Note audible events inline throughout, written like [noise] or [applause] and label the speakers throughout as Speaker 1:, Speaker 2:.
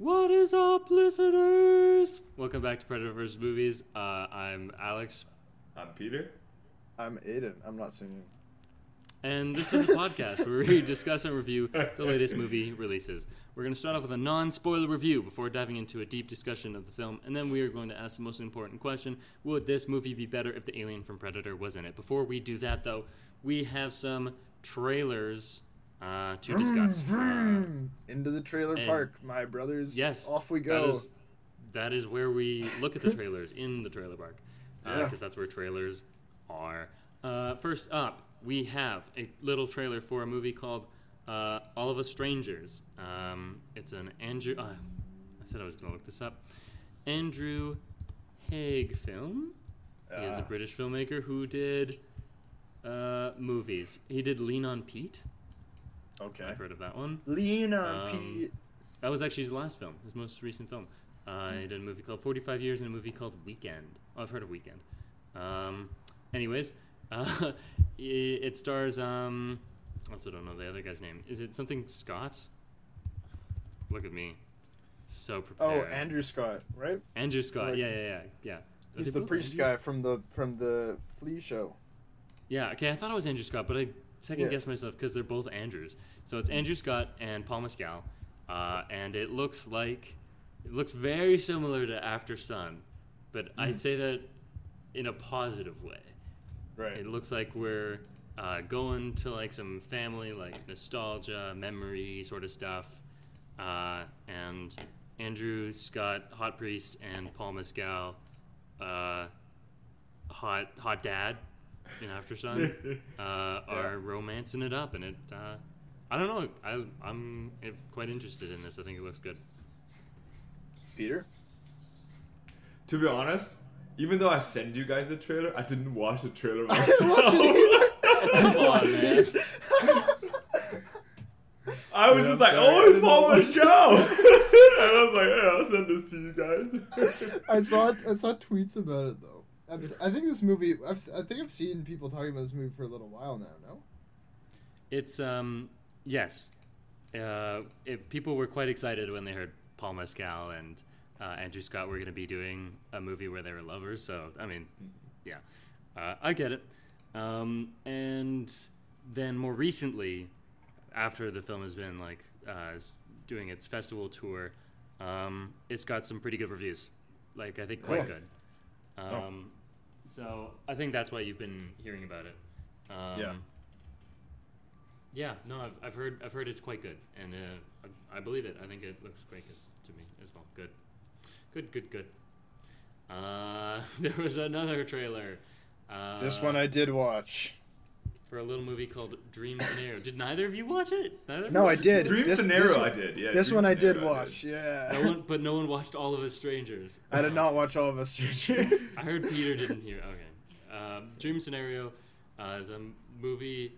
Speaker 1: What is up, listeners? Welcome back to Predator vs. Movies. Uh, I'm Alex,
Speaker 2: I'm Peter.
Speaker 3: I'm Aiden. I'm not singing.
Speaker 1: and this is a podcast where we discuss and review the latest movie releases. We're going to start off with a non spoiler review before diving into a deep discussion of the film, and then we are going to ask the most important question Would this movie be better if the alien from Predator was in it? Before we do that, though, we have some trailers uh, to discuss. Uh,
Speaker 3: Into the trailer
Speaker 1: and-
Speaker 3: park, my brothers.
Speaker 1: Yes,
Speaker 3: Off we go.
Speaker 1: is, that is where we look at the trailers in the trailer park, because
Speaker 3: Yeah.
Speaker 1: that's where trailers are. Uh, first up, we have a little trailer for a movie called uh, All of Us Strangers. Um, it's an Andrew. Uh, I said I was going to look this up. Andrew Haigh film. He is a. British filmmaker who did uh, movies. He did Lean on Pete.
Speaker 3: Okay.
Speaker 1: I've heard of that one.
Speaker 3: Lean on
Speaker 1: Um,
Speaker 3: Pete.
Speaker 1: That was actually his last film, his most recent film. Uh, he did a movie called 45 Years and a movie called Weekend. Oh, I've heard of Weekend. Um, anyways, [laughs] uh, it, it stars. Um, I also don't know the other guy's name. Is it something Scott? Look at me. So prepared. Oh.
Speaker 3: Andrew Scott, right?
Speaker 1: Andrew Scott.
Speaker 3: like-
Speaker 1: Yeah, yeah, yeah. yeah.
Speaker 3: He's the
Speaker 1: both
Speaker 3: priest
Speaker 1: Andrews?
Speaker 3: guy from the from the Flea show.
Speaker 1: Yeah, okay, I thought it was Andrew Scott, but I second
Speaker 3: Yeah.
Speaker 1: guessed myself because they're both Andrews. So it's Andrew Scott and Paul Mescal, uh, and it looks like it looks very similar to After Sun, but I say that in a positive way.
Speaker 3: Right.
Speaker 1: It looks like we're uh, going to like some family like nostalgia, memory sort of stuff, uh, and Andrew Scott, hot priest, and Paul Mescal, uh, hot hot dad in After Sun, uh, [laughs] are romancing it up, and it. Uh, I don't know. I, I'm quite interested in this. I think it looks good.
Speaker 3: Peter.
Speaker 2: To be honest, even though I sent you guys the trailer, I didn't watch the trailer
Speaker 3: I didn't watch
Speaker 2: myself.
Speaker 3: it [laughs]
Speaker 1: Come on.
Speaker 2: I was
Speaker 3: Yeah,
Speaker 2: just
Speaker 3: I'm
Speaker 2: like,
Speaker 3: sorry, I
Speaker 2: oh, it's Paul
Speaker 3: watch
Speaker 2: Mescal. [laughs] and I was like, hey, I'll send this to you guys.
Speaker 3: I saw I saw tweets about it though. I'm, si think this movie. I've, si think I've seen people talking about this movie for a little while now. No.
Speaker 1: It's um yes, uh, it, people were quite excited when they heard Paul Mescal and uh, Andrew Scott were going to be doing a movie where they were lovers. So I mean, yeah, uh, I get it. Um, and then more recently, after the film has been like uh, doing its festival tour, um, it's got some pretty good reviews. Like I think quite
Speaker 3: Oh.
Speaker 1: good. Um, So I think that's why you've been hearing about it. Um,
Speaker 3: Yeah.
Speaker 1: yeah, no, I've, I've heard I've heard it's quite good, and uh, I, I believe it. I think it looks quite good to me as well. Good, good, good, good. Uh, [laughs] there was another trailer. Uh,
Speaker 3: This one I did watch.
Speaker 1: For a little movie called Dream Scenario. Did neither of you watch it? Neither of
Speaker 3: No, I
Speaker 1: watched
Speaker 3: did.
Speaker 2: Dream
Speaker 3: This-
Speaker 2: Scenario,
Speaker 3: this
Speaker 2: I did. Yeah,
Speaker 3: this
Speaker 2: Dream
Speaker 3: one I did
Speaker 2: Scenario
Speaker 3: watch. Yeah.
Speaker 1: No one, but no one watched All of Us Strangers. [laughs]
Speaker 3: I did not watch all of us. Strangers.
Speaker 1: I heard Peter didn't hear. Okay. Um, Dream Scenario uh, is a movie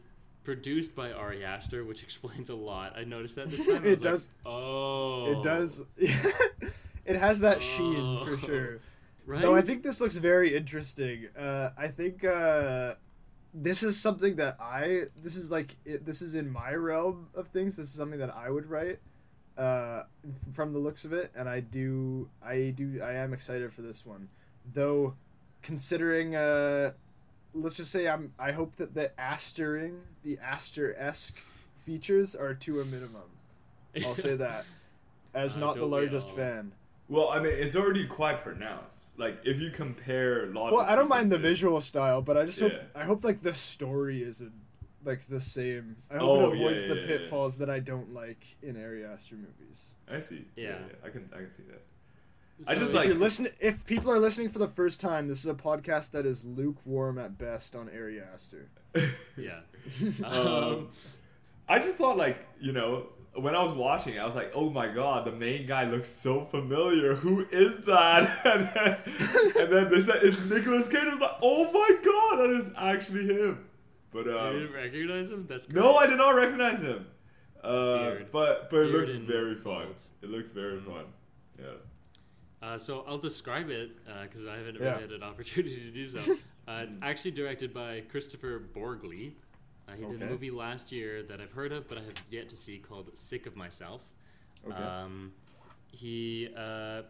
Speaker 1: produced by Ari Aster, which [laughs] explains a lot. I noticed that this time.
Speaker 3: It
Speaker 1: was like,
Speaker 3: does-
Speaker 1: oh.
Speaker 3: It does. [laughs] it has that sheen for
Speaker 1: Oh.
Speaker 3: sure.
Speaker 1: Right?
Speaker 3: No, I think this looks very interesting. Uh, I think uh, this is something that I. This is like it, this is in my realm of things. This is something that I would write. Uh, from the looks of it, and I do, I do, I am excited for this one. Though, considering, uh, let's just say I'm. I hope that the Astering, the Aster esque features are to a minimum. I'll say that, [laughs] as
Speaker 1: Uh,
Speaker 3: not the largest fan.
Speaker 2: Well, I mean, it's already quite pronounced. Like, if you compare lots
Speaker 3: Well, I don't mind the visual style, but I just hope
Speaker 2: Yeah.
Speaker 3: I hope like the story isn't like the same. I hope
Speaker 2: Oh,
Speaker 3: it
Speaker 2: yeah,
Speaker 3: avoids
Speaker 2: yeah,
Speaker 3: the
Speaker 2: yeah, yeah.
Speaker 3: pitfalls that I don't like in Ari Aster movies.
Speaker 2: I see. Yeah.
Speaker 1: Yeah.
Speaker 2: yeah, I can, I can see that.
Speaker 1: So
Speaker 2: I just
Speaker 3: if
Speaker 2: like-
Speaker 3: you're listening, if people are listening for the first time, this is a podcast that is lukewarm at best on Ari Aster. [laughs]
Speaker 1: Yeah. [laughs]
Speaker 2: Um,
Speaker 1: Um,
Speaker 2: I just thought, like, you know, when I was watching, I was like, oh my god, the main guy looks so familiar. Who is that? [laughs] And then, and then they said it's Nicolas Cage. I was like, oh my god, that is actually him. But
Speaker 1: you
Speaker 2: um,
Speaker 1: didn't recognize him? That's great.
Speaker 2: no, I did not recognize him. Uh, but but it
Speaker 1: Beard
Speaker 2: looks very fun. It looks very
Speaker 1: Mm.
Speaker 2: fun. Yeah.
Speaker 1: Uh, so I'll describe it because I haven't
Speaker 3: Yeah.
Speaker 1: really had an opportunity to do so. [laughs] Uh, it's actually directed by Kristoffer Borgli. Uh, he did a movie last year that I've heard of, but I have yet to see called "Sick of Myself."
Speaker 3: Okay.
Speaker 1: Um, he uh,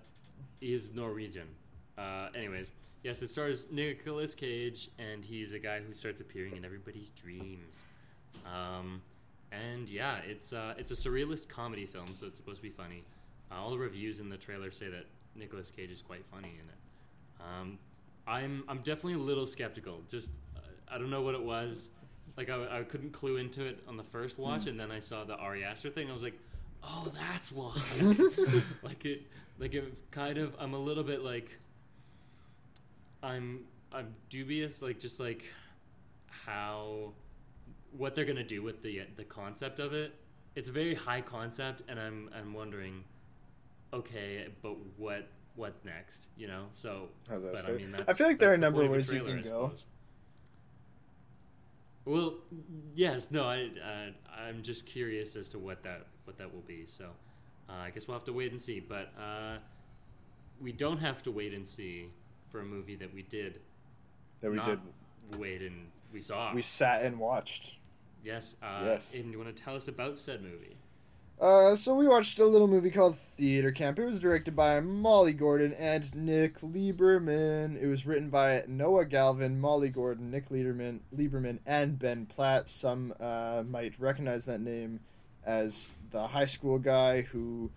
Speaker 1: he's Norwegian. Uh, anyways, yes, it stars Nicolas Cage, and he's a guy who starts appearing in everybody's dreams. Um, and yeah, it's uh, it's a surrealist comedy film, so it's supposed to be funny. Uh, all the reviews in the trailer say that Nicolas Cage is quite funny in it. Um, I'm I'm definitely a little skeptical. Just uh, I don't know what it was. Like I, I couldn't clue into it on the first watch, hmm. and then I saw the Ari Aster thing. I was like, oh, that's why. [laughs] [laughs] like it, like it kind of. I'm a little bit like. I'm I'm dubious, like just like how what they're gonna do with the the concept of it. It's a very high concept, and I'm I'm wondering, okay, but what what next? You know, so.
Speaker 3: How's that
Speaker 1: but I
Speaker 3: start?
Speaker 1: mean,
Speaker 3: I feel like there are a number of ways you can go.
Speaker 1: suppose. Well, yes, no, I, uh, I'm just curious as to what that what that will be. So, uh, I guess we'll have to wait and see. But uh, we don't have to wait and see for a movie that we did
Speaker 3: that we did.
Speaker 1: wait and we saw.
Speaker 3: We sat and watched.
Speaker 1: yes, uh,
Speaker 3: Yes.
Speaker 1: And you want to tell us about said movie?
Speaker 3: Uh, so we watched a little movie called Theater Camp. It was directed by Molly Gordon and Nick Lieberman. It was written by Noah Galvin, Molly Gordon, Nick Lieberman, Lieberman, and Ben Platt. Some uh, might recognize that name as the high school guy who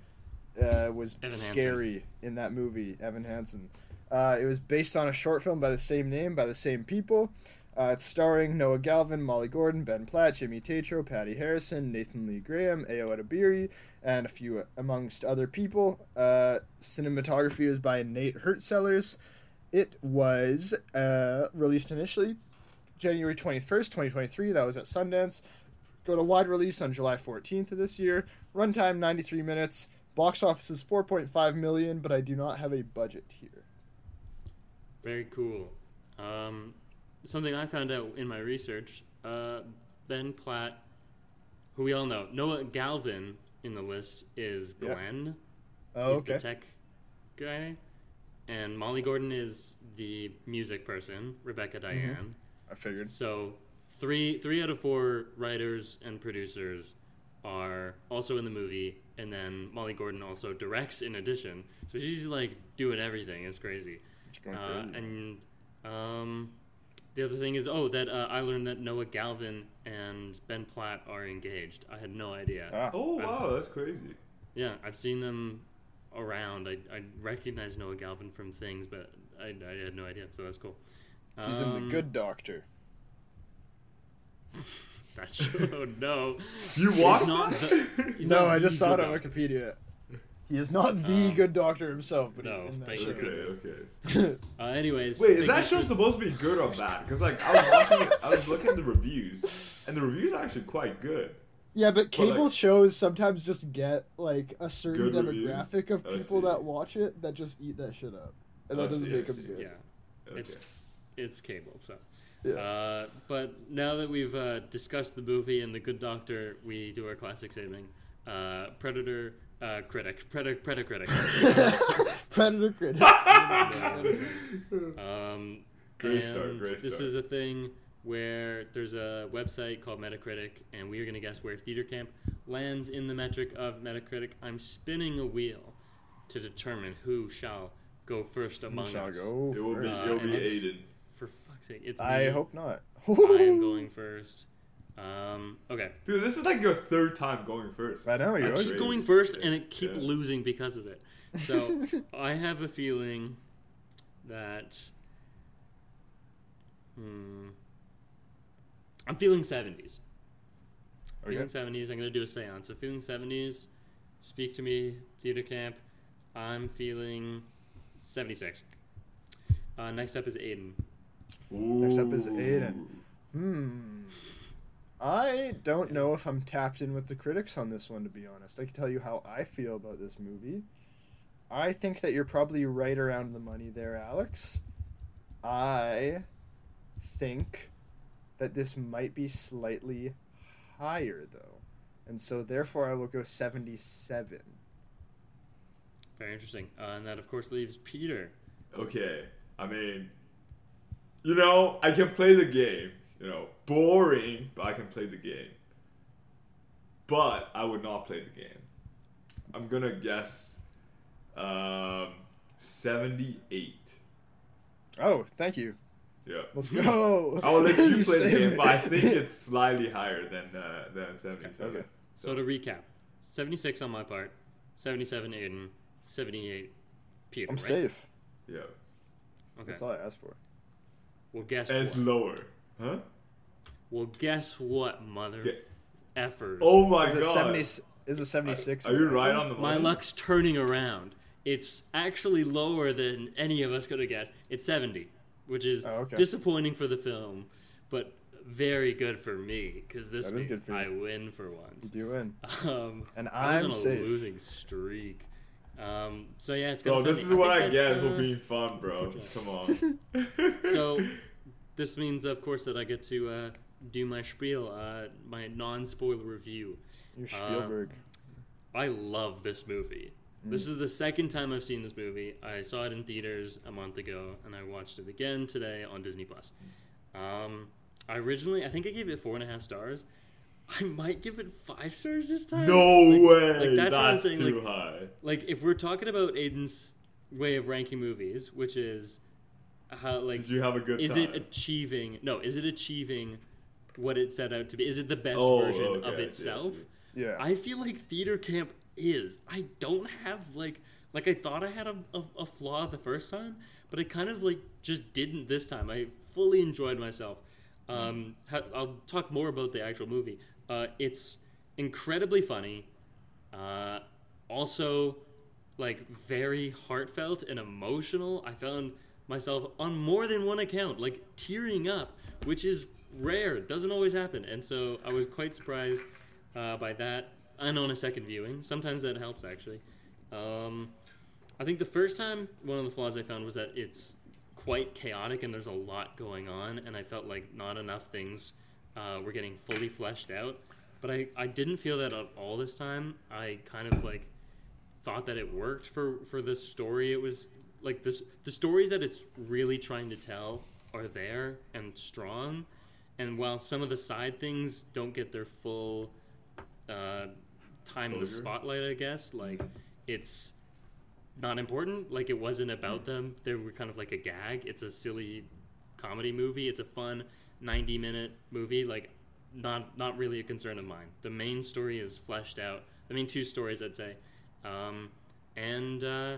Speaker 3: uh, was
Speaker 1: Evan Hansen.
Speaker 3: scary in that movie, Evan Hansen. Uh, it was based on a short film by the same name by the same people. Uh, it's starring Noah Galvin, Molly Gordon, Ben Platt, Jimmy Tatro, Patty Harrison, Nathan Lee Graham, Ayo Edebiri, and a few amongst other people. Uh, cinematography was by Nate Hurtsellers. It was uh, released initially January 21st, 2023. That was at Sundance. Got a wide release on July 14th of this year. Runtime 93 minutes. Box office is 4.5 million, but I do not have a budget here.
Speaker 1: Very cool. Um, something I found out in my research: uh, Ben Platt, who we all know, Noah Galvin in the list is
Speaker 3: Yeah.
Speaker 1: Glenn.
Speaker 3: Oh,
Speaker 1: He's
Speaker 3: okay.
Speaker 1: the tech guy. And Molly Gordon is the music person, Rebecca
Speaker 3: Mm-hmm.
Speaker 1: Diane.
Speaker 3: I figured.
Speaker 1: So three three out of four writers and producers are also in the movie, and then Molly Gordon also directs in addition. So she's like doing everything. It's crazy.
Speaker 3: It's
Speaker 1: Uh, and um, the other thing is, oh, that uh, I learned that Noah Galvin and Ben Platt are engaged. I had no idea.
Speaker 3: Ah.
Speaker 2: Oh
Speaker 1: I've-
Speaker 2: wow, that's crazy.
Speaker 1: Yeah, I've seen them around. I, I recognize Noah Galvin from things, but I, I had no idea, so that's cool.
Speaker 3: She's in
Speaker 1: Um,
Speaker 3: The Good Doctor. [laughs]
Speaker 1: That show, no.
Speaker 2: You
Speaker 1: He's
Speaker 2: watched
Speaker 1: not
Speaker 2: that?
Speaker 1: the- he's
Speaker 3: no, I just saw it on. Wikipedia. He is not the
Speaker 1: Um,
Speaker 3: Good Doctor himself, but
Speaker 1: no,
Speaker 3: he's in that
Speaker 1: thank
Speaker 3: show.
Speaker 2: okay, okay. [laughs]
Speaker 1: Uh, anyways,
Speaker 2: Wait, is that show
Speaker 1: for-
Speaker 2: supposed to be good or bad? Because like I was watching, it, I was looking at the reviews, and the reviews are actually quite good.
Speaker 3: Yeah, but cable
Speaker 2: like-
Speaker 3: shows sometimes just get like a certain
Speaker 2: Good review?
Speaker 3: demographic of people that watch it that just eat that shit up, and
Speaker 2: I
Speaker 3: that doesn't make them good.
Speaker 1: Yeah,
Speaker 2: Okay.
Speaker 1: it's it's cable. So,
Speaker 3: Yeah.
Speaker 1: uh, but now that we've uh, discussed the movie and the Good Doctor, we do our classic saving. Uh, Predator uh, critic, Predator, Predator critic. [laughs]
Speaker 3: Predator critic. [laughs]
Speaker 1: Um,
Speaker 2: Great start,
Speaker 1: and
Speaker 2: great
Speaker 1: This is a thing where there's a website called Metacritic, and we are going to guess where Theater Camp lands in the metric of Metacritic. I'm spinning a wheel to determine who shall go first among
Speaker 3: Shall
Speaker 1: us.
Speaker 3: go
Speaker 2: It will be,
Speaker 3: first.
Speaker 1: Uh,
Speaker 2: it will
Speaker 1: and
Speaker 2: be Aiden.
Speaker 1: For fuck's sake, it's
Speaker 3: I
Speaker 1: me.
Speaker 3: hope not.
Speaker 1: I am [laughs] going first. Um, okay.
Speaker 2: Dude, this is like your third time going first.
Speaker 3: I know you're
Speaker 2: That's
Speaker 1: keep going first, and it keep
Speaker 2: Yeah.
Speaker 1: losing because of it. So [laughs] I have a feeling that. Hmm. I'm feeling 70s. Feeling 70s. I'm going to do a seance. So feeling 70s. Speak to me, theater camp. I'm feeling 76. Uh, next up is Aiden.
Speaker 3: Next up is Aiden. Hmm. I don't know if I'm tapped in with the critics on this one, to be honest. I can tell you how I feel about this movie. I think that you're probably right around the money there, Alex. I think that this might be slightly higher, though. And so, therefore, I will go 77.
Speaker 1: Very interesting. Uh, and that, of course, leaves Peter.
Speaker 2: Okay, I mean, you know, I can play the game. You know, boring, but I can play the game. But I would not play the game. I'm gonna guess Um, seventy-eight.
Speaker 3: Oh, thank you.
Speaker 2: Yeah.
Speaker 3: Let's [laughs] go.
Speaker 2: I will let you [laughs] play the game,
Speaker 3: it.
Speaker 2: but I think it's slightly higher than uh, than seventy-seven.
Speaker 3: Okay.
Speaker 1: So to recap, 76 on my part, 77 Aiden, 78 Peter.
Speaker 3: I'm
Speaker 1: right?
Speaker 3: safe.
Speaker 2: Yeah.
Speaker 1: Okay.
Speaker 3: That's all I asked for.
Speaker 1: Well, guess
Speaker 2: And it's
Speaker 1: what?
Speaker 2: lower. Huh?
Speaker 1: Well, guess what, mother
Speaker 2: Ge-
Speaker 1: effers.
Speaker 2: Oh my
Speaker 3: Is it
Speaker 2: god.
Speaker 3: seventy? Is it seventy six?
Speaker 2: Are you right on the money?
Speaker 1: My luck's turning around. It's actually lower than any of us could have guessed. It's 70, which is
Speaker 3: Oh, okay.
Speaker 1: disappointing for the film, but very good for me because this
Speaker 3: That is
Speaker 1: means
Speaker 3: good.
Speaker 1: I win for once.
Speaker 3: You win.
Speaker 1: Um,
Speaker 3: And
Speaker 1: I was
Speaker 3: I'm
Speaker 1: on a
Speaker 3: safe.
Speaker 1: losing streak. Um, so yeah, it's
Speaker 2: Bro,
Speaker 1: gonna
Speaker 2: this
Speaker 1: send
Speaker 2: is
Speaker 1: me-
Speaker 2: what I
Speaker 1: think
Speaker 2: get
Speaker 1: that's,
Speaker 2: for
Speaker 1: uh,
Speaker 2: being fun, bro. [laughs] Come on. [laughs]
Speaker 1: So this means, of course, that I get to uh, do my spiel, uh, my non-spoiler review.
Speaker 3: You're Spielberg.
Speaker 1: I love this movie. This is the second time I've seen this movie. I saw it in theaters a month ago, and I watched it again today on Disney Plus. Um, I originally, I think I gave it four and a half stars. I might give it five stars this time.
Speaker 2: no
Speaker 1: Like-
Speaker 2: way.
Speaker 1: like, that's
Speaker 2: that's
Speaker 1: what I'm saying,
Speaker 2: too
Speaker 1: like-
Speaker 2: high.
Speaker 1: Like, if we're talking about Aiden's way of ranking movies, which is how, like,
Speaker 2: Did you have a good
Speaker 1: is
Speaker 2: time?
Speaker 1: it achieving? No, is it achieving what it set out to be? Is it the best
Speaker 2: Oh,
Speaker 1: version
Speaker 2: okay,
Speaker 1: of
Speaker 2: see, I
Speaker 1: itself?
Speaker 3: Yeah.
Speaker 1: I feel like theater camp is. I don't have like like I thought I had a, a, a flaw the first time, but I kind of like just didn't this time. I fully enjoyed myself. Um, ha- I'll talk more about the actual movie. Uh, it's incredibly funny. Uh, also, like very heartfelt and emotional. I found myself on more than one account, like tearing up, which is rare. It doesn't always happen, and so I was quite surprised uh, by that. And on a second viewing, sometimes that helps actually. Um, I think the first time, one of the flaws I found was that it's quite chaotic and there's a lot going on, and I felt like not enough things uh, were getting fully fleshed out. But I, I didn't feel that at all this time. I kind of like thought that it worked for for the story. It was like this the stories that it's really trying to tell are there and strong. And while some of the side things don't get their full uh, time in the spotlight, I guess like it's not important. Like it wasn't about them. They were kind of like a gag. It's a silly comedy movie. It's a fun 90 minute movie. Like not not really a concern of mine. The main story is fleshed out. The main two stories, I'd say, um, and uh,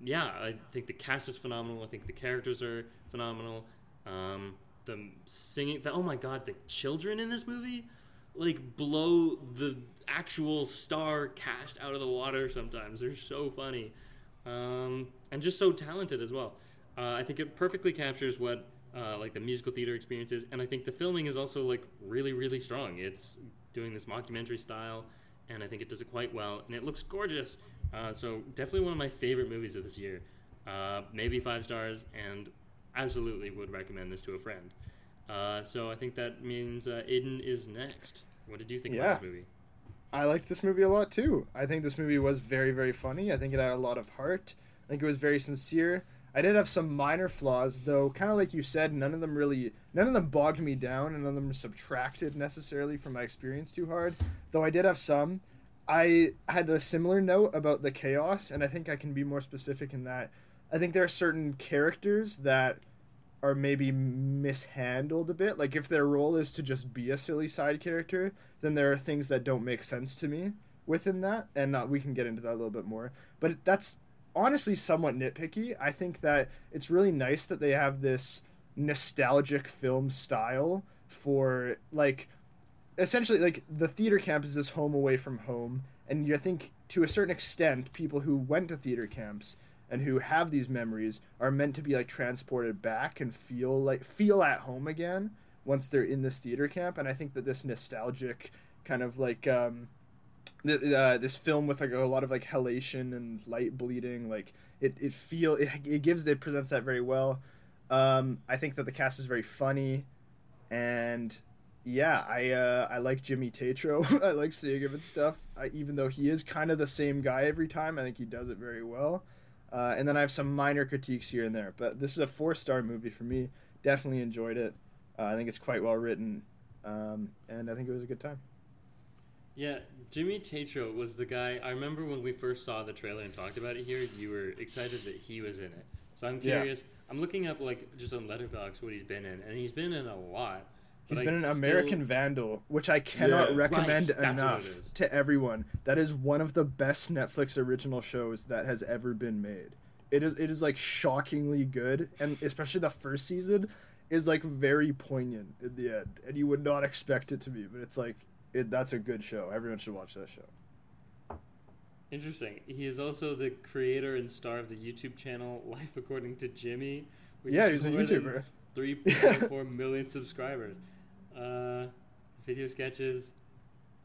Speaker 1: yeah, I think the cast is phenomenal. I think the characters are phenomenal. Um, the singing, the, oh my god, the children in this movie, like blow the actual star cast out of the water. Sometimes they're so funny, um, and just so talented as well. Uh, I think it perfectly captures what uh, like the musical theater experience is, and I think the filming is also like really, really strong. It's doing this mockumentary style, and I think it does it quite well, and it looks gorgeous. Uh, so definitely one of my favorite movies of this year. Uh, maybe five stars, and absolutely would recommend this to a friend. Uh, so I think that means uh, Aiden is next. What did you think
Speaker 3: Yeah.
Speaker 1: about this movie?
Speaker 3: I liked this movie a lot too. I think this movie was very, very funny. I think it had a lot of heart. I think it was very sincere. I did have some minor flaws, though. Kind of like you said, none of them really, none of them bogged me down, and none of them subtracted necessarily from my experience too hard. Though I did have some. I had a similar note about the chaos, and I think I can be more specific in that. I think there are certain characters that are maybe mishandled a bit. Like if their role is to just be a silly side character, then there are things that don't make sense to me within that, and uh, we can get into that a little bit more. But that's honestly somewhat nitpicky. I think that it's really nice that they have this nostalgic film style for like essentially like the theater camp is this home away from home and you I think to a certain extent people who went to theater camps and who have these memories are meant to be like transported back and feel like feel at home again once they're in this theater camp. And I think that this nostalgic kind of like um th- uh, this film with like a lot of like halation and light bleeding like it, it feel it, it gives it presents that very well. Um i think that the cast is very funny. And yeah i uh i like jimmy tatro. [laughs] I like seeing him and stuff. I, even though he is kind of the same guy every time i think he does it very well uh, and then i have some minor critiques here and there but this is a four star movie for me definitely enjoyed it uh, i think it's quite well written um, and i think it was a good time
Speaker 1: Yeah, Jimmy Tatro was the guy. I remember when we first saw the trailer and talked about it here. You were excited that he was in it. So I'm
Speaker 3: Yeah.
Speaker 1: curious. I'm looking up like just on Letterboxd what he's been in, and he's been in a lot.
Speaker 3: He's
Speaker 1: but
Speaker 3: been
Speaker 1: I
Speaker 3: an
Speaker 1: still-
Speaker 3: American Vandal, which I cannot
Speaker 2: Yeah.
Speaker 3: recommend
Speaker 1: Right, that's what it
Speaker 3: enough to everyone. That is one of the best Netflix original shows that has ever been made. It is it is like shockingly good, and especially the first season is like very poignant in the end, and you would not expect it to be, but it's like it, that's a good show. Everyone should watch that show.
Speaker 1: Interesting. He is also the creator and star of the YouTube channel [laughs] Life According to Jimmy. Which
Speaker 3: Yeah,
Speaker 1: has
Speaker 3: he's a YouTuber.
Speaker 1: 3.4 million subscribers. Uh, video sketches.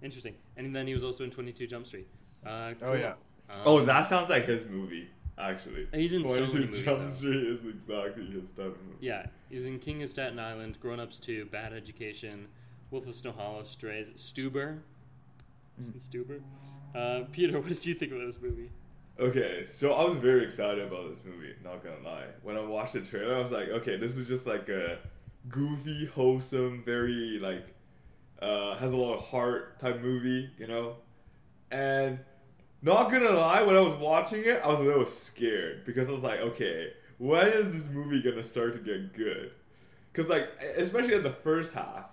Speaker 1: Interesting. And then he was also in 22 Jump Street. Uh,
Speaker 3: Oh, yeah.
Speaker 1: Um,
Speaker 2: Oh, that sounds like his movie, actually.
Speaker 1: He's in so many
Speaker 2: 22
Speaker 1: movies,
Speaker 2: Jump
Speaker 1: though.
Speaker 2: Street is exactly his type of movie.
Speaker 1: Yeah, he's in King of Staten Island, Grown Ups 2, Bad Education, Wolf of Snow Hollow, Strays, Stuber. Isn't Stuber? Uh, Peter, [laughs] what did you think about this movie?
Speaker 2: Okay, so I was very excited about this movie, not gonna lie. When I watched the trailer, I was like, okay, this is just like a goofy, wholesome, very like uh, has a lot of heart type movie, you know? And not gonna lie, when I was watching it, I was a little scared because I was like, okay, when is this movie gonna start to get good? Because like, especially in the first half,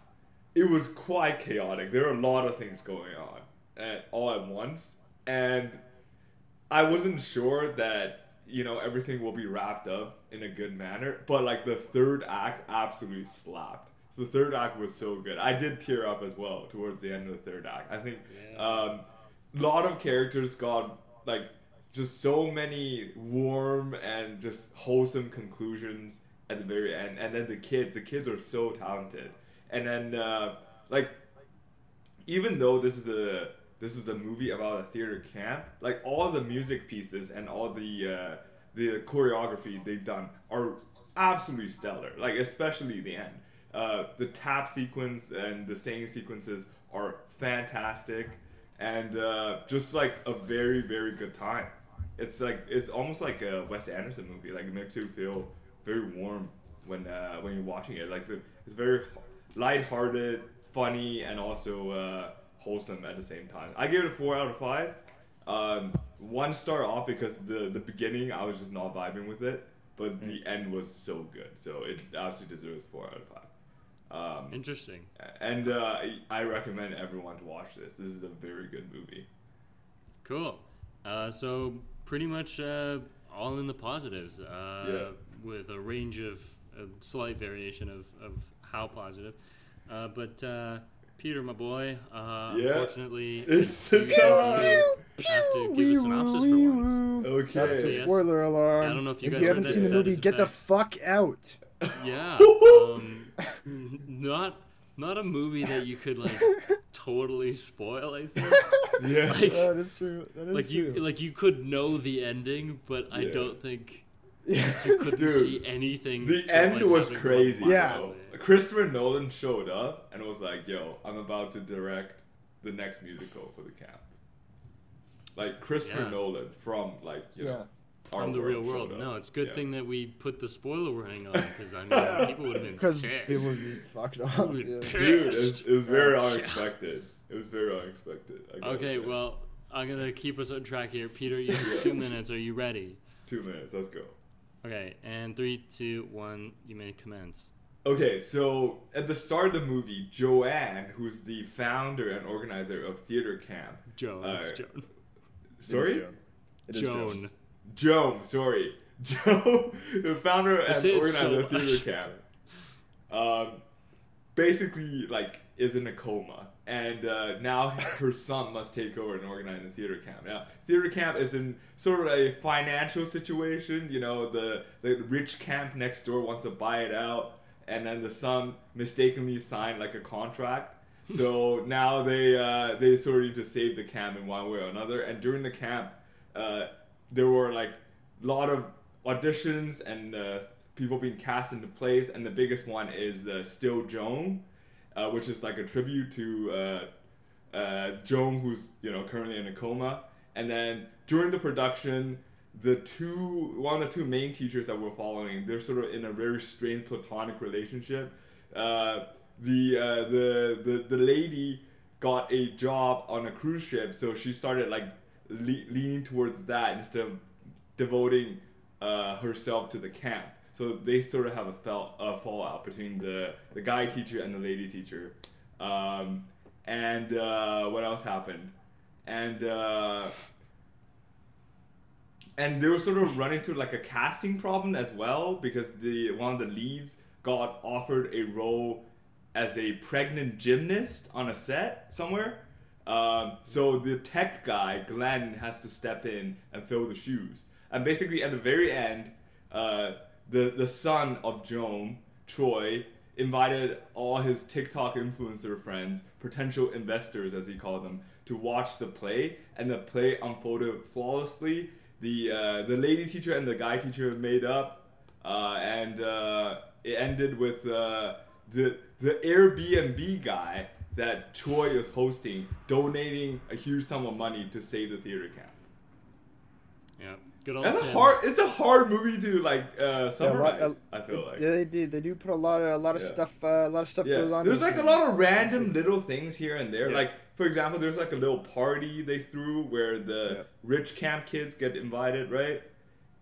Speaker 2: it was quite chaotic. There were a lot of things going on at, all at once, and I wasn't sure that you know everything will be wrapped up in a good manner. But like the third act absolutely slapped. So the third act was so good. I did tear up as well towards the end of the third act. I think
Speaker 1: Yeah.
Speaker 2: um, a lot of characters got like just so many warm and just wholesome conclusions at the very end. And then the kids, the kids are so talented. And then uh, like even though this is a this is a movie about a theater camp, like all the music pieces and all the uh, the choreography they've done are absolutely stellar. Like especially the end, uh, the tap sequence and the singing sequences are fantastic, and uh, just like a very very good time. It's like it's almost like a Wes Anderson movie. Like it makes you feel very warm when uh, when you're watching it. Like it's very lighthearted, funny, and also uh, wholesome at the same time. I gave it a four out of five. Um, one star off because the the beginning I was just not vibing with it, but the end was so good, so it absolutely deserves four out of five. Um,
Speaker 1: Interesting.
Speaker 2: and uh, I recommend everyone to watch this. This is a very good movie.
Speaker 1: Cool. Uh, so pretty much uh, all in the positives, uh,
Speaker 2: Yeah.
Speaker 1: with a range of a slight variation of, of how positive. Uh, but uh, Peter, my boy, uh,
Speaker 2: Yeah.
Speaker 1: unfortunately, [laughs]
Speaker 2: It's
Speaker 1: you
Speaker 2: the time.
Speaker 1: have to give a synopsis for once.
Speaker 2: Okay.
Speaker 3: That's the
Speaker 1: Yes.
Speaker 3: spoiler alarm.
Speaker 1: I don't know if you
Speaker 3: if
Speaker 1: guys
Speaker 3: you haven't
Speaker 1: that-
Speaker 3: seen the movie,
Speaker 1: is a
Speaker 3: get the fuck out.
Speaker 1: Yeah. [laughs] Um, not not a movie that you could like [laughs] totally spoil. I think.
Speaker 2: Yeah.
Speaker 1: Like,
Speaker 3: that is true. That is
Speaker 1: like you
Speaker 3: true.
Speaker 1: like you could know the ending, but I don't think
Speaker 3: yeah.
Speaker 1: you couldn't
Speaker 2: Dude,
Speaker 1: see anything.
Speaker 2: The
Speaker 1: from,
Speaker 2: end
Speaker 1: like,
Speaker 2: was crazy.
Speaker 1: one
Speaker 3: Yeah.
Speaker 2: Bro.
Speaker 1: day.
Speaker 2: Christopher Nolan showed up and was like, "Yo, I'm about to direct the next musical for the camp." Like Christopher
Speaker 1: Yeah.
Speaker 2: Nolan from like you
Speaker 3: Yeah.
Speaker 2: know our
Speaker 1: from the real world.
Speaker 2: up.
Speaker 1: No, it's a good
Speaker 2: Yeah.
Speaker 1: thing that we put the spoiler warning on because I [laughs] mean people would have been
Speaker 3: Because
Speaker 1: pissed.
Speaker 3: people would be fucked up. Yeah.
Speaker 2: Dude, it was, it was oh, very
Speaker 1: Oh, shit.
Speaker 2: unexpected. It was very unexpected. I gotta
Speaker 1: Okay,
Speaker 2: say.
Speaker 1: well, I'm gonna keep us on track here. Peter, you have two minutes. Are you ready?
Speaker 2: two minutes. Let's go.
Speaker 1: Okay, and three, two, one. You may commence.
Speaker 2: Okay, so at the start of the movie, Joanne, who's the founder and organizer of Theater Camp,
Speaker 1: Joan.
Speaker 2: Uh,
Speaker 1: it's Joan.
Speaker 2: sorry,
Speaker 3: Joan. It is Joan.
Speaker 1: Joan.
Speaker 2: Joan, sorry, [laughs] Joan, the founder and organizer
Speaker 1: so
Speaker 2: of Theater
Speaker 1: much. [laughs]
Speaker 2: Camp, um, basically like is in a coma, and uh, now her son must take over and organize the theater camp. Now, theater camp is in sort of a financial situation. You know, the the rich camp next door wants to buy it out, and then the son mistakenly signed like a contract. So [laughs] now they uh, they sort of need to save the camp in one way or another. And during the camp, uh, there were like a lot of auditions and uh, people being cast into place. And the biggest one is uh, Still Joan, uh, which is like a tribute to uh, uh, Joan, who's you know currently in a coma. And then during the production, the two one of the two main teachers that we're following, they're sort of in a very strained platonic relationship. Uh, the, uh, the the the lady got a job on a cruise ship, so she started like le- leaning towards that instead of devoting uh, herself to the camp. So they sort of have a fell, uh, fallout between the the guy teacher and the lady teacher. Um, and uh, what else happened? And uh, and they were sort of running into like a casting problem as well because the one of the leads got offered a role as a pregnant gymnast on a set somewhere. Um, so the tech guy Glenn has to step in and fill the shoes. And basically, at the very end, uh, the the son of Joan Troy invited all his TikTok influencer friends, potential investors as he called them, to watch the play, and the play unfolded flawlessly. The uh, the lady teacher and the guy teacher made up, uh, and uh, it ended with uh, the the Airbnb guy that Troy is hosting donating a huge sum of money to save the theater camp.
Speaker 1: Yeah, good old.
Speaker 2: That's a hard. It's a hard movie to like uh,
Speaker 3: Yeah, a lot-
Speaker 2: summarize.
Speaker 3: uh,
Speaker 2: I feel like.
Speaker 3: yeah, they do. They do put a lot of a lot of
Speaker 2: Yeah.
Speaker 3: stuff. Uh, a lot of stuff
Speaker 2: Yeah.
Speaker 3: goes on.
Speaker 2: There's
Speaker 3: in this
Speaker 2: like a lot of random little things here and there.
Speaker 3: Yeah.
Speaker 2: Like for example, there's like a little party they threw where the
Speaker 3: Yeah.
Speaker 2: rich camp kids get invited, right?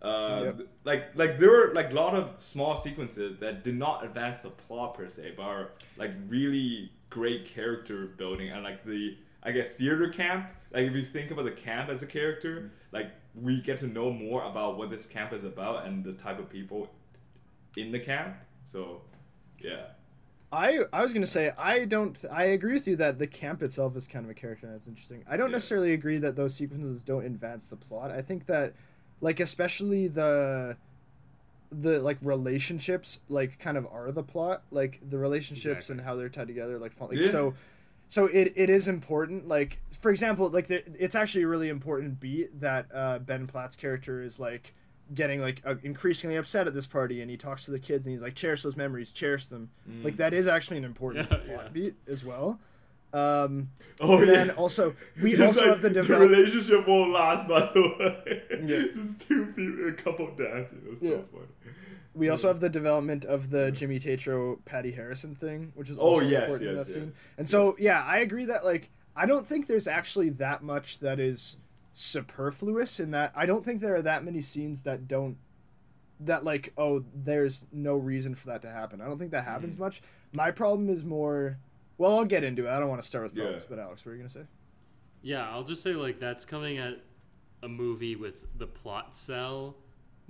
Speaker 2: Uh,
Speaker 3: Yep.
Speaker 2: th- Like like there were like a lot of small sequences that did not advance the plot per se, but are like really great character building and like the I guess theater camp. Like if you think about the camp as a character, like we get to know more about what this camp is about and the type of people in the camp. So yeah.
Speaker 3: I I was gonna say I don't I agree with you that the camp itself is kind of a character that's interesting. I don't
Speaker 2: Yeah.
Speaker 3: necessarily agree that those sequences don't advance the plot. I think that like especially the the like relationships like kind of are the plot like the relationships
Speaker 1: Exactly.
Speaker 3: and how they're tied together like, like
Speaker 2: Yeah.
Speaker 3: so so it, it is important like for example like the, it's actually a really important beat that uh, ben platt's character is like getting like uh, increasingly upset at this party and he talks to the kids and he's like cherish those memories cherish them like that is actually an important [laughs]
Speaker 1: Yeah,
Speaker 3: plot
Speaker 1: yeah.
Speaker 3: beat as well um
Speaker 2: Oh
Speaker 3: and
Speaker 2: yeah.
Speaker 3: then also we
Speaker 2: It's
Speaker 3: also
Speaker 2: like,
Speaker 3: have the
Speaker 2: the relationship won't last. By the way,
Speaker 3: Yeah. [laughs]
Speaker 2: just two people, a couple dancing. It was
Speaker 3: Yeah.
Speaker 2: so funny.
Speaker 3: We also have the development of the Jimmy Tatro Patty Harrison thing, which is
Speaker 2: Oh,
Speaker 3: also
Speaker 2: yes,
Speaker 3: important in
Speaker 2: yes,
Speaker 3: that scene.
Speaker 2: yes.
Speaker 3: And so, yeah, I agree that like I don't think there's actually that much that is superfluous in that. I don't think there are that many scenes that don't that like oh there's no reason for that to happen. I don't think that
Speaker 2: Mm.
Speaker 3: happens much. My problem is more. Well, I'll get into it. I don't want to start with
Speaker 2: Yeah.
Speaker 3: problems, but Alex, what were you gonna say?
Speaker 1: Yeah, I'll just say like that's coming at a movie with the plot cell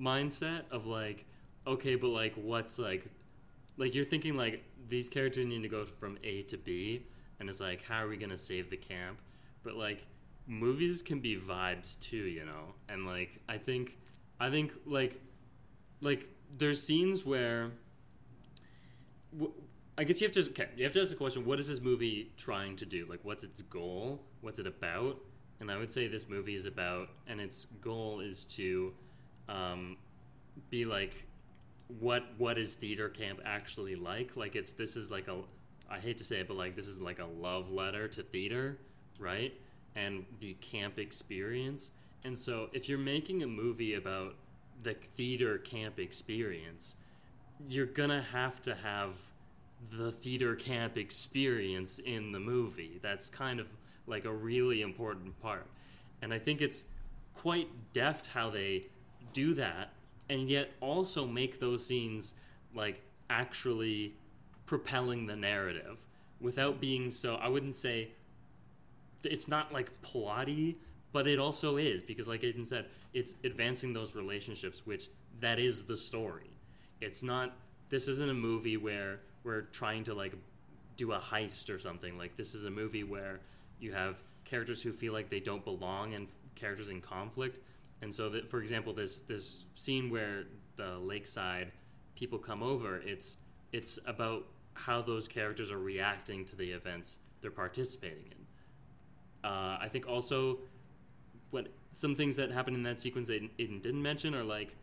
Speaker 1: mindset of like, okay, but like what's like, like you're thinking like these characters need to go from A to B, and it's like how are we gonna save the camp? But like movies can be vibes too, you know, and like I think, I think like, like there's scenes where. w- I guess you have to okay. You have to ask the question: What is this movie trying to do? Like, what's its goal? What's it about? And I would say this movie is about, and its goal is to um, be like, what what is theater camp actually like? Like, it's this is like a, I hate to say it, but like this is like a love letter to theater, right? And the camp experience. And so, if you're making a movie about the theater camp experience, you're gonna have to have the theater camp experience in the movie. That's kind of like a really important part. And I think it's quite deft how they do that and yet also make those scenes like actually propelling the narrative without being so I wouldn't say it's not like plotty, but it also is because like Aiden said, it's advancing those relationships which that is the story. It's not this isn't a movie where we're trying to like do a heist or something. Like this is a movie where you have characters who feel like they don't belong and characters in conflict. And so that for example this this scene where the lakeside people come over, it's it's about how those characters are reacting to the events they're participating in. Uh, I think also what some things that happen in that sequence Aiden, Aiden didn't mention are like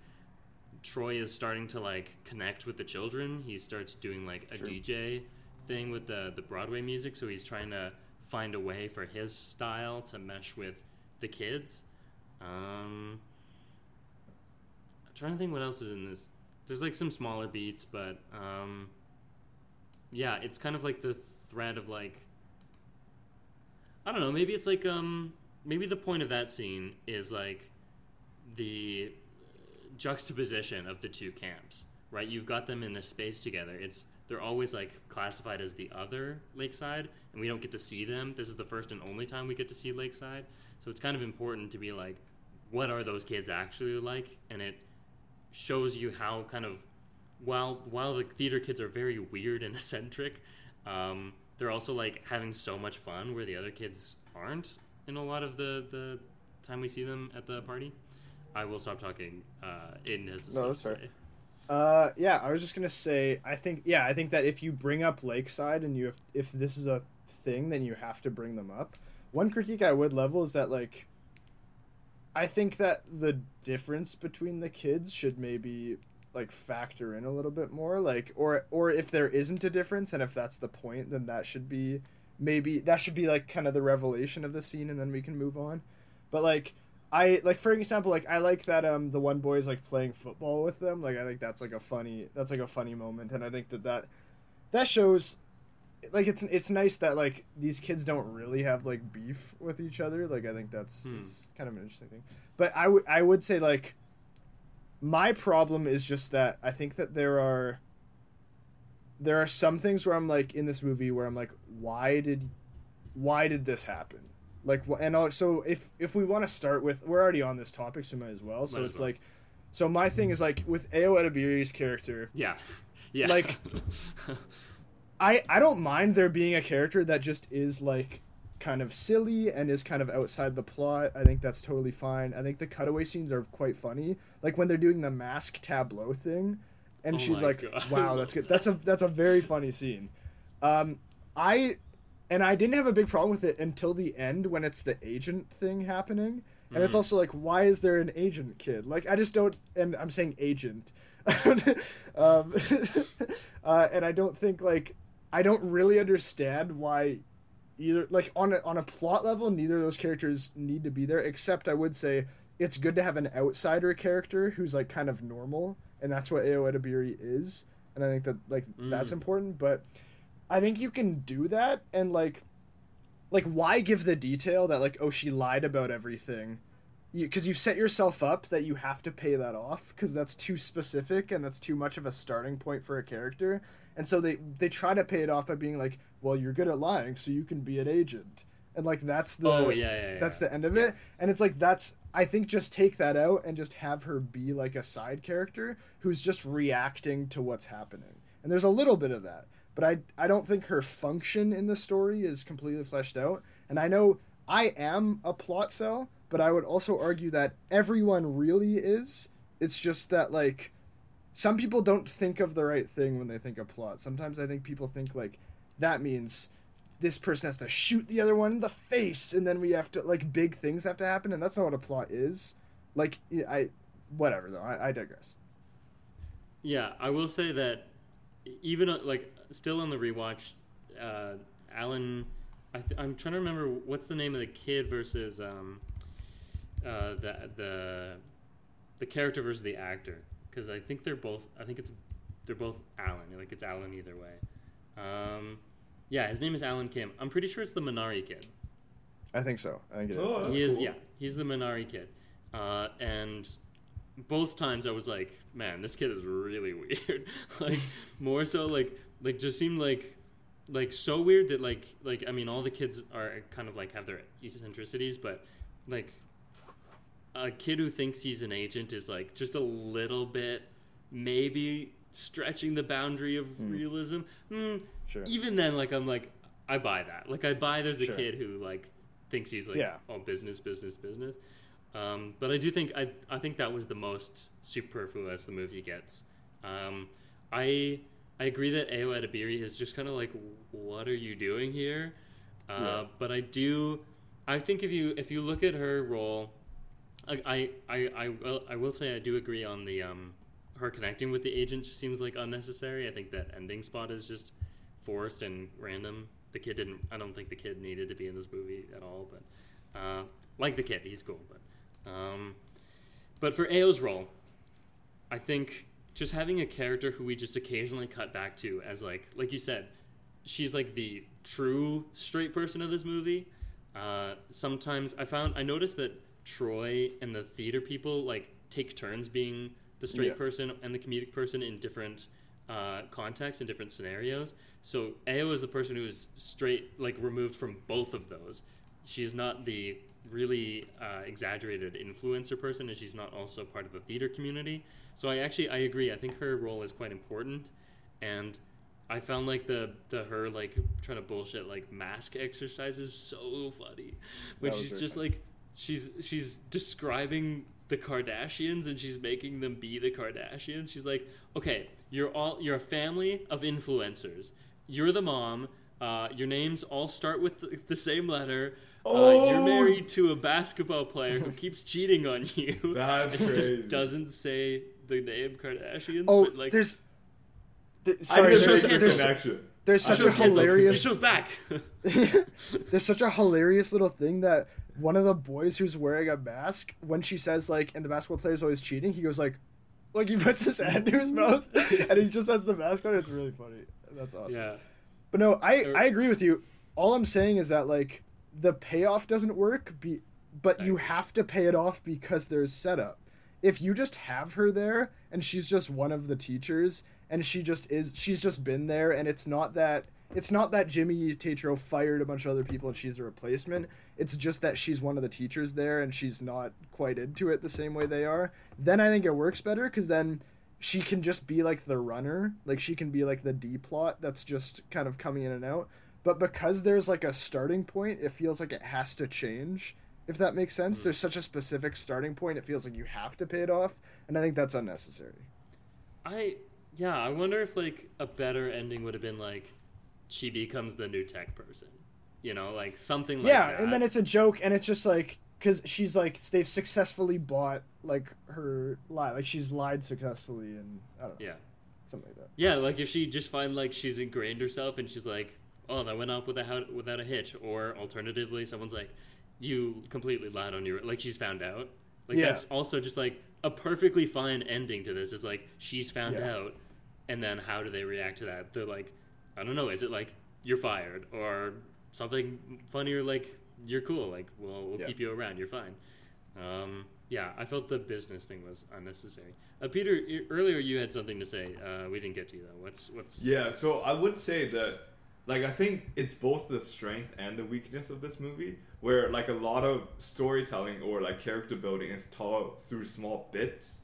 Speaker 1: Troy is starting to like connect with the children. He starts doing like a
Speaker 3: Sure.
Speaker 1: DJ thing with the the Broadway music, so he's trying to find a way for his style to mesh with the kids. Um, I'm trying to think what else is in this. There's like some smaller beats, but um, yeah, it's kind of like the thread of like I don't know. Maybe it's like um maybe the point of that scene is like the juxtaposition of the two camps, right? You've got them in this space together. It's they're always like classified as the other Lakeside, and we don't get to see them. This is the first and only time we get to see Lakeside, so it's kind of important to be like, what are those kids actually like? And it shows you how kind of while while the theater kids are very weird and [laughs] eccentric, um, they're also like having so much fun where the other kids aren't in a lot of the the time we see them at the party. I will stop talking. Uh, Aiden has
Speaker 3: No, that's fair.
Speaker 1: say.
Speaker 3: Uh, yeah, I was just gonna say, I think, yeah, I think that if you bring up Lakeside and you have, if this is a thing, then you have to bring them up. One critique I would level is that like, I think that the difference between the kids should maybe like factor in a little bit more, like, or or if there isn't a difference and if that's the point, then that should be maybe that should be like kind of the revelation of the scene, and then we can move on. But like. I like for example like I like that um the one boy is like playing football with them like I think that's like a funny that's like a funny moment and I think that that that shows like it's it's nice that like these kids don't really have like beef with each other like I think that's
Speaker 1: Hmm.
Speaker 3: it's kind of an interesting thing but I would I would say like my problem is just that I think that there are there are some things where I'm like in this movie where I'm like why did why did this happen like and also if if we want to start with we're already on this topic so might as well so
Speaker 1: Might
Speaker 3: it's
Speaker 1: well.
Speaker 3: like so my thing is like with Ayo Edebiri's character
Speaker 1: Yeah, [laughs] yeah.
Speaker 3: Like- [laughs] I I don't mind there being a character that just is like kind of silly and is kind of outside the plot. I think that's totally fine. I think the cutaway scenes are quite funny. Like when they're doing the mask tableau thing and
Speaker 1: Oh
Speaker 3: she's like,
Speaker 1: God.
Speaker 3: "Wow, that's good." That's a that's a very funny scene. Um I and I didn't have a big problem with it until the end when it's the agent thing happening. And it's
Speaker 1: Mhm.
Speaker 3: also like, why is there an agent kid? Like, I just don't, and I'm saying agent. [laughs] um, [laughs] uh, and I don't think, like, I don't really understand why either, like, on a, on a plot level, neither of those characters need to be there, except I would say it's good to have an outsider character who's, like, kind of normal, and that's what Ayo Edebiri is. And I think that, like, that's
Speaker 1: Mm.
Speaker 3: important, but I think you can do that, and, like, like why give the detail that like oh she lied about everything because you, have set yourself up that you have to pay that off because that's too specific and that's too much of a starting point for a character. And so they they try to pay it off by being like well you're good at lying so you can be an agent. And like that's the
Speaker 1: oh yeah, yeah, yeah.
Speaker 3: that's the end of it. And it's like that's i think just take that out and just have her be like a side character who's just reacting to what's happening. And there's a little bit of that but i i don't think her function in the story is completely fleshed out. And i know i am a plot cell but i would also argue that everyone really is. It's just that like some people don't think of the right thing when they think of plot. Sometimes i think people think like that means this person has to shoot the other one in the face and then we have to like big things have to happen and that's not what a plot is. Like i whatever though. I, I digress.
Speaker 1: Yeah, I will say that even uh, like still on the rewatch, uh, Alan, I I'm trying to remember what's the name of the kid versus um, uh, the the the character versus the actor. Because I think they're both I think it's they're both Alan. Like it's Alan either way. Um, yeah, his name is Alan Kim. I'm pretty sure it's the Minari kid.
Speaker 3: i think so. I think it is.
Speaker 2: Oh, that's
Speaker 1: he is yeah he's the minari kid. Uh, and both times i was like man this kid is really [laughs] weird. Like more so like like just seemed like like so weird that like like i mean all the kids are kind of like have their eccentricities but like a kid who thinks he's an agent is like just a little bit maybe stretching the boundary of realism. Hmm,
Speaker 3: sure.
Speaker 1: even then like i'm like i buy that. Like i buy there's a
Speaker 3: Sure.
Speaker 1: kid who like thinks he's like
Speaker 3: Yeah.
Speaker 1: oh business business business. Um, but i do think I, I think that was the most superfluous the movie gets. Um, i i agree that ayo edebiri is just kind of like what are you doing here? Uh,
Speaker 3: Yeah.
Speaker 1: but i do i think if you if you look at her role I, I, I, will, I will say I do agree on the um, her connecting with the agent just seems like unnecessary. I think that ending spot is just forced and random. The kid didn't. I don't think the kid needed to be in this movie at all. But uh, like the kid, he's cool. But um, but for Ayo's role, I think just having a character who we just occasionally cut back to as like like you said, she's like the true straight person of this movie. uh, sometimes I found I noticed that Troy and the theater people like take turns being the straight
Speaker 3: Yeah.
Speaker 1: person and the comedic person in different uh, contexts and different scenarios. So Ayo is the person who is straight, like removed from both of those. She's not the really uh, exaggerated influencer person, and she's not also part of the theater community. So I actually I agree. I think her role is quite important, and I found like the the her like trying to bullshit like mask exercises so funny when she's just
Speaker 3: funny.
Speaker 1: like she's she's describing the Kardashians and she's making them be the Kardashians. She's like, okay, you're all you're a family of influencers. You're the mom. Uh, your names all start with the, the same letter. Uh, you're
Speaker 2: Oh!
Speaker 1: married to a basketball player who [laughs] keeps cheating on you.
Speaker 2: That's [laughs]
Speaker 1: and she
Speaker 2: crazy.
Speaker 1: just doesn't say the name Kardashians.
Speaker 3: Oh,
Speaker 1: but like,
Speaker 3: there's. th-
Speaker 2: I
Speaker 3: sorry,
Speaker 2: didn't
Speaker 3: there's,
Speaker 2: make the
Speaker 3: there's, there's such a
Speaker 2: just canceled.
Speaker 1: it shows back. [laughs]
Speaker 3: There's such a hilarious little thing that one of the boys who's wearing a mask, when she says like, and the basketball player's always cheating, he goes like, like he puts his hand to his [laughs] mouth, and he just has the mask on. It's really funny. That's awesome.
Speaker 1: yeah.
Speaker 3: But no, I I agree with you. All I'm saying is that like the payoff doesn't work, be, but you have to pay it off because there's setup. If you just have her there and she's just one of the teachers and she just is she's just been there and it's not that it's not that Jimmy Tatro fired a bunch of other people and she's a replacement. It's just that she's one of the teachers there and she's not quite into it the same way they are. Then I think it works better because then she can just be like the runner. Like she can be like the d plot that's just kind of coming in and out. But because there's like a starting point it feels like it has to change if that makes sense. Mm. There's such a specific starting point it feels like you have to pay it off and i think that's unnecessary.
Speaker 1: I yeah, I wonder if like a better ending would have been like she becomes the new tech person. You know, like something like
Speaker 3: yeah
Speaker 1: that.
Speaker 3: and then it's a joke and it's just like because she's like they've successfully bought like her lie like she's lied successfully and i don't know
Speaker 1: yeah.
Speaker 3: something like that
Speaker 1: Yeah, like if she just find like she's ingrained herself and she's like, "Oh, that went off without without a hitch," or alternatively, someone's like, "You completely lied on your," like she's found out. Like
Speaker 3: Yeah.
Speaker 1: that's also just like a perfectly fine ending to this. Is like she's found
Speaker 3: Yeah.
Speaker 1: out, and then how do they react to that? They're like, I don't know. Is it like you're fired or something funnier like you're cool? Like, well, we'll
Speaker 3: Yeah.
Speaker 1: keep you around. You're fine. Um, yeah, I felt the business thing was unnecessary. Uh, Peter, earlier you had something to say. Uh, we didn't get to you though. What's what's?
Speaker 2: Yeah, so I would say that, like, I think it's both the strength and the weakness of this movie, where like a lot of storytelling or like character building is told through small bits,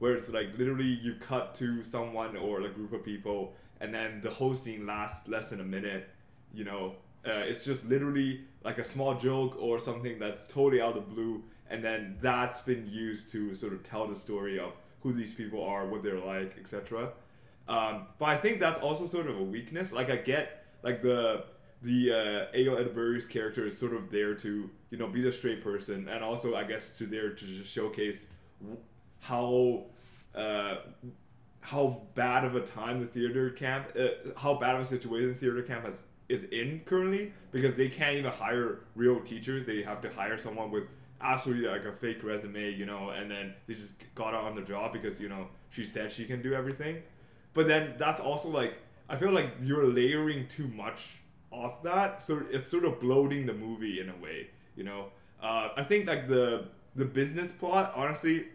Speaker 2: where it's like literally you cut to someone or a group of people, and then the whole scene lasts less than a minute. You know, uh, it's just literally like a small joke or something that's totally out of the blue, and then that's been used to sort of tell the story of who these people are, what they're like, etc. Um, but I think that's also sort of a weakness. Like I get like the the uh, Ayo Edebiri's character is sort of there to you know be the straight person, and also I guess to there to just showcase how uh, how bad of a time the theater camp, uh, how bad of a situation the theater camp has is in currently because they can't even hire real teachers. They have to hire someone with absolutely like a fake resume, you know, and then they just got her on the job because you know she said she can do everything. But then that's also like I feel like you're layering too much off that, so it's sort of bloating the movie in a way, you know. Uh, I think like the the business plot honestly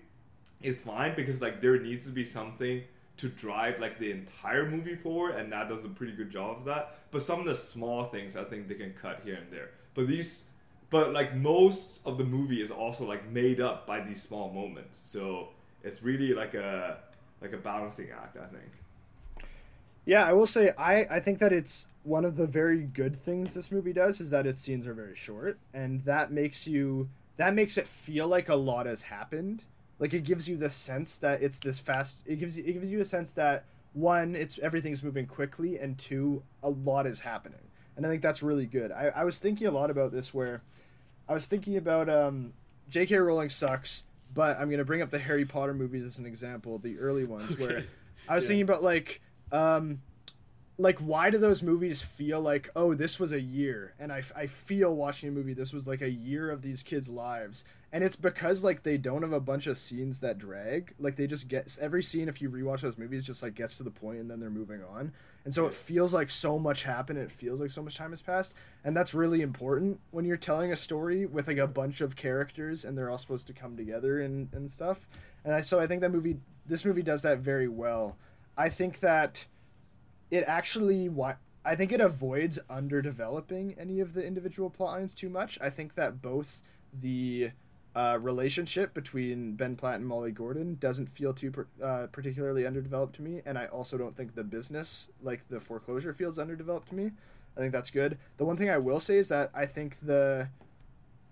Speaker 2: is fine because like there needs to be something to drive like the entire movie forward and that does a pretty good job of that. But some of the small things i think they can cut here and there. But these but like most of the movie is also like made up by these small moments. So it's really like a like a balancing act i think.
Speaker 3: Yeah, I will say I, I think that it's one of the very good things this movie does is that its scenes are very short and that makes you that makes it feel like a lot has happened. Like it gives you the sense that it's this fast it gives you it gives you a sense that one, it's everything's moving quickly and two, a lot is happening. And I think that's really good. I, I was thinking a lot about this where I was thinking about um J.K. Rowling sucks, but I'm gonna bring up the Harry Potter movies as an example, the early ones where I was
Speaker 1: Yeah.
Speaker 3: thinking about like um like why do those movies feel like oh this was a year and I, I feel watching a movie this was like a year of these kids lives and it's because like they don't have a bunch of scenes that drag. Like they just get every scene if you rewatch those movies just like gets to the point and then they're moving on. And so it feels like so much happened it feels like so much time has passed. And that's really important when you're telling a story with like a bunch of characters and they're all supposed to come together and, and stuff. And I, so i think that movie this movie does that very well. I think that it actually I think it avoids underdeveloping any of the individual plot lines too much. I think that both the uh, relationship between Ben Platt and Molly Gordon doesn't feel too uh, particularly underdeveloped to me, and I also don't think the business, like the foreclosure, feels underdeveloped to me. I think that's good. The one thing I will say is that I think the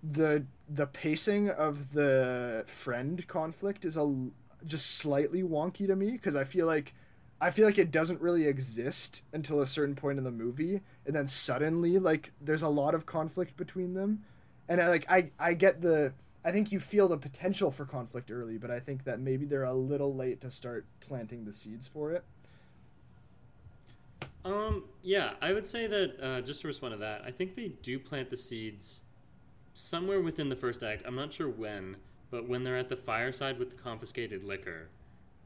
Speaker 3: the the pacing of the friend conflict is a just slightly wonky to me because I feel like I feel like it doesn't really exist until a certain point in the movie, and then suddenly, like, there's a lot of conflict between them, and I like I I get the I think you feel the potential for conflict early, but I think that maybe they're a little late to start planting the seeds for it.
Speaker 1: Um. Yeah, I would say that uh, just to respond to that, I think they do plant the seeds somewhere within the first act. I'm not sure when, but when they're at the fireside with the confiscated liquor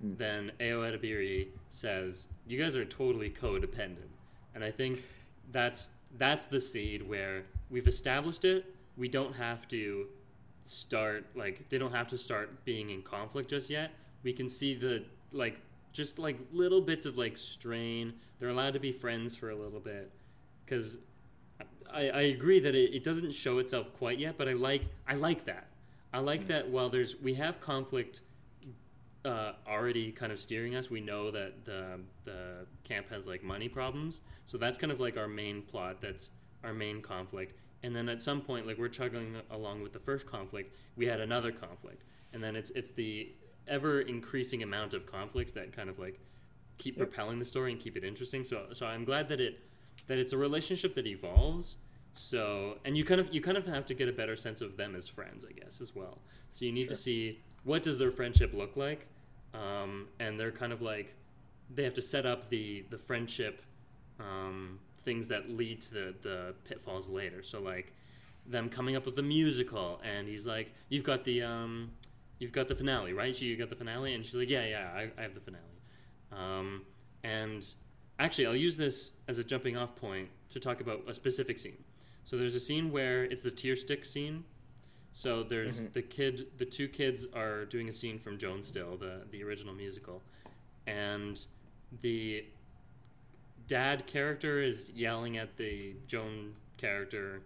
Speaker 1: mm. then Ayo Edebiri says, "You guys are totally codependent," and I think that's that's the seed where we've established it. We don't have to start like they don't have to start being in conflict just yet. We can see the like just like little bits of like strain. They're allowed to be friends for a little bit because I, I agree that it, it doesn't show itself quite yet, but I like I like that. I like that while there's we have conflict uh, already kind of steering us. We know that the the camp has like money problems, so that's kind of like our main plot. That's our main conflict. And then at some point, like we're chugging along with the first conflict, we had another conflict, and then it's it's the ever increasing amount of conflicts that kind of like keep yep. propelling the story and keep it interesting. So so I'm glad that it that it's a relationship that evolves. So and you kind of you kind of have to get a better sense of them as friends, I guess, as well. So you need sure. to see what does their friendship look like? Um, and they're kind of like they have to set up the the friendship um, things that lead to the, the pitfalls later. So like them coming up with the musical, and he's like, "You've got the um, you've got the finale, right? She you got the finale," and she's like, "Yeah, yeah, I, I have the finale." Um, and actually, I'll use this as a jumping off point to talk about a specific scene. So there's a scene where it's the tear stick scene so there's mm-hmm. the kid, the two kids are doing a scene from Joan Still, the the original musical, and the dad character is yelling at the Joan character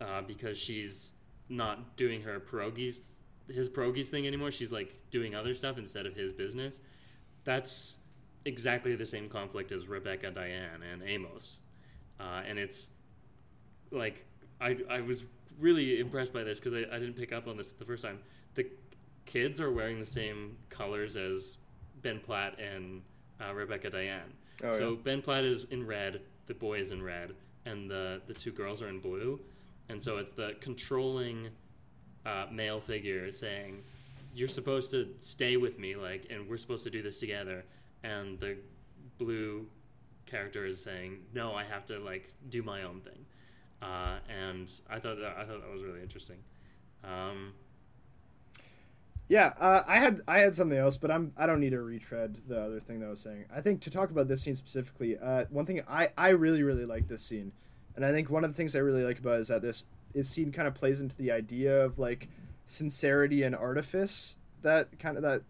Speaker 1: uh, because she's not doing her pierogies his pierogies thing anymore. She's like doing other stuff instead of his business. That's exactly the same conflict as Rebecca Diane and Amos, uh, and it's like I I was really impressed by this because I, I didn't pick up on this the first time. The kids are wearing the same colors as Ben Platt and uh, Rebecca Diane. Oh, so yeah. Ben Platt is in red, the boy is in red, and the the two girls are in blue, and so it's the controlling uh, male figure saying, "You're supposed to stay with me, like, and we're supposed to do this together," and the blue character is saying, "No, I have to like do my own thing." uh, and I thought that I thought that was really interesting. Um,
Speaker 3: yeah, uh, I had I had something else, but I'm I don't need to retread the other thing that I was saying. I think to talk about this scene specifically, uh, one thing I I really really like this scene, and I think one of the things I really like about it is that this this scene kind of plays into the idea of like sincerity and artifice that kind of that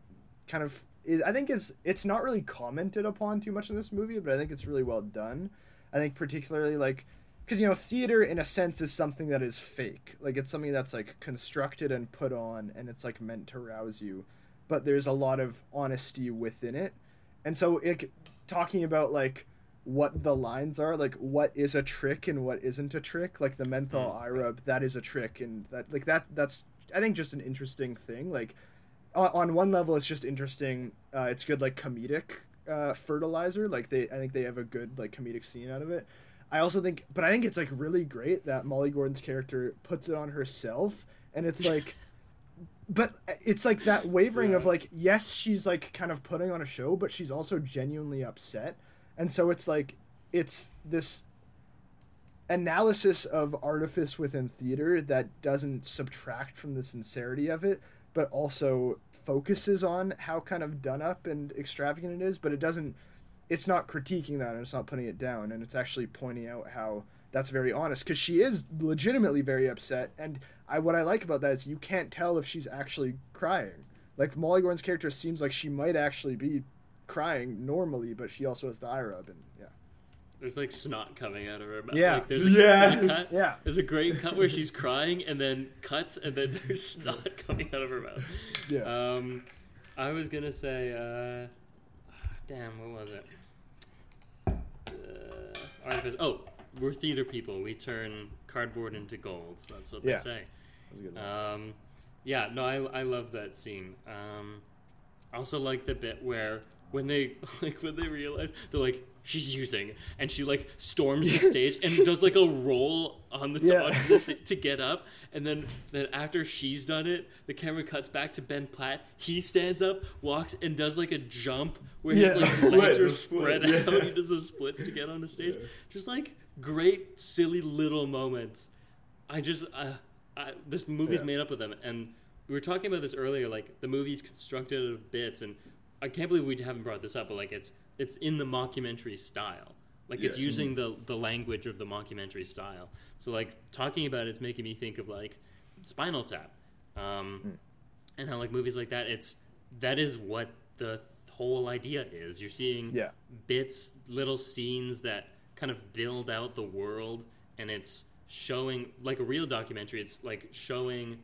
Speaker 3: kind of is I think is it's not really commented upon too much in this movie, but I think it's really well done. I think particularly like because you know theater in a sense is something that is fake. Like it's something that's like constructed and put on and it's like meant to rouse you. But there's a lot of honesty within it. And so it talking about like what the lines are like what is a trick and what isn't a trick like the menthol mm. irub that is a trick and that like that that's i think just an interesting thing. Like on, on one level it's just interesting uh, it's good like comedic uh, fertilizer. Like they i think they have a good like comedic scene out of it I also think, but I think it's like really great that Molly Gordon's character puts it on herself, and it's [laughs] like, but it's like that wavering yeah. of like, yes, she's like kind of putting on a show, but she's also genuinely upset, and so it's like, it's this analysis of artifice within theater that doesn't subtract from the sincerity of it, but also focuses on how kind of done up and extravagant it is, but it doesn't it's not critiquing that and it's not putting it down and it's actually pointing out how that's very honest because she is legitimately very upset and I what I like about that is you can't tell if she's actually crying. Like Molly Gordon's character seems like she might actually be crying normally, but she also has the eye rub and yeah.
Speaker 1: There's like snot coming out of her mouth.
Speaker 3: Yeah.
Speaker 1: Like, there's, a,
Speaker 2: Yes.
Speaker 1: there's a cut.
Speaker 3: Yeah.
Speaker 1: There's a great cut where she's crying and then cuts and then [laughs] there's snot coming out of her mouth.
Speaker 3: Yeah.
Speaker 1: Um, I was gonna say, uh, damn, what was it? Uh, artifice. Oh, we're theater people. We turn cardboard into gold. That's what
Speaker 3: Yeah.
Speaker 1: they say.
Speaker 3: That was a good one.
Speaker 1: Um, yeah, no, I, I love that scene. Um, I also like the bit where when they [laughs] like when they realize they're like she's using and she like storms the [laughs] stage and does like a roll on the
Speaker 3: Yeah.
Speaker 1: the to get up and then then after she's done it the camera cuts back to Ben Platt he stands up walks and does like a jump where
Speaker 3: Yeah.
Speaker 1: his like legs are
Speaker 2: split,
Speaker 1: spread
Speaker 2: yeah.
Speaker 1: out [laughs] he does the splits to get on the stage just like great silly little moments I just uh, I, this movie's
Speaker 3: Yeah.
Speaker 1: made up of them, and we were talking about this earlier. Like the movie's constructed out of bits, and I can't believe we haven't brought this up, but like it's it's in the mockumentary style. Like it's
Speaker 2: Yeah.
Speaker 1: using the the language of the mockumentary style. So like talking about it's making me think of like Spinal Tap, um, and how like movies like that. It's that is what the whole idea is. You're seeing
Speaker 3: Yeah.
Speaker 1: bits, little scenes that kind of build out the world, and it's showing like a real documentary. It's like showing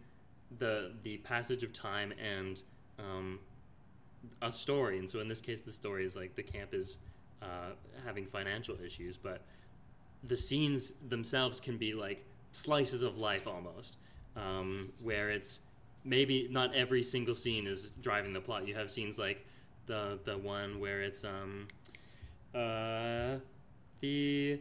Speaker 1: the the passage of time and um, a story. And so in this case, the story is like the camp is uh, having financial issues, but the scenes themselves can be like slices of life almost, um, where it's maybe not every single scene is driving the plot. You have scenes like the the one where it's um uh the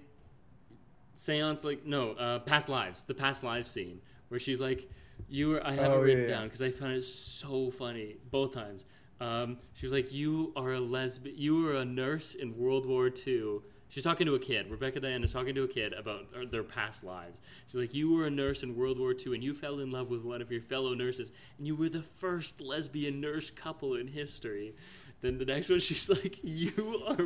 Speaker 1: seance like no uh past lives the past lives scene where she's like you were i have
Speaker 3: Oh,
Speaker 1: it written
Speaker 3: yeah,
Speaker 1: down because i found it so funny both times. Um she was like you are a lesbian you were a nurse in world war ii she's talking to a kid rebecca diane is talking to a kid about uh, their past lives. She's like you were a nurse in world war ii and you fell in love with one of your fellow nurses and you were the first lesbian nurse couple in history then the next one, [laughs] she's like, "You are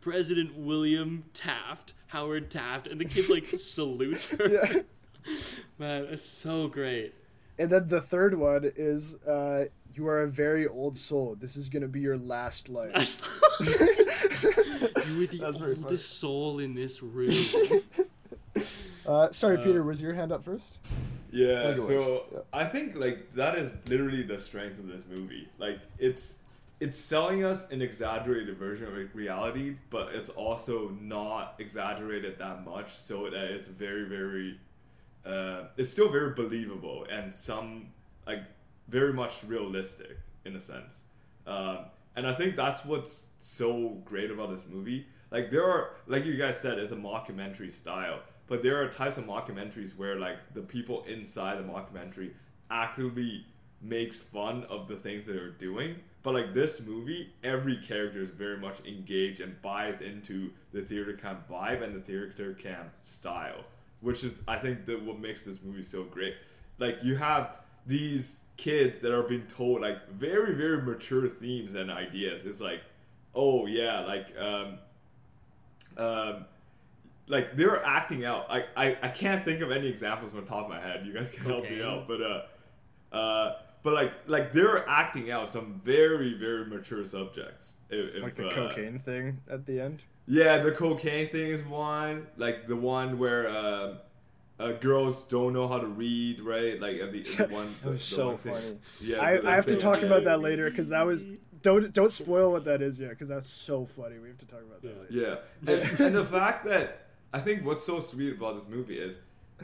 Speaker 1: President William Taft, Howard Taft," and the kid like [laughs] salutes her.
Speaker 3: Yeah. [laughs]
Speaker 1: Man, it's so great.
Speaker 3: And then the third one is uh, you are a very old soul. This is gonna be your last life.
Speaker 1: you were the
Speaker 3: That's
Speaker 1: oldest soul in this room.
Speaker 3: Uh, sorry,
Speaker 1: Uh,
Speaker 3: Peter, was your hand up first?
Speaker 2: Yeah,
Speaker 3: Like it was,
Speaker 2: so
Speaker 3: yeah.
Speaker 2: I think like that is literally the strength of this movie. Like it's it's selling us an exaggerated version of reality, but it's also not exaggerated that much, so that it's very very uh, it's still very believable and some like very much realistic in a sense. Um, and I think that's what's so great about this movie. Like there are, like you guys said, it's a mockumentary style, but there are types of mockumentaries where like the people inside the mockumentary actively makes fun of the things that they're doing. But like this movie, every character is very much engaged and buys into the theater camp vibe and the theater camp style, which is I think that what makes this movie so great. Like you have these kids that are being told like very very mature themes and ideas. It's like, oh yeah, like um, um, like they're acting out. I, I I can't think of any examples on top of my head. You guys can help me out, but uh, uh, but like like they're acting out some very very mature subjects. If, if,
Speaker 3: Like the
Speaker 2: uh,
Speaker 3: cocaine thing at the end.
Speaker 2: yeah, the cocaine thing is one. Like the one where uh, uh, girls don't know how to read, right? Like the, the [laughs] one.
Speaker 3: That was
Speaker 2: the
Speaker 3: so
Speaker 2: one thing-
Speaker 3: funny.
Speaker 2: Yeah,
Speaker 3: I, I have to talk
Speaker 2: yeah.
Speaker 3: about that later because that was don't don't spoil what that is yet because that's so funny. We have to talk about that. Later.
Speaker 2: Yeah, and, and the fact that I think what's so sweet about this movie is,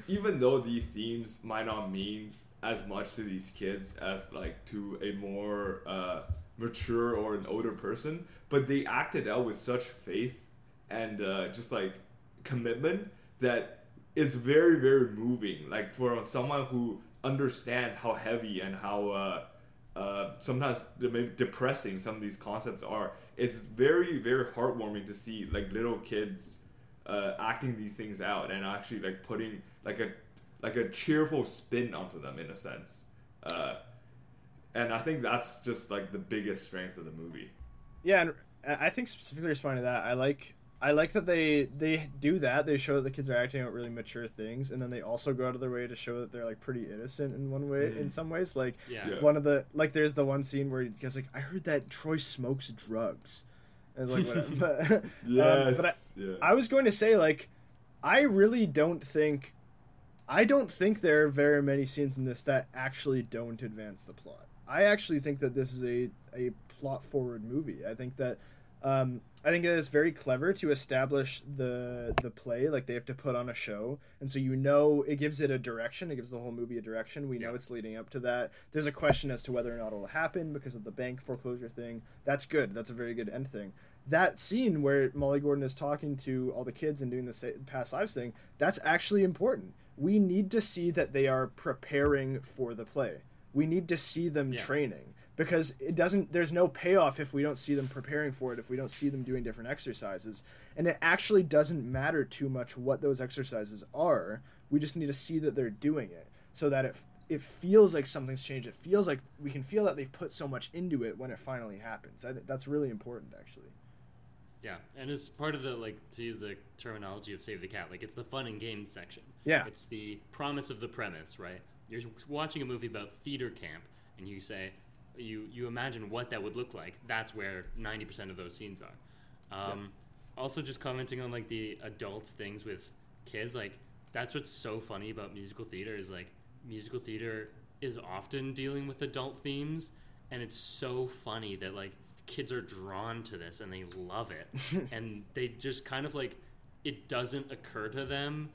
Speaker 2: even though these themes might not mean as much to these kids as like to a more uh, mature or an older person, but they acted out with such faith and uh, just like commitment that it's very very moving. Like for someone who understands how heavy and how uh, uh, sometimes maybe depressing some of these concepts are. It's very very heartwarming to see like little kids uh, acting these things out and actually like putting like a like a cheerful spin onto them in a sense. Uh, and I think that's just like the biggest strength of the movie.
Speaker 3: Yeah, and I think specifically responding to that, I like I like that they they do that. They show that the kids are acting out really mature things, and then they also go out of their way to show that they're like pretty innocent in one way. In
Speaker 2: Mhm.
Speaker 3: some ways, like
Speaker 1: Yeah.
Speaker 2: Yeah.
Speaker 3: one of the like, there's the one scene where he goes like, "I heard that Troy smokes drugs," and like whatever. [laughs] but, [laughs] um,
Speaker 2: Yes.
Speaker 3: but I,
Speaker 2: yeah.
Speaker 3: I was going to say like, I really don't think, I don't think there are very many scenes in this that actually don't advance the plot. I actually think that this is a a plot forward movie. I think that. Um, I think it is very clever to establish the the play. Like they have to put on a show, and so you know it gives it a direction. It gives the whole movie a direction. We know
Speaker 1: Yeah.
Speaker 3: it's leading up to that. There's a question as to whether or not it'll happen because of the bank foreclosure thing. That's good. That's a very good end thing. That scene where Molly Gordon is talking to all the kids and doing the past lives thing. That's actually important. We need to see that they are preparing for the play. We need to see them
Speaker 1: Yeah.
Speaker 3: training because it doesn't there's no payoff if we don't see them preparing for it if we don't see them doing different exercises and it actually doesn't matter too much what those exercises are we just need to see that they're doing it so that it it feels like something's changed it feels like we can feel that they've put so much into it when it finally happens I that's really important actually
Speaker 1: Yeah, and as part of the like to use the terminology of Save the Cat, like it's the fun and games section.
Speaker 3: Yeah.
Speaker 1: it's the promise of the premise, right? You're watching a movie about theater camp, and you say, you you imagine what that would look like. That's where ninety percent of those scenes are. Um, Also, just commenting on like the adults things with kids, like that's what's so funny about musical theater is like musical theater is often dealing with adult themes, and it's so funny that like kids are drawn to this and they love it, [laughs] and they just kind of like it doesn't occur to them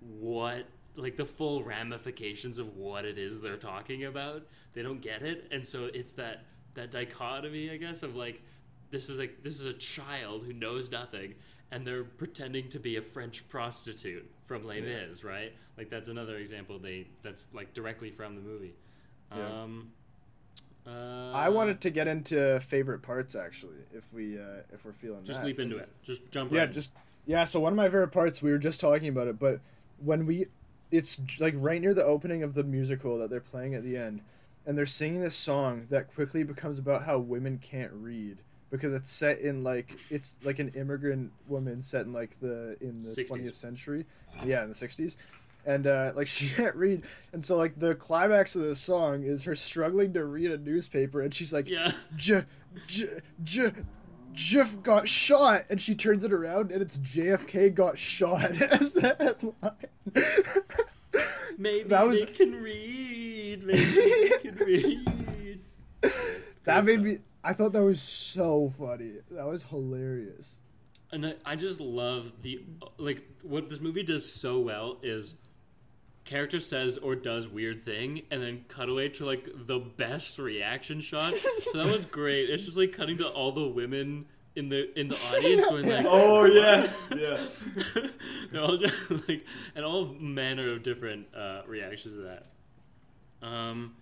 Speaker 1: what like the full ramifications of what it is they're talking about. They don't get it. And so it's that that dichotomy i guess of like this is like this is a child who knows nothing and they're pretending to be a french prostitute from les mis right? Like that's another example they that's like directly from the movie.
Speaker 3: Yeah.
Speaker 1: um uh,
Speaker 3: i wanted to get into favorite parts actually if we uh if we're feeling
Speaker 1: just
Speaker 3: that.
Speaker 1: leap into it just jump
Speaker 3: yeah
Speaker 1: right in.
Speaker 3: just yeah so one of my favorite parts we were just talking about it but when we it's like right near the opening of the musical that they're playing at the end and they're singing this song that quickly becomes about how women can't read because it's set in like it's like an immigrant woman set in like the in the
Speaker 1: 60s.
Speaker 3: 20th century yeah in the 60s and uh, like [laughs] she can't read and so like the climax of the song is her struggling to read a newspaper and she's like
Speaker 1: yeah [laughs]
Speaker 3: J- J- J- Jeff got shot, and she turns it around, and it's JFK got shot [laughs] as the headline.
Speaker 1: maybe
Speaker 3: That was-
Speaker 1: they can read maybe they can read
Speaker 3: that made me. I thought that was so funny. That was hilarious.
Speaker 1: And I, I just love the like what this movie does so well is character says or does weird thing and then cut away to like the best reaction shot. so that one's [laughs] great. It's just like cutting to all the women in the in the audience going like
Speaker 2: Oh yes, yeah. [laughs]
Speaker 1: They're all just like and all manner of different uh, reactions to that. Um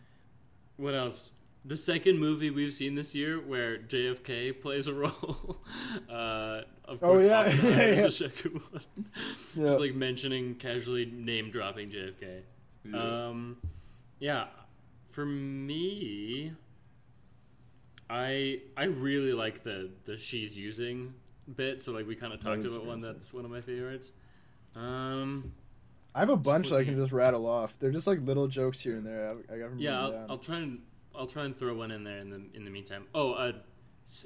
Speaker 1: what else? The second movie we've seen this year where JFK plays a role. [laughs] uh, of
Speaker 3: Oh,
Speaker 1: course,
Speaker 3: yeah.
Speaker 1: Oppenheimer [laughs]
Speaker 3: Yeah,
Speaker 1: is
Speaker 3: yeah.
Speaker 1: the second one. [laughs]
Speaker 3: Yeah.
Speaker 1: Just like mentioning casually name dropping JFK.
Speaker 2: Yeah.
Speaker 1: Um, yeah, for me, I I really like the the she's using bit. So like we kind of talked about one that's one of my favorites. Um,
Speaker 3: I have a bunch that I can just rattle off. They're just like little jokes here and there. I, I got them
Speaker 1: yeah, I'll. I'll try and I'll try and throw one in there in the in the meantime. Oh, uh,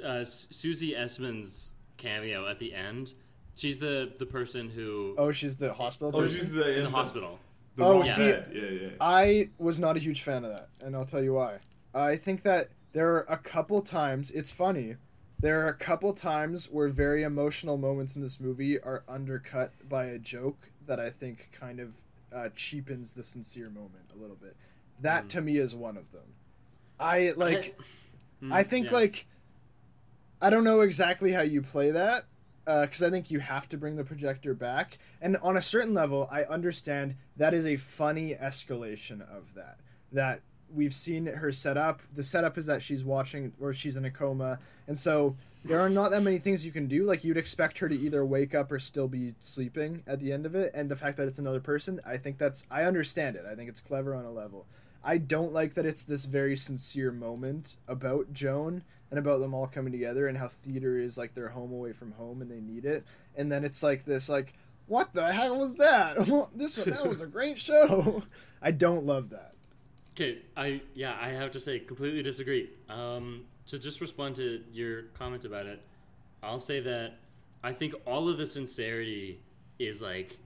Speaker 1: uh, Susie Essman's cameo at the end. She's the the person who
Speaker 3: Oh, she's the hospital
Speaker 2: Oh,
Speaker 3: person.
Speaker 2: she's the,
Speaker 1: in the hospital.
Speaker 2: The
Speaker 3: Oh,
Speaker 2: wrong
Speaker 3: see-
Speaker 2: yeah, yeah.
Speaker 3: I was not a huge fan of that, and I'll tell you why. I think that there are a couple times, it's funny, there are a couple times where very emotional moments in this movie are undercut by a joke that I think kind of uh, cheapens the sincere moment a little bit. That
Speaker 1: Mm.
Speaker 3: to me is one of them. I [laughs] like.
Speaker 1: Mm,
Speaker 3: I think
Speaker 1: yeah.
Speaker 3: like I don't know exactly how you play that because I think you have to bring the projector back, and on a certain level, I understand that is a funny escalation of that. That we've seen her set up. The setup is that she's watching or she's in a coma, and so there are not that many things you can do. Like you'd expect her to either wake up or still be sleeping at the end of it. And the fact that it's another person, I think that's I understand it. I think it's clever on a level. I don't like that it's this very sincere moment about Joan and about them all coming together and how theater is like their home away from home and they need it. And then it's like this like what the hell was that? [laughs] this that was a great show. [laughs] I don't love that.
Speaker 1: Okay, I yeah, I have to say completely disagree. Um, to just respond to your comment about it, I'll say that I think all of the sincerity is like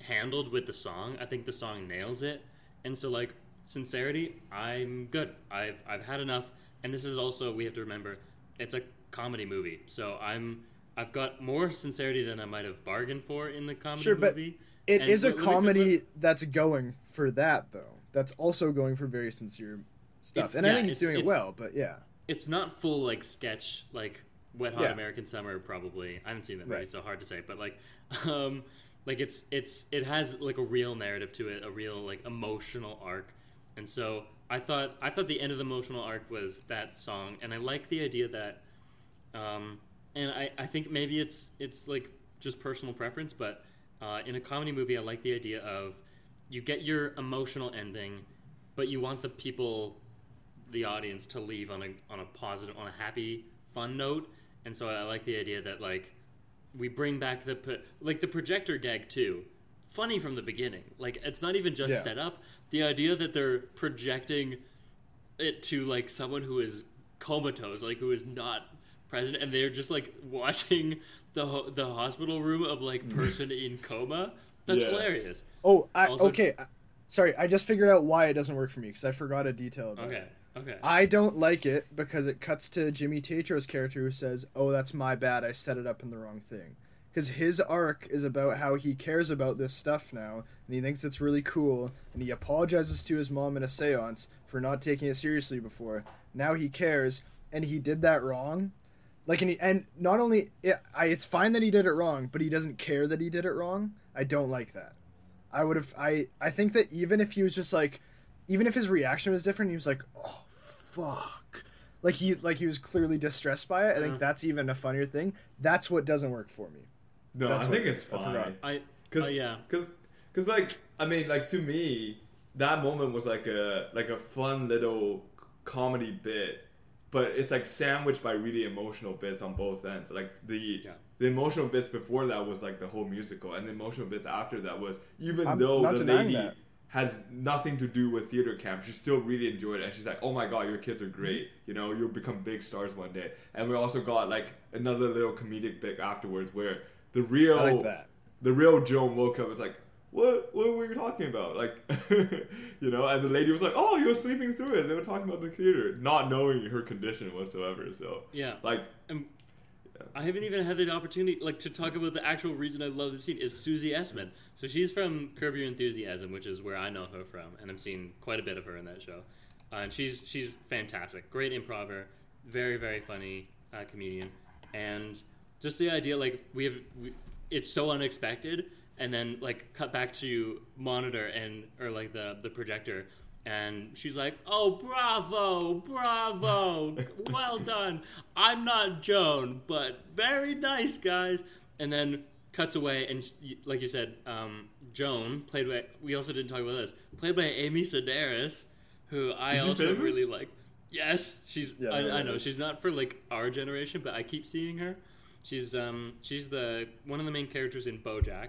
Speaker 1: handled with the song. I think the song nails it, and so like sincerity, I'm good. I've I've had enough, and this is also we have to remember it's a comedy movie, so I'm I've got more sincerity than I might have bargained for in the comedy
Speaker 3: Sure, but
Speaker 1: movie.
Speaker 3: It
Speaker 1: And
Speaker 3: is a
Speaker 1: let- let me-
Speaker 3: comedy that's going for that though. That's also going for very sincere stuff,
Speaker 1: It's-
Speaker 3: and I think it's,
Speaker 1: it's-
Speaker 3: doing it well. But yeah,
Speaker 1: it's not full like sketch like Wet Hot
Speaker 3: Yeah.
Speaker 1: American Summer probably. I haven't seen that movie,
Speaker 3: Right.
Speaker 1: so hard to say. But like, [laughs] um, like it's it's it has like a real narrative to it, a real like emotional arc, and so I thought I thought the end of the emotional arc was that song, and I like the idea that, um, and I I think maybe it's it's like just personal preference, but uh, in a comedy movie, I like the idea of you get your emotional ending, but you want the people the audience to leave on a on a positive on a happy fun note. And so i like the idea that like we bring back the like the projector gag too. Funny from the beginning. Like it's not even just
Speaker 3: Yeah.
Speaker 1: set up the idea that they're projecting it to like someone who is comatose like who is not present and they're just like [laughs] watching the ho- the hospital room of like [laughs] person in coma that's
Speaker 2: Yeah.
Speaker 1: hilarious
Speaker 3: Oh, I,
Speaker 1: Also-
Speaker 3: okay. I- Sorry, I just figured out why it doesn't work for me because I forgot a detail about
Speaker 1: okay
Speaker 3: it.
Speaker 1: okay
Speaker 3: I don't like it because it cuts to Jimmy Tatro's character who says, "Oh, that's my bad. I set it up in the wrong thing." Because his arc is about how he cares about this stuff now, and he thinks it's really cool, and he apologizes to his mom in a séance for not taking it seriously before. Now he cares, and he did that wrong. Like, and, he, and not only it, I, it's fine that he did it wrong, but he doesn't care that he did it wrong. I don't like that. I would have. I I think that even if he was just like, even if his reaction was different, he was like, "Oh fuck," like he like he was clearly distressed by it. I think
Speaker 1: mm.
Speaker 3: that's even a funnier thing. That's what doesn't work for me.
Speaker 2: No,
Speaker 3: That's
Speaker 2: I think it's
Speaker 3: I forgot.
Speaker 2: fine.
Speaker 1: i
Speaker 2: Cause,
Speaker 1: uh, yeah
Speaker 2: cause, cause, like, I mean, like to me, that moment was like a like a fun little comedy bit, but it's like sandwiched by really emotional bits on both ends. Like the
Speaker 1: Yeah.
Speaker 2: the emotional bits before that was like the whole musical, and the emotional bits after that was even
Speaker 3: I'm
Speaker 2: though the lady
Speaker 3: that.
Speaker 2: has nothing to do with theater camp, she still really enjoyed it, and she's like, "Oh my god, your kids are great! You know, you'll become big stars one day." And we also got like another little comedic bit afterwards where the real
Speaker 3: like that.
Speaker 2: the real Joan woke up was like, what what were you talking about? Like, [laughs] you know, and the lady was like, oh, you're sleeping through it. They were talking about the theater, not knowing her condition whatsoever. So,
Speaker 1: yeah
Speaker 2: like,
Speaker 1: Um, I haven't even had the opportunity like to talk about the actual reason I love the scene is Susie Essman. So she's from Curb Your Enthusiasm, which is where I know her from, and I've seen quite a bit of her in that show. Uh, and she's she's fantastic, great improver, very very funny uh, comedian, and just the idea like we have we, it's so unexpected, and then like cut back to monitor and or like the the projector. And she's like, "Oh, bravo, bravo, [laughs] well done. I'm not Joan, but very nice, guys." And then cuts away, and she- like you said, um, Joan played by. We also didn't talk about this. Played by Amy Sedaris, who I
Speaker 2: Is
Speaker 1: also really like. Yes, she's.
Speaker 3: Yeah,
Speaker 1: I, I know she's not for like our generation, but I keep seeing her. She's um she's the one of the main characters in BoJack.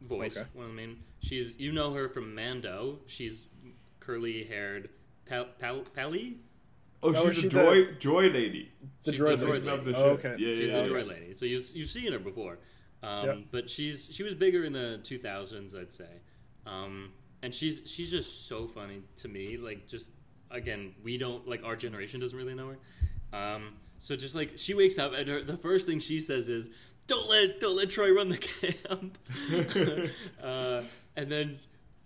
Speaker 1: Voice
Speaker 3: Okay.
Speaker 1: one of the main. She's you know her from Mando. She's curly haired. Pal, Pal, Pally?
Speaker 2: oh,
Speaker 3: Oh,
Speaker 2: she's
Speaker 3: is she
Speaker 2: a joy joy lady.
Speaker 3: The
Speaker 1: She's
Speaker 3: droid
Speaker 1: the
Speaker 3: lady.
Speaker 1: droid
Speaker 2: Mixing
Speaker 1: lady.
Speaker 3: Oh, okay.
Speaker 2: Yeah,
Speaker 1: She's
Speaker 2: yeah,
Speaker 1: the
Speaker 2: yeah.
Speaker 1: droid lady. So you've, you've seen her before. Um,
Speaker 3: Yep.
Speaker 1: But she's she was bigger in the 2000s, I'd say. Um, and she's she's just so funny to me. Like just again, we don't like our generation doesn't really know her. Um, so just like she wakes up and her, the first thing she says is, "Don't let don't let Troy run the camp." [laughs] uh, and then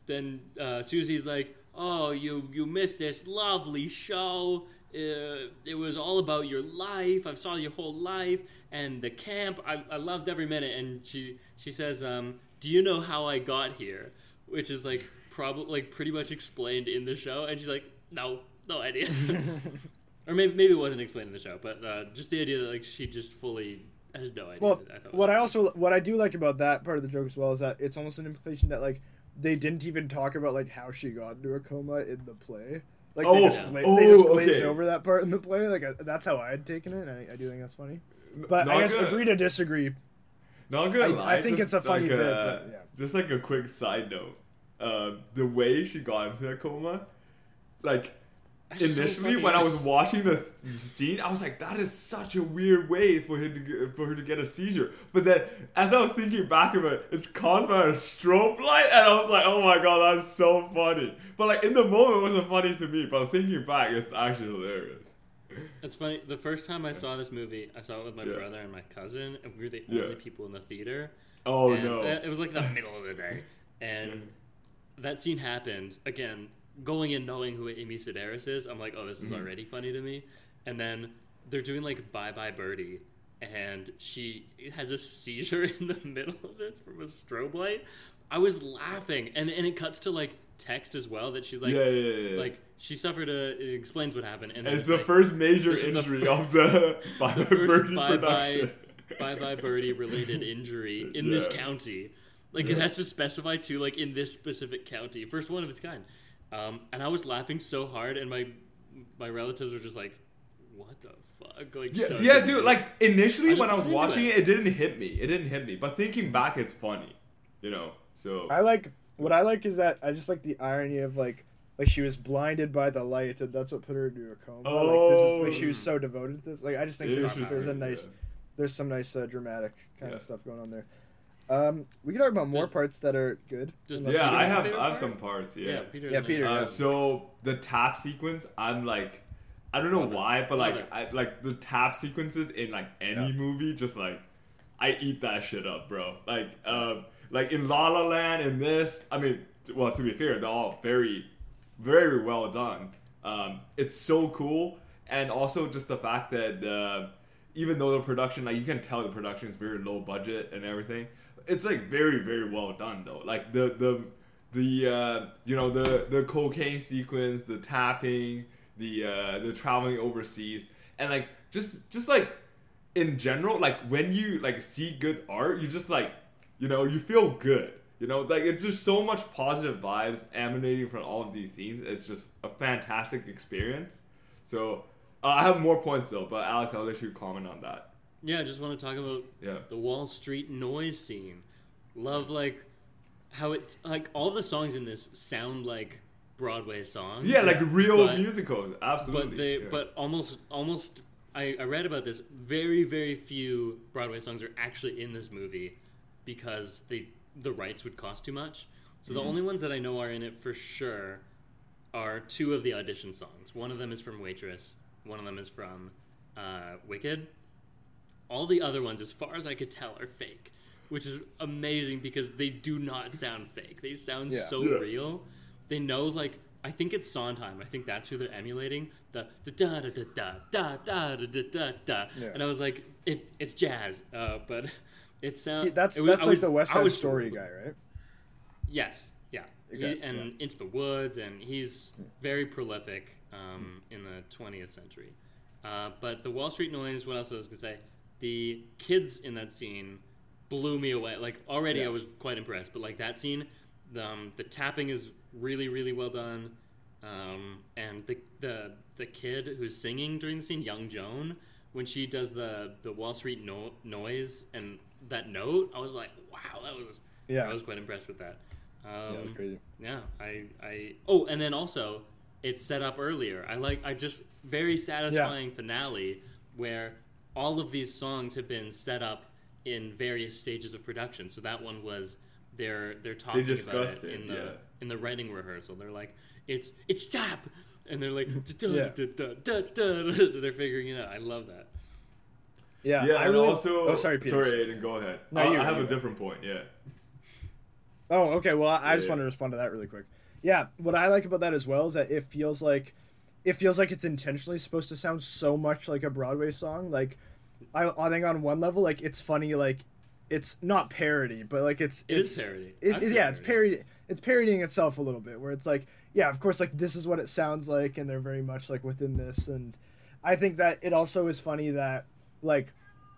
Speaker 1: then uh, Susie's like, "Oh, you you missed this lovely show. Uh, it was all about your life. I saw your whole life and the camp. I, I loved every minute." And she she says, um, "Do you know how I got here?" Which is like probably like pretty much explained in the show. And she's like, no, no idea. [laughs] [laughs] or maybe maybe it wasn't explained in the show, but uh, just the idea that like she just fully has no idea.
Speaker 3: Well,
Speaker 1: I
Speaker 3: what I also what I do like about that part of the joke as well is that it's almost an implication that like they didn't even talk about like how she got into a coma in the play. Like
Speaker 2: Oh,
Speaker 3: they just, gla-
Speaker 2: oh,
Speaker 3: they just glazed
Speaker 2: okay.
Speaker 3: over that part in the play. Like I, that's how I had taken it, and I, I do think that's funny. But I
Speaker 2: Not
Speaker 3: guess
Speaker 2: gonna-
Speaker 3: agree to disagree.
Speaker 2: Not gonna
Speaker 3: I-
Speaker 2: lie,
Speaker 3: I think it's a funny
Speaker 2: like
Speaker 3: bit, but, yeah.
Speaker 2: Just like a quick side note, uh, the way she got into a coma, like
Speaker 1: That's
Speaker 2: initially
Speaker 1: funny.
Speaker 2: when I was watching the scene, I was like, that is such a weird way for him to get, for her to get a seizure. But then as I was thinking back of it, it's caused by a strobe light, and I was like, oh my god, that's so funny. But like in the moment, it wasn't funny to me. But thinking back, it's actually hilarious.
Speaker 1: It's funny. The first time I saw this movie, I saw it with my
Speaker 2: Yeah.
Speaker 1: brother and my cousin, and we were the
Speaker 2: Yeah.
Speaker 1: only people in the theater.
Speaker 2: Oh
Speaker 1: And
Speaker 2: no.
Speaker 1: It was like the middle of the day, and that scene happened again. Going in knowing who Amy Sedaris is, I'm like, oh, this is
Speaker 2: Mm-hmm.
Speaker 1: already funny to me. And then they're doing like Bye Bye Birdie, and she has a seizure [laughs] in the middle of it from a strobe light. I was laughing, and and it cuts to like text as well that she's like,
Speaker 2: yeah, yeah, yeah,
Speaker 1: like she suffered a. It explains what happened, and
Speaker 2: it's
Speaker 1: it's
Speaker 2: the
Speaker 1: like,
Speaker 2: first major
Speaker 1: is the
Speaker 2: injury of the [laughs] Bye Bye Birdie
Speaker 1: bye
Speaker 2: production.
Speaker 1: bye bye bye birdie related [laughs] injury in this county. Like it has to specify too, like in this specific county, first one of its kind. Um, and I was laughing so hard, and my my relatives were just like, "What the fuck?" Like,
Speaker 2: Yeah,
Speaker 1: so
Speaker 2: yeah, dude. Like initially
Speaker 1: I
Speaker 2: when I was watching
Speaker 1: it.
Speaker 2: it, it didn't hit me. It didn't hit me. But thinking back, it's funny. You know. So
Speaker 3: I like what I like is that I just like the irony of like like she was blinded by the light and that's what put her into a coma. like this is like she was
Speaker 2: Oh.
Speaker 3: so devoted to this. Like I just think there's, there's a nice
Speaker 2: yeah.
Speaker 3: there's some nice uh, dramatic kind
Speaker 2: Yeah.
Speaker 3: of stuff going on there. Um, we can talk about more
Speaker 1: Does-
Speaker 3: parts that are good.
Speaker 1: does
Speaker 3: unless
Speaker 2: yeah,
Speaker 3: you
Speaker 2: I have I have some parts.
Speaker 1: yeah,
Speaker 2: Yeah.
Speaker 1: Peter.
Speaker 3: Yeah, Peter.
Speaker 2: Uh,
Speaker 3: yeah.
Speaker 2: so the tap sequence, I'm like, I don't know
Speaker 1: Love it.
Speaker 2: why, but
Speaker 1: Love
Speaker 2: like,
Speaker 1: it.
Speaker 2: I like the tap sequences in like any
Speaker 3: Yeah.
Speaker 2: movie, just like, I eat that shit up, bro. Like, uh, like in La La Land, in this, I mean, well, to be fair, they're all very, very well done. Um, it's so cool, and also just the fact that uh, even though the production, like, you can tell the production is very low budget and everything, it's like very, very well done though. Like the the the uh, you know the the cocaine sequence, the tapping, the uh, the traveling overseas, and like just just like in general, like when you like see good art, you just like you know you feel good. You know, like it's just so much positive vibes emanating from all of these scenes. It's just a fantastic experience. So uh, I have more points though, but Alex, I'll let you comment on that.
Speaker 1: Yeah, I just want to talk about
Speaker 2: Yeah.
Speaker 1: the Wall Street noise scene. Love like how it like all the songs in this sound like Broadway songs.
Speaker 2: Yeah, like real
Speaker 1: But-
Speaker 2: musicals, absolutely.
Speaker 1: But they
Speaker 2: yeah.
Speaker 1: but almost almost I, I read about this. Very very few Broadway songs are actually in this movie because they the rights would cost too much. So
Speaker 2: Mm-hmm.
Speaker 1: the only ones that I know are in it for sure are two of the audition songs. One of them is from Waitress. One of them is from uh, Wicked. All the other ones, as far as I could tell, are fake, which is amazing because they do not sound fake. They sound
Speaker 3: Yeah.
Speaker 1: so
Speaker 2: Yeah.
Speaker 1: real. They know like I think it's Sondheim. I think that's who they're emulating. The the da da da da da da da da da da.
Speaker 3: Yeah.
Speaker 1: And I was like, it it's jazz, uh, but it sounds
Speaker 3: He- that's
Speaker 1: it was-
Speaker 3: that's
Speaker 1: I
Speaker 3: like
Speaker 1: was-
Speaker 3: the West Side
Speaker 1: was
Speaker 3: Story guy, right?
Speaker 1: Yes, yeah,
Speaker 3: Okay,
Speaker 1: He- and Into the Woods, and he's very prolific um, in the 20th century. Uh, but the Wall Street Noise, what else I was gonna say? The kids in that scene blew me away. Like already,
Speaker 3: Yeah.
Speaker 1: I was quite impressed, but like that scene, the, um, the tapping is really, really well done. Um, and the, the the kid who's singing during the scene, Young Joan, when she does the the Wall Street no- noise and that note, I was like, wow, that was
Speaker 3: Yeah.
Speaker 1: I was quite impressed with that. Um,
Speaker 3: yeah, that was crazy.
Speaker 1: yeah, I, I. Oh, and then also, it's set up earlier. I like. I just very satisfying finale where all of these songs have been set up in various stages of production. So that one was they're they're talking about
Speaker 2: discussed
Speaker 1: it
Speaker 2: it,
Speaker 1: in the
Speaker 2: yeah.
Speaker 1: in the writing rehearsal. They're like, it's it's tap, and they're like,
Speaker 3: Yeah. [laughs]
Speaker 1: they're figuring it out. I love that.
Speaker 3: Yeah,
Speaker 2: yeah,
Speaker 3: I
Speaker 2: and
Speaker 3: really,
Speaker 2: also,
Speaker 3: oh sorry, Peter.
Speaker 2: sorry, Aiden, go ahead.
Speaker 3: No,
Speaker 2: I,
Speaker 3: you-
Speaker 2: I have
Speaker 3: you
Speaker 2: a different point. Yeah,
Speaker 3: Oh, okay. Well, I, I just
Speaker 2: Yeah.
Speaker 3: want to respond to that really quick. Yeah, what I like about that as well is that it feels like it feels like it's intentionally supposed to sound so much like a Broadway song. Like, I, I think on one level, like it's funny, like it's not parody, but like it's
Speaker 1: It is
Speaker 3: it's,
Speaker 1: parody.
Speaker 3: It, it- yeah, it's
Speaker 1: parody.
Speaker 3: parody. It's parodying itself a little bit, where it's like yeah, of course, like this is what it sounds like, and they're very much like within this. And I think that it also is funny that like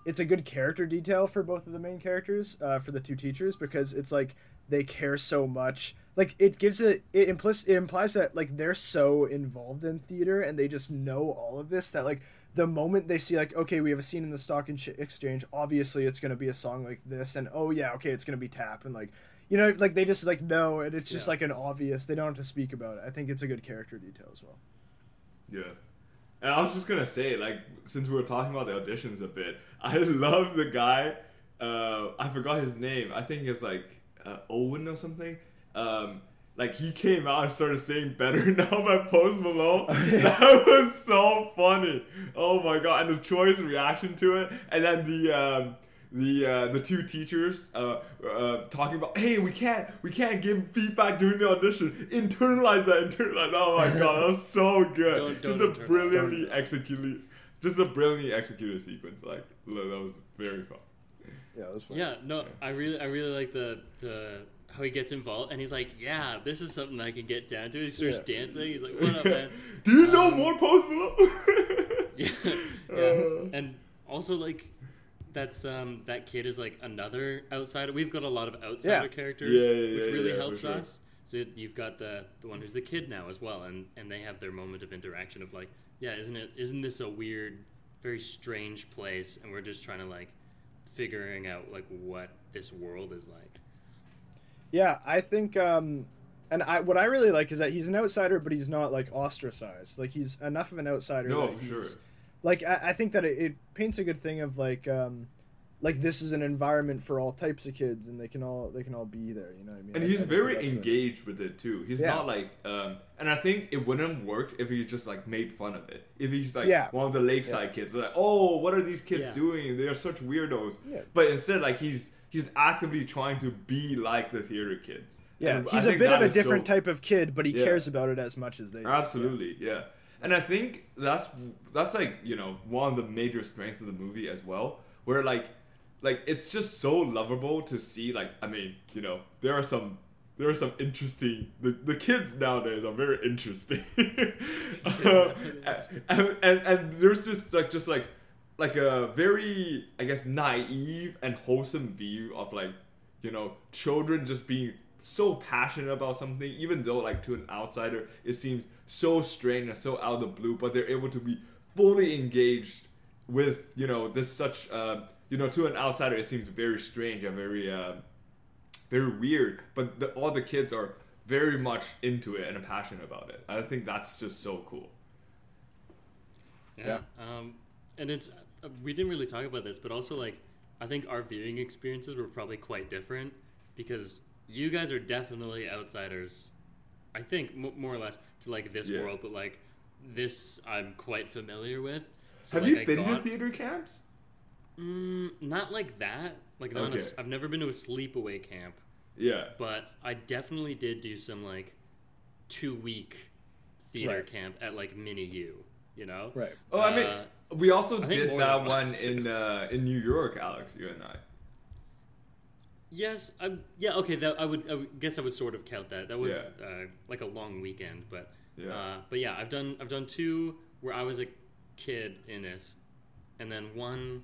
Speaker 3: it's a good character detail for both of the main characters, uh, for the two teachers, because it's like they care so much. Like it gives it it implies it implies that like they're so involved in theater and they just know all of this that like the moment they see like okay we have a scene in the stock and sh- exchange obviously it's going to be a song like this and oh yeah okay it's going to be tap and like you know like they just like know and it's just
Speaker 1: Yeah.
Speaker 3: like an obvious they don't have to speak about it i think it's a good character detail as well
Speaker 2: Yeah. And I was just gonna say, like, since we were talking about the auditions a bit, [laughs] I love the guy. Uh, I forgot his name. I think it's like uh, Owen or something. Um, like he came out and started saying "Better [laughs] Now" by Post Malone. [laughs] That was so funny. Oh my god! And the choice reaction to it, and then the. Um, the uh, the two teachers uh, uh, talking about hey we can't we can't give feedback during the audition internalize that internalize that. oh my god that was so [laughs] good
Speaker 1: Don't-
Speaker 2: just
Speaker 1: don't
Speaker 2: a
Speaker 1: internalize.
Speaker 2: brilliantly executed just a brilliantly executed sequence like that was very fun
Speaker 3: yeah it was fun
Speaker 1: Yeah, no, I really, I really like the the how he gets involved, and he's like, "Yeah, this is something I can get down to." He starts
Speaker 3: Yeah.
Speaker 1: dancing. He's like, "What up, man?" [laughs]
Speaker 2: do you know
Speaker 1: Um,
Speaker 2: more Post Malone [laughs] [laughs]
Speaker 1: yeah, yeah,
Speaker 2: Uh.
Speaker 1: and also like that's um that kid is like another outsider. We've got a lot of outsider
Speaker 3: Yeah.
Speaker 1: characters,
Speaker 2: Yeah, yeah,
Speaker 1: which really helps
Speaker 2: sure.
Speaker 1: us. So you've got the the one who's the kid now as well, and and they have their moment of interaction of like, yeah, isn't it? Isn't this a weird, very strange place? And we're just trying to like figuring out like what this world is like.
Speaker 3: Yeah, I think um and I what I really like is that he's an outsider but he's not like ostracized. Like he's enough of an outsider
Speaker 2: no
Speaker 3: that
Speaker 2: for sure
Speaker 3: he's like I, I think that it, it paints a good thing of like um like this is an environment for all types of kids and they can all they can all be there, you know what I mean?
Speaker 2: and
Speaker 3: I-
Speaker 2: he's
Speaker 3: I
Speaker 2: very engaged with it too. He's
Speaker 3: Yeah.
Speaker 2: not like, um, and I think it wouldn't have worked if he just like made fun of it. If he's like
Speaker 3: Yeah.
Speaker 2: one of the lakeside kids, like, oh, what are these kids
Speaker 1: Yeah.
Speaker 2: doing? They are such weirdos.
Speaker 3: Yeah.
Speaker 2: But instead, like he's he's actively trying to be like the theater kids.
Speaker 3: Yeah,
Speaker 2: And
Speaker 3: he's a bit of a
Speaker 2: is so-
Speaker 3: different type of kid, but he
Speaker 2: Yeah.
Speaker 3: cares about it as much as they do.
Speaker 2: Absolutely, yeah. And I think that's that's like you know one of the major strengths of the movie as well, where like like it's just so lovable to see. Like I mean, you know, there are some there are some interesting. The, the kids nowadays are very interesting, [laughs] Um, and, and and there's just like just like like a very I guess naive and wholesome view of like you know children just being so passionate about something even though like to an outsider it seems so strange and so out of the blue but they're able to be fully engaged with you know this such um, you know to an outsider it seems very strange and very um, very weird but the, all the kids are very much into it and passionate about it. I think that's just so cool.
Speaker 1: Yeah. Um, and it's uh, we didn't really talk about this, but also like I think our viewing experiences were probably quite different because you guys are definitely outsiders. I think m- more or less to like this
Speaker 2: Yeah.
Speaker 1: world, but like this I'm quite familiar with. So,
Speaker 2: have
Speaker 1: like,
Speaker 2: you
Speaker 1: I
Speaker 2: been to theater camps
Speaker 1: Mm, not like that. Like not a
Speaker 2: Okay.
Speaker 1: I've never been to a sleepaway camp,
Speaker 2: yeah
Speaker 1: but I definitely did do some like two week theater
Speaker 3: Right.
Speaker 1: camp at like Mini U. You know.
Speaker 3: Right.
Speaker 2: oh i mean
Speaker 1: Uh,
Speaker 2: we also
Speaker 1: I
Speaker 2: did that
Speaker 1: than
Speaker 2: one in uh, in new york alex you and i
Speaker 1: Yes, I, yeah, okay. That I would, I would guess I would sort of count that. That was uh, like a long weekend, but
Speaker 2: Yeah.
Speaker 1: uh, but yeah, I've done I've done two where I was a kid in this, and then one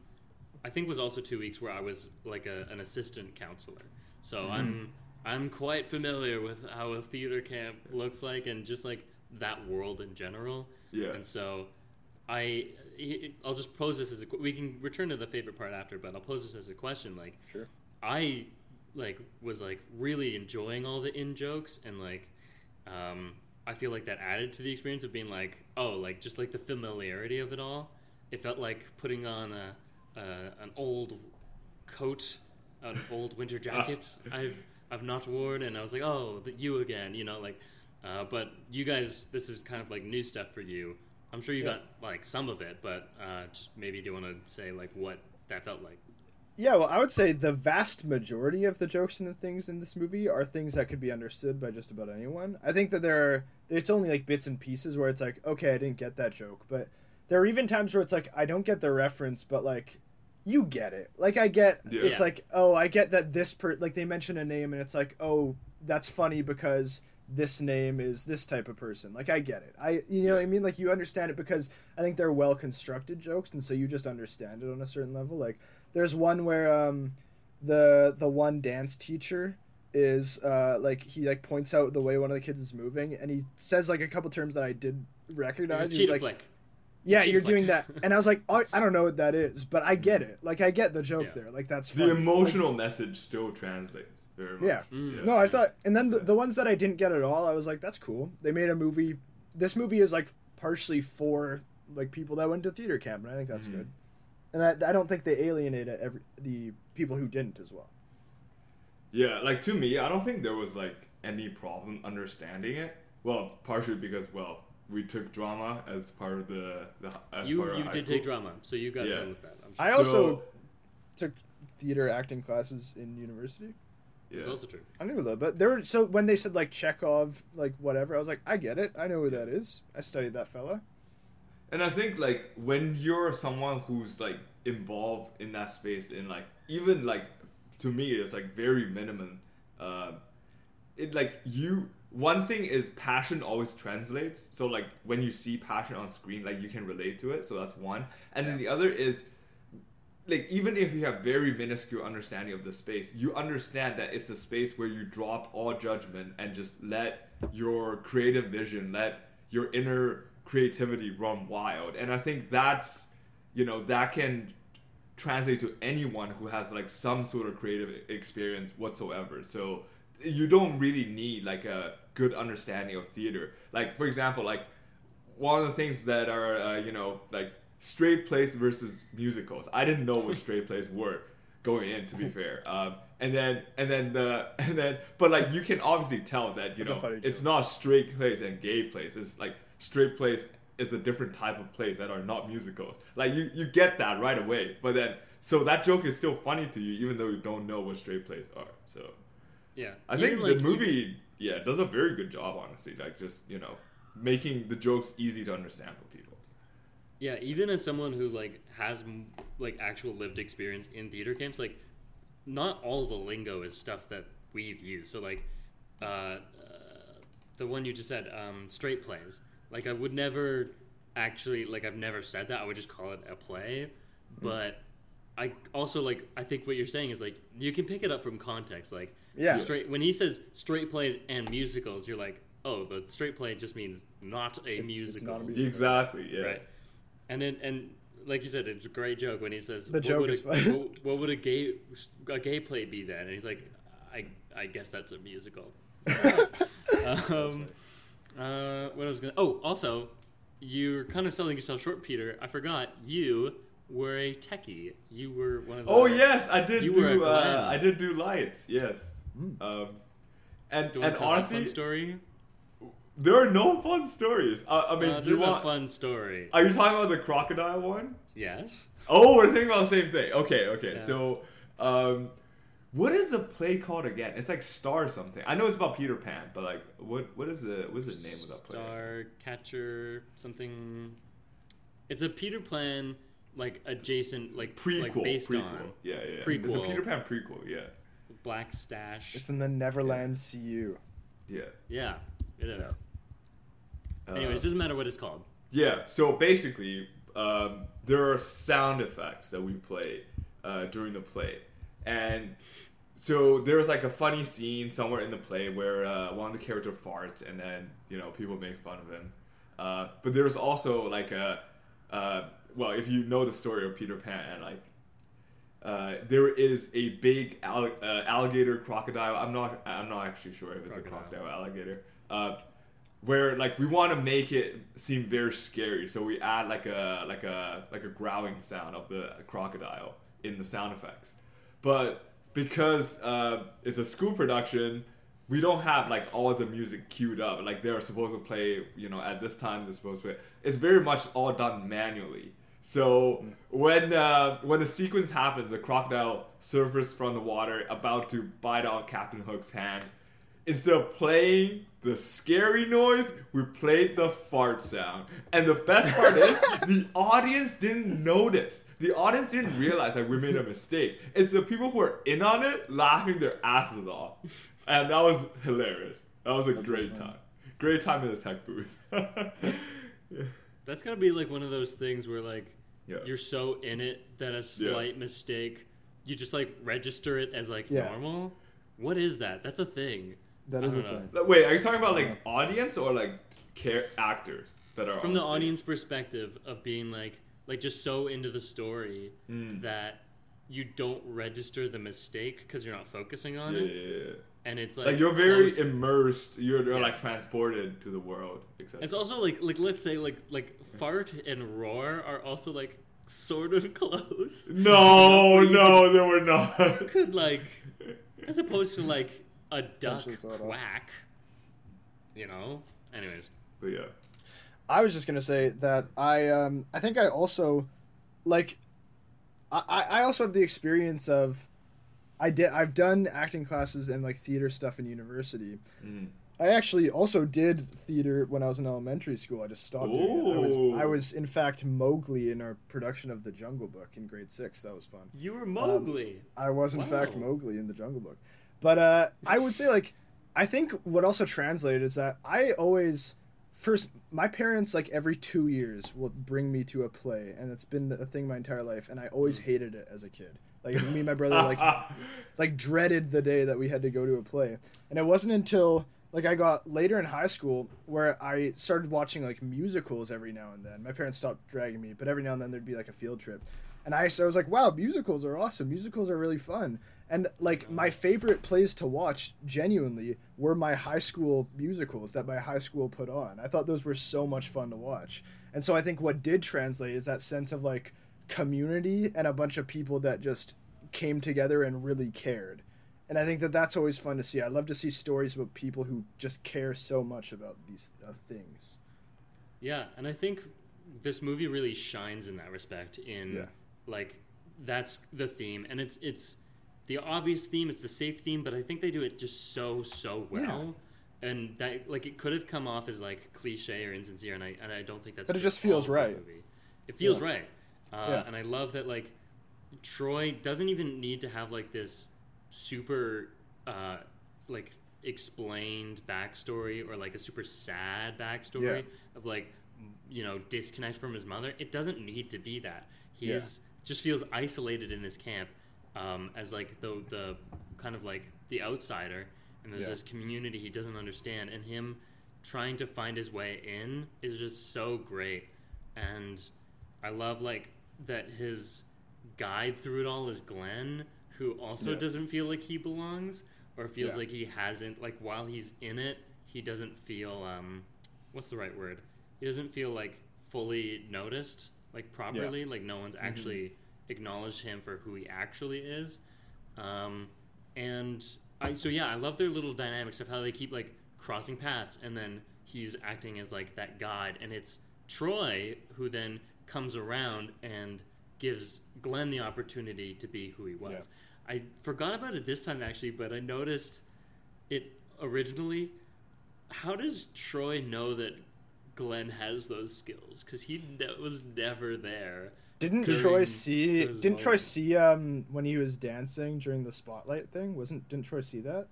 Speaker 1: I think was also two weeks where I was like a, an assistant counselor. So
Speaker 2: Mm-hmm.
Speaker 1: I'm I'm quite familiar with how a theater camp looks like and just like that world in general.
Speaker 2: Yeah.
Speaker 1: And so I I'll just pose this as a we can return to the favorite part after, but I'll pose this as a question like
Speaker 3: Sure.
Speaker 1: I like was like really enjoying all the in jokes and like um I feel like that added to the experience of being like oh like just like the familiarity of it all. It felt like putting on a, a an old coat, an old winter [laughs] jacket I've I've not worn, and I was like oh the, you again, you know like. Uh, but you guys, this is kind of like new stuff for you. I'm sure you
Speaker 3: Yeah.
Speaker 1: got like some of it, but uh, just maybe do you want to say like what that felt like?
Speaker 3: Yeah, well, I would say the vast majority of the jokes and the things in this movie are things that could be understood by just about anyone. I think that there are it's only like bits and pieces where it's like, okay, I didn't get that joke, but there are even times where it's like I don't get the reference, but like you get it. Like I get
Speaker 2: Yeah.
Speaker 3: it's
Speaker 1: Yeah.
Speaker 3: like, oh, I get that this per like they mention a name and it's like, oh, that's funny because this name is this type of person. Like I get it. I you know what I mean like you understand it because I think they're well constructed jokes and so you just understand it on a certain level. Like there's one where um the the one dance teacher is uh like he like points out the way one of the kids is moving and he says like a couple terms that I did recognize.
Speaker 1: It's cheetah
Speaker 3: like,
Speaker 1: flick.
Speaker 3: yeah,
Speaker 1: cheetah
Speaker 3: you're
Speaker 1: flick.
Speaker 3: doing that. And I was like, oh, I don't know what that is, but I get it. Like I get the joke
Speaker 1: Yeah.
Speaker 3: there. Like that's
Speaker 2: The
Speaker 3: funny.
Speaker 2: emotional message still translates very much.
Speaker 3: Yeah.
Speaker 1: Mm.
Speaker 3: No, I thought, and then the, the ones that I didn't get at all, I was like, that's cool. They made a movie. This movie is like partially for like people that went to theater camp, and I think that's
Speaker 2: Mhm.
Speaker 3: good. And I, I don't think they alienated every the people who didn't as well.
Speaker 2: Yeah, like to me, I don't think there was like any problem understanding it. Well, partially because well, we took drama as part of the the as
Speaker 1: You
Speaker 2: part of
Speaker 1: you
Speaker 2: high
Speaker 1: did
Speaker 2: school.
Speaker 1: take drama, so you got
Speaker 2: Yeah.
Speaker 1: some with that. I'm sure.
Speaker 3: I
Speaker 2: So-
Speaker 3: also took theater acting classes in university.
Speaker 2: Yeah.
Speaker 1: It's also true.
Speaker 3: I knew a little bit. There were so when they said like Chekhov, like whatever, I was like, I get it. I know who that is. I studied that fella.
Speaker 2: And I think like when you're someone who's like involved in that space in like even like to me it's like very minimum. Uh, it like you one thing is passion always translates. So like when you see passion on screen, like you can relate to it. So that's one. And then the other is like even if you have very minuscule understanding of the space, you understand that it's a space where you drop all judgment and just let your creative vision, let your inner creativity run wild. And I think that's you know that can translate to anyone who has like some sort of creative experience whatsoever. So you don't really need like a good understanding of theater. Like for example, like one of the things that are uh, you know like straight plays versus musicals. I didn't know what [laughs] straight plays were going in. To be [laughs] fair, um, and then and then the [laughs] and then but like you can obviously tell that you
Speaker 3: That's
Speaker 2: know it's not straight plays and gay plays. It's like straight plays is a different type of plays that are not musicals. Like you you get that right away. But then so that joke is still funny to you even though you don't know what straight plays are. So
Speaker 1: Yeah.
Speaker 2: I
Speaker 1: Even,
Speaker 2: think
Speaker 1: like,
Speaker 2: the movie, yeah, does a very good job, honestly. Like just you know, making the jokes easy to understand for people.
Speaker 1: Yeah, even as someone who like has like actual lived experience in theater camps, like not all the lingo is stuff that we've used. So like uh, uh, the one you just said, um, straight plays. Like I would never actually like I've never said that. I would just call it a play, but I also like I think what you're saying is like you can pick it up from context. Like
Speaker 3: Yeah.
Speaker 1: straight when he says straight plays and musicals, you're like, oh, the straight play just means not a musical.
Speaker 3: not a musical.
Speaker 2: Exactly. Yeah.
Speaker 1: Right. And then and like you said, it's a great joke when he says,
Speaker 3: The
Speaker 1: what
Speaker 3: joke
Speaker 1: would
Speaker 3: is
Speaker 1: a,
Speaker 3: funny.
Speaker 1: what, what would a gay a gay play be then?" And he's like, "I I guess that's a musical." [laughs] um, uh, what I was gonna oh also, you're kind of selling yourself short, Peter. I forgot you were a techie. You were one of the
Speaker 2: Oh yes, I did
Speaker 1: You were
Speaker 2: do. Uh, I did do lights. Yes. Um, and
Speaker 1: Do you want
Speaker 2: and
Speaker 1: to tell that fun
Speaker 2: honestly,
Speaker 1: story?
Speaker 2: There are no fun stories. Uh, I mean,
Speaker 1: Uh,
Speaker 2: do you
Speaker 1: there's
Speaker 2: want?
Speaker 1: a fun story.
Speaker 2: Are you talking about the crocodile one?
Speaker 1: yes.
Speaker 2: Oh, we're thinking about the same thing. Okay, okay.
Speaker 1: Yeah.
Speaker 2: So, um, what is the play called again? It's like Star something. I know it's about Peter Pan, but like, what what is the what is the name of that play?
Speaker 1: Star Catcher something. It's a Peter Pan like adjacent like
Speaker 2: Prequel.
Speaker 1: like based
Speaker 2: prequel.
Speaker 1: on
Speaker 2: Yeah, yeah. It's a
Speaker 1: Prequel.
Speaker 2: Peter Pan prequel. Yeah,
Speaker 1: Black Stache.
Speaker 3: It's in the Neverland CU.
Speaker 2: Yeah.
Speaker 1: yeah, it is.
Speaker 2: Uh,
Speaker 1: Anyways, doesn't matter what it's called.
Speaker 2: Yeah, so basically, um, there are sound effects that we play uh, during the play. And so there's like a funny scene somewhere in the play where uh, one of the characters farts and then, you know, people make fun of him. Uh, but there's also like a, uh, well, if you know the story of Peter Pan, and like, uh, there is a big alli- uh, alligator crocodile. I'm not. I'm not actually sure if it's a
Speaker 1: Crocodile.
Speaker 2: crocodile alligator. Uh, where like we want to make it seem very scary, so we add like a like a like a growling sound of the crocodile in the sound effects. But because uh, it's a school production, we don't have like all of the music queued up. Like they're supposed to play, you know, at this time they're supposed to play. It's very much all done manually. So when uh, when the sequence happens, a crocodile surfaces from the water, about to bite off Captain Hook's hand. Instead of playing the scary noise, we played the fart sound. And the best part is, [laughs] the audience didn't notice. The audience didn't realize that we made a mistake. It's the people who are in on it laughing their asses off. And that was hilarious. That was a
Speaker 3: That'd
Speaker 2: great
Speaker 3: fun.
Speaker 2: time. Great time in the tech booth. [laughs]
Speaker 1: That's gotta be like one of those things where like
Speaker 2: yeah.
Speaker 1: you're so in it that a slight mistake, you just like register it as like
Speaker 3: Yeah.
Speaker 1: normal. What is that? That's a thing.
Speaker 3: That
Speaker 1: I
Speaker 3: a
Speaker 1: know.
Speaker 3: thing.
Speaker 2: Wait, are you talking about like audience or like care actors that are
Speaker 1: From the
Speaker 2: stage?
Speaker 1: audience perspective of being like like just so into the story
Speaker 2: Mm.
Speaker 1: that you don't register the mistake because you're not focusing on
Speaker 2: Yeah,
Speaker 1: it,
Speaker 2: yeah, yeah.
Speaker 1: And it's like
Speaker 2: Like, you're very
Speaker 1: close-
Speaker 2: immersed. You're, you're
Speaker 1: Yeah.
Speaker 2: like transported to the world. Etc.
Speaker 1: It's also like like let's say like like fart and roar are also like sort of [laughs] close.
Speaker 2: no,
Speaker 1: You
Speaker 2: no, they were not.
Speaker 1: You could like as opposed to like a duck
Speaker 3: Essentially sort of.
Speaker 1: quack. You know. Anyways,
Speaker 2: But yeah.
Speaker 3: I was just gonna say that I um I think I also like I I I also have the experience of I did I've done acting classes and like theater stuff in university.
Speaker 2: Mm.
Speaker 3: I actually also did theater when I was in elementary school. I just stopped doing it. I was, I was in fact Mowgli in our production of The Jungle Book in grade six. That was fun.
Speaker 1: you were Mowgli.
Speaker 3: I was in fact Mowgli in the Jungle Book. But uh, I would say like I think what also translated is that I always first my parents like every two years will bring me to a play and it's been a thing my entire life and I always
Speaker 1: Hmm.
Speaker 3: hated it as a kid. Like me and my brother like [laughs] like dreaded the day that we had to go to a play. And it wasn't until like I got later in high school where I started watching like musicals every now and then. My parents stopped dragging me, but every now and then there'd be like a field trip. And I, so I was like, wow, musicals are awesome. Musicals are really fun. And like my favorite plays to watch, genuinely, were my high school musicals that my high school put on. I thought those were so much fun to watch. And so I think what did translate is that sense of like community and a bunch of people that just came together and really cared. And I think that that's always fun to see. I love to see stories about people who just care so much about these uh, things.
Speaker 1: Yeah, and I think this movie really shines in that respect. In
Speaker 3: Yeah.
Speaker 1: like that's the theme, and it's it's the obvious theme. It's the safe theme, but I think they do it just so so well. And that like it could have come off as like cliche or insincere, and I and I don't think that's.
Speaker 3: But it just feels right.
Speaker 1: movie. It feels
Speaker 3: Yeah.
Speaker 1: right, uh,
Speaker 3: Yeah.
Speaker 1: and I love that like Troy doesn't even need to have like this super uh, like explained backstory or like a super sad backstory
Speaker 3: Yeah.
Speaker 1: of like you know disconnect from his mother it doesn't need to be that he's just feels isolated in this camp um, as like the the kind of like the outsider and there's
Speaker 3: Yeah.
Speaker 1: this community he doesn't understand and him trying to find his way in is just so great and i love like that his guide through it all is glenn who also
Speaker 2: Yeah.
Speaker 1: doesn't feel like he belongs or feels
Speaker 3: Yeah.
Speaker 1: like he hasn't like while he's in it he doesn't feel um what's the right word he doesn't feel like fully noticed like properly like no one's actually acknowledged him for who he actually is um and i so yeah i love their little dynamics of how they keep like crossing paths and then he's acting as like that guide and it's troy who then comes around and gives glenn the opportunity to be who he was i forgot about it this time actually but i noticed it originally how does troy know that glenn has those skills because he ne- was never there
Speaker 3: Didn't Troy see? Didn't Troy see um when he was dancing during the spotlight thing? Wasn't didn't Troy see that?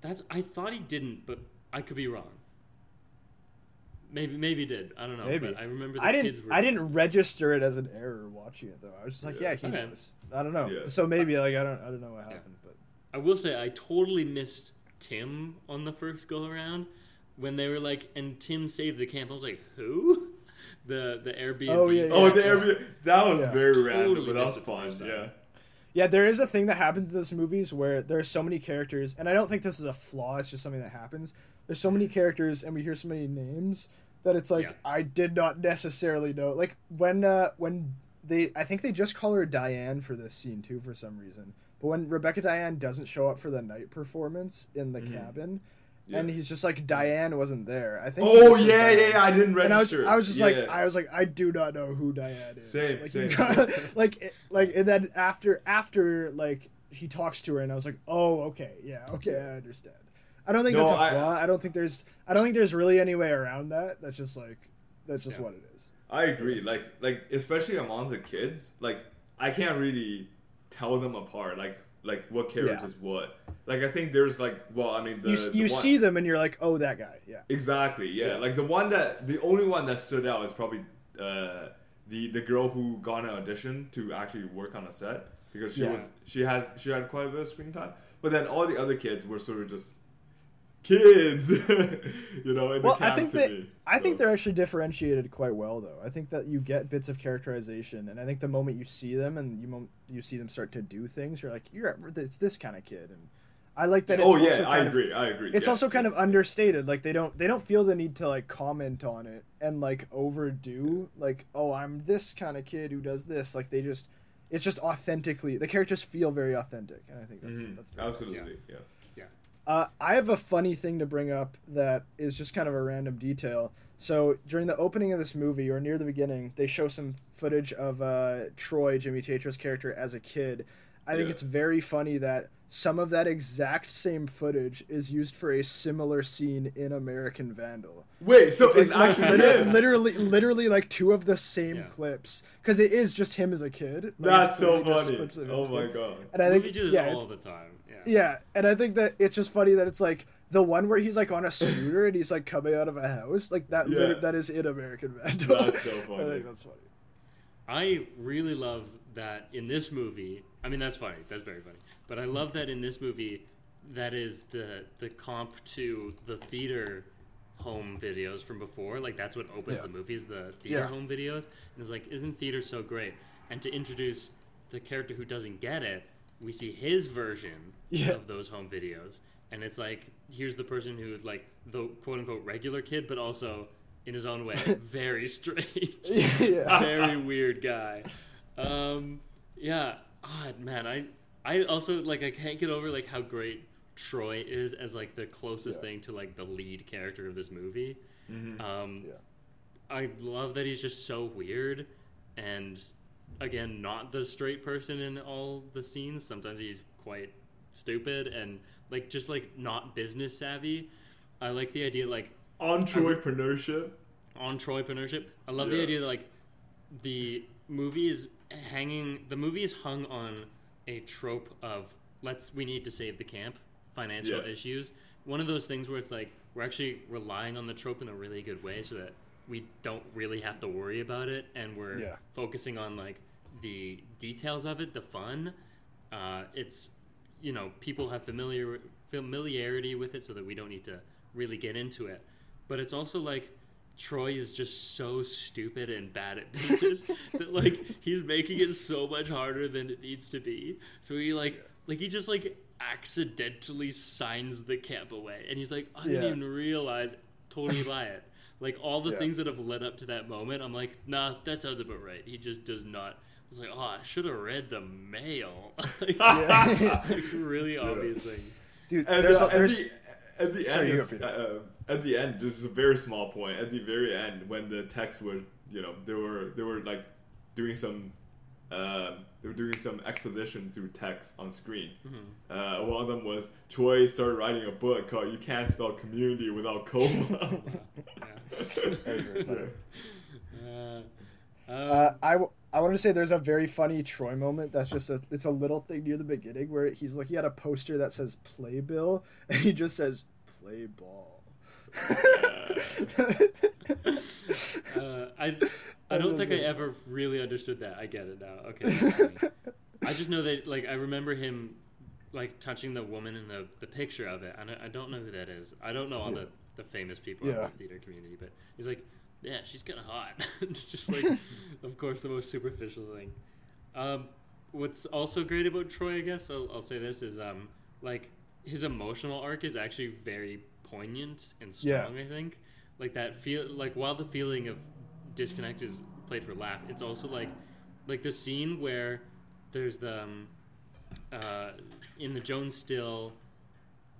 Speaker 1: That's I thought he didn't, but I could be wrong. Maybe maybe did. I don't know.
Speaker 3: Maybe.
Speaker 1: But I remember the
Speaker 3: I didn't.
Speaker 1: were.
Speaker 3: I didn't register it as an error watching it though. I was just like,
Speaker 2: Yeah.
Speaker 3: yeah, he
Speaker 1: Okay.
Speaker 3: knows. I don't know.
Speaker 2: Yeah.
Speaker 3: So maybe like I don't. I don't know what
Speaker 1: Yeah.
Speaker 3: happened, but
Speaker 1: I will say I totally missed Tim on the first go around when they were like, and Tim saved the camp. I was like, who? The the Airbnb.
Speaker 3: Oh, yeah,
Speaker 2: Oh, the Airbnb. That was
Speaker 3: Yeah.
Speaker 2: very
Speaker 1: Totally
Speaker 2: random, but that was
Speaker 1: missed it
Speaker 2: fun. Yeah.
Speaker 3: Yeah, there is a thing that happens in this movies where there are so many characters, and I don't think this is a flaw. It's just something that happens. There's so many characters, and we hear so many names that it's like
Speaker 1: Yeah.
Speaker 3: I did not necessarily know. Like when uh when they, I think they just call her Diane for this scene too for some reason. But when Rebecca Diane doesn't show up for the night performance in the
Speaker 2: Mhm.
Speaker 3: cabin,
Speaker 2: Yeah.
Speaker 3: and he's just like Diane wasn't there. I think.
Speaker 2: Oh yeah, yeah, yeah. I didn't
Speaker 3: And I was. I was just
Speaker 2: Yeah.
Speaker 3: like, I was like, I do not know who Diane is.
Speaker 2: Same,
Speaker 3: like,
Speaker 2: same.
Speaker 3: Got, [laughs] like, it- like, and then after, after, like, he talks to her, and I was like, oh, okay, yeah, okay, I understand. I don't think
Speaker 2: No,
Speaker 3: that's a
Speaker 2: I-
Speaker 3: flaw. I, don't think there's, I don't think there's really any way around that. That's just like, that's just
Speaker 1: Yeah.
Speaker 3: what it is.
Speaker 2: I agree. Like, like especially among the kids, like I can't really tell them apart. Like, like what character
Speaker 3: Yeah.
Speaker 2: is what. Like I think there's like well I mean the,
Speaker 3: you
Speaker 2: the
Speaker 3: you
Speaker 2: one-
Speaker 3: see them and you're like, oh, that guy. Yeah.
Speaker 2: exactly yeah.
Speaker 3: Yeah.
Speaker 2: like the one that the only one that stood out is probably uh, the the girl who got an audition to actually work on a set because she
Speaker 3: Yeah.
Speaker 2: was she has she had quite a bit of screen time. But then all the other kids were sort of just kids, [laughs] you know. In
Speaker 3: Well,
Speaker 2: the
Speaker 3: I think that
Speaker 2: me.
Speaker 3: I think they're actually differentiated quite well, though. I think that you get bits of characterization, and I think the moment you see them and you you see them start to do things, you're like, you're it's this kind of kid, and I like that. It's
Speaker 2: oh yeah, I
Speaker 3: of-
Speaker 2: agree. I agree.
Speaker 3: It's
Speaker 2: Yes,
Speaker 3: also kind
Speaker 2: yes.
Speaker 3: of understated. Like they don't they don't feel the need to like comment on it and like overdo like oh I'm this kind of kid who does this. Like they just it's just authentically the characters feel very authentic, and I think that's
Speaker 2: Mhm,
Speaker 3: that's very nice.
Speaker 2: absolutely yeah.
Speaker 3: Uh, I have a funny thing to bring up that is just kind of a random detail. So during the opening of this movie, or near the beginning, they show some footage of uh, Troy, Jimmy Tatro's character, as a kid. I think
Speaker 2: Yeah.
Speaker 3: it's very funny that some of that exact same footage is used for a similar scene in American Vandal.
Speaker 2: Wait, so
Speaker 3: It's
Speaker 2: it's,
Speaker 3: like
Speaker 2: actually
Speaker 3: literally, literally, literally like two of the same
Speaker 1: Yeah.
Speaker 3: clips because it is just him as a kid. Like,
Speaker 2: That's so funny.
Speaker 3: clips of
Speaker 2: Oh my god.
Speaker 3: And I think
Speaker 1: Movies do this
Speaker 3: yeah,
Speaker 1: all the time. Yeah.
Speaker 3: yeah, and I think that it's just funny that it's like the one where he's like on a scooter and he's like coming out of a house, like that.
Speaker 2: Yeah.
Speaker 3: that is in American Vandal.
Speaker 2: That's so [laughs]
Speaker 3: I
Speaker 2: funny.
Speaker 3: think that's funny.
Speaker 1: I really love that in this movie. I mean, that's funny. That's very funny. But I love that in this movie, that is the the comp to the theater home videos from before. Like that's what opens
Speaker 3: Yeah.
Speaker 1: the movies, the theater
Speaker 3: Yeah.
Speaker 1: home videos. And it's like, isn't theater so great? And to introduce the character who doesn't get it, we see his version
Speaker 3: Yeah.
Speaker 1: of those home videos. And it's like, here's the person who's like the quote unquote regular kid, but also in his own way, [laughs] very strange [laughs]
Speaker 3: yeah,
Speaker 1: very weird guy. Um, yeah, odd man. I I also like I can't get over like how great Troy is as like the closest
Speaker 3: Yeah.
Speaker 1: thing to like the lead character of this movie.
Speaker 2: Mhm.
Speaker 1: Um,
Speaker 3: Yeah.
Speaker 1: I love that he's just so weird, and again, not the straight person in all the scenes. Sometimes he's quite stupid and like just like not business savvy. I like the idea like
Speaker 2: Entrepreneurship.
Speaker 1: on Troypreneurship. I love the idea that like the movie is hanging. The movie is hung on a trope of let's we need to save the camp, financial
Speaker 2: Yeah.
Speaker 1: issues. One of those things where it's like we're actually relying on the trope in a really good way, so that we don't really have to worry about it, and we're
Speaker 3: Yeah.
Speaker 1: focusing on like the details of it, the fun. Uh, it's you know people have familiar familiarity with it, so that we don't need to really get into it. But it's also like Troy is just so stupid and bad at [laughs] business [laughs] that like he's making it so much harder than it needs to be. So he like like he just like accidentally signs the camp away, and he's like, I didn't even realize. Totally buy it. Like all the
Speaker 3: Yeah.
Speaker 1: things that have led up to that moment, I'm like, nah, that sounds about right. He just does not. I was like, oh, I should have read the mail. [laughs] like,
Speaker 3: Yeah.
Speaker 1: like, really obvious thing.
Speaker 3: dude.
Speaker 2: And
Speaker 3: there's,
Speaker 2: uh,
Speaker 3: a, there's
Speaker 2: at the, at the
Speaker 3: Sorry,
Speaker 2: end,
Speaker 3: you
Speaker 2: is-
Speaker 3: go, Peter.
Speaker 2: uh, at the end, this is a very small point. At the very end, when the text was, you know, they were they were like doing some, uh, they were doing some exposition through text on screen.
Speaker 1: Mm-hmm.
Speaker 2: Uh, one of them was Troy started writing a book called "You Can't Spell Community Without Coma."
Speaker 3: Very
Speaker 1: Uh, uh,
Speaker 3: Uh, I, w- I want to say there's a very funny Troy moment that's just a, it's a little thing near the beginning where he's looking at a poster that says playbill [laughs] and he just says play ball.
Speaker 1: Uh, [laughs] I I don't think I ever really understood that. I get it now. Okay. I just know that like I remember him like touching the woman in the, the picture of it. and I, I don't know who that is. I don't know all the, the famous people in the theater community, but he's like, yeah, she's kind of hot. [laughs] Just like, [laughs] of course, the most superficial thing. Um, what's also great about Troy, I guess, I'll, I'll say this is um, like his emotional arc is actually very poignant and
Speaker 3: Yeah.
Speaker 1: strong. I think like that feel like while the feeling of disconnect is played for laugh, it's also like like the scene where there's the um, uh, in the Joan Still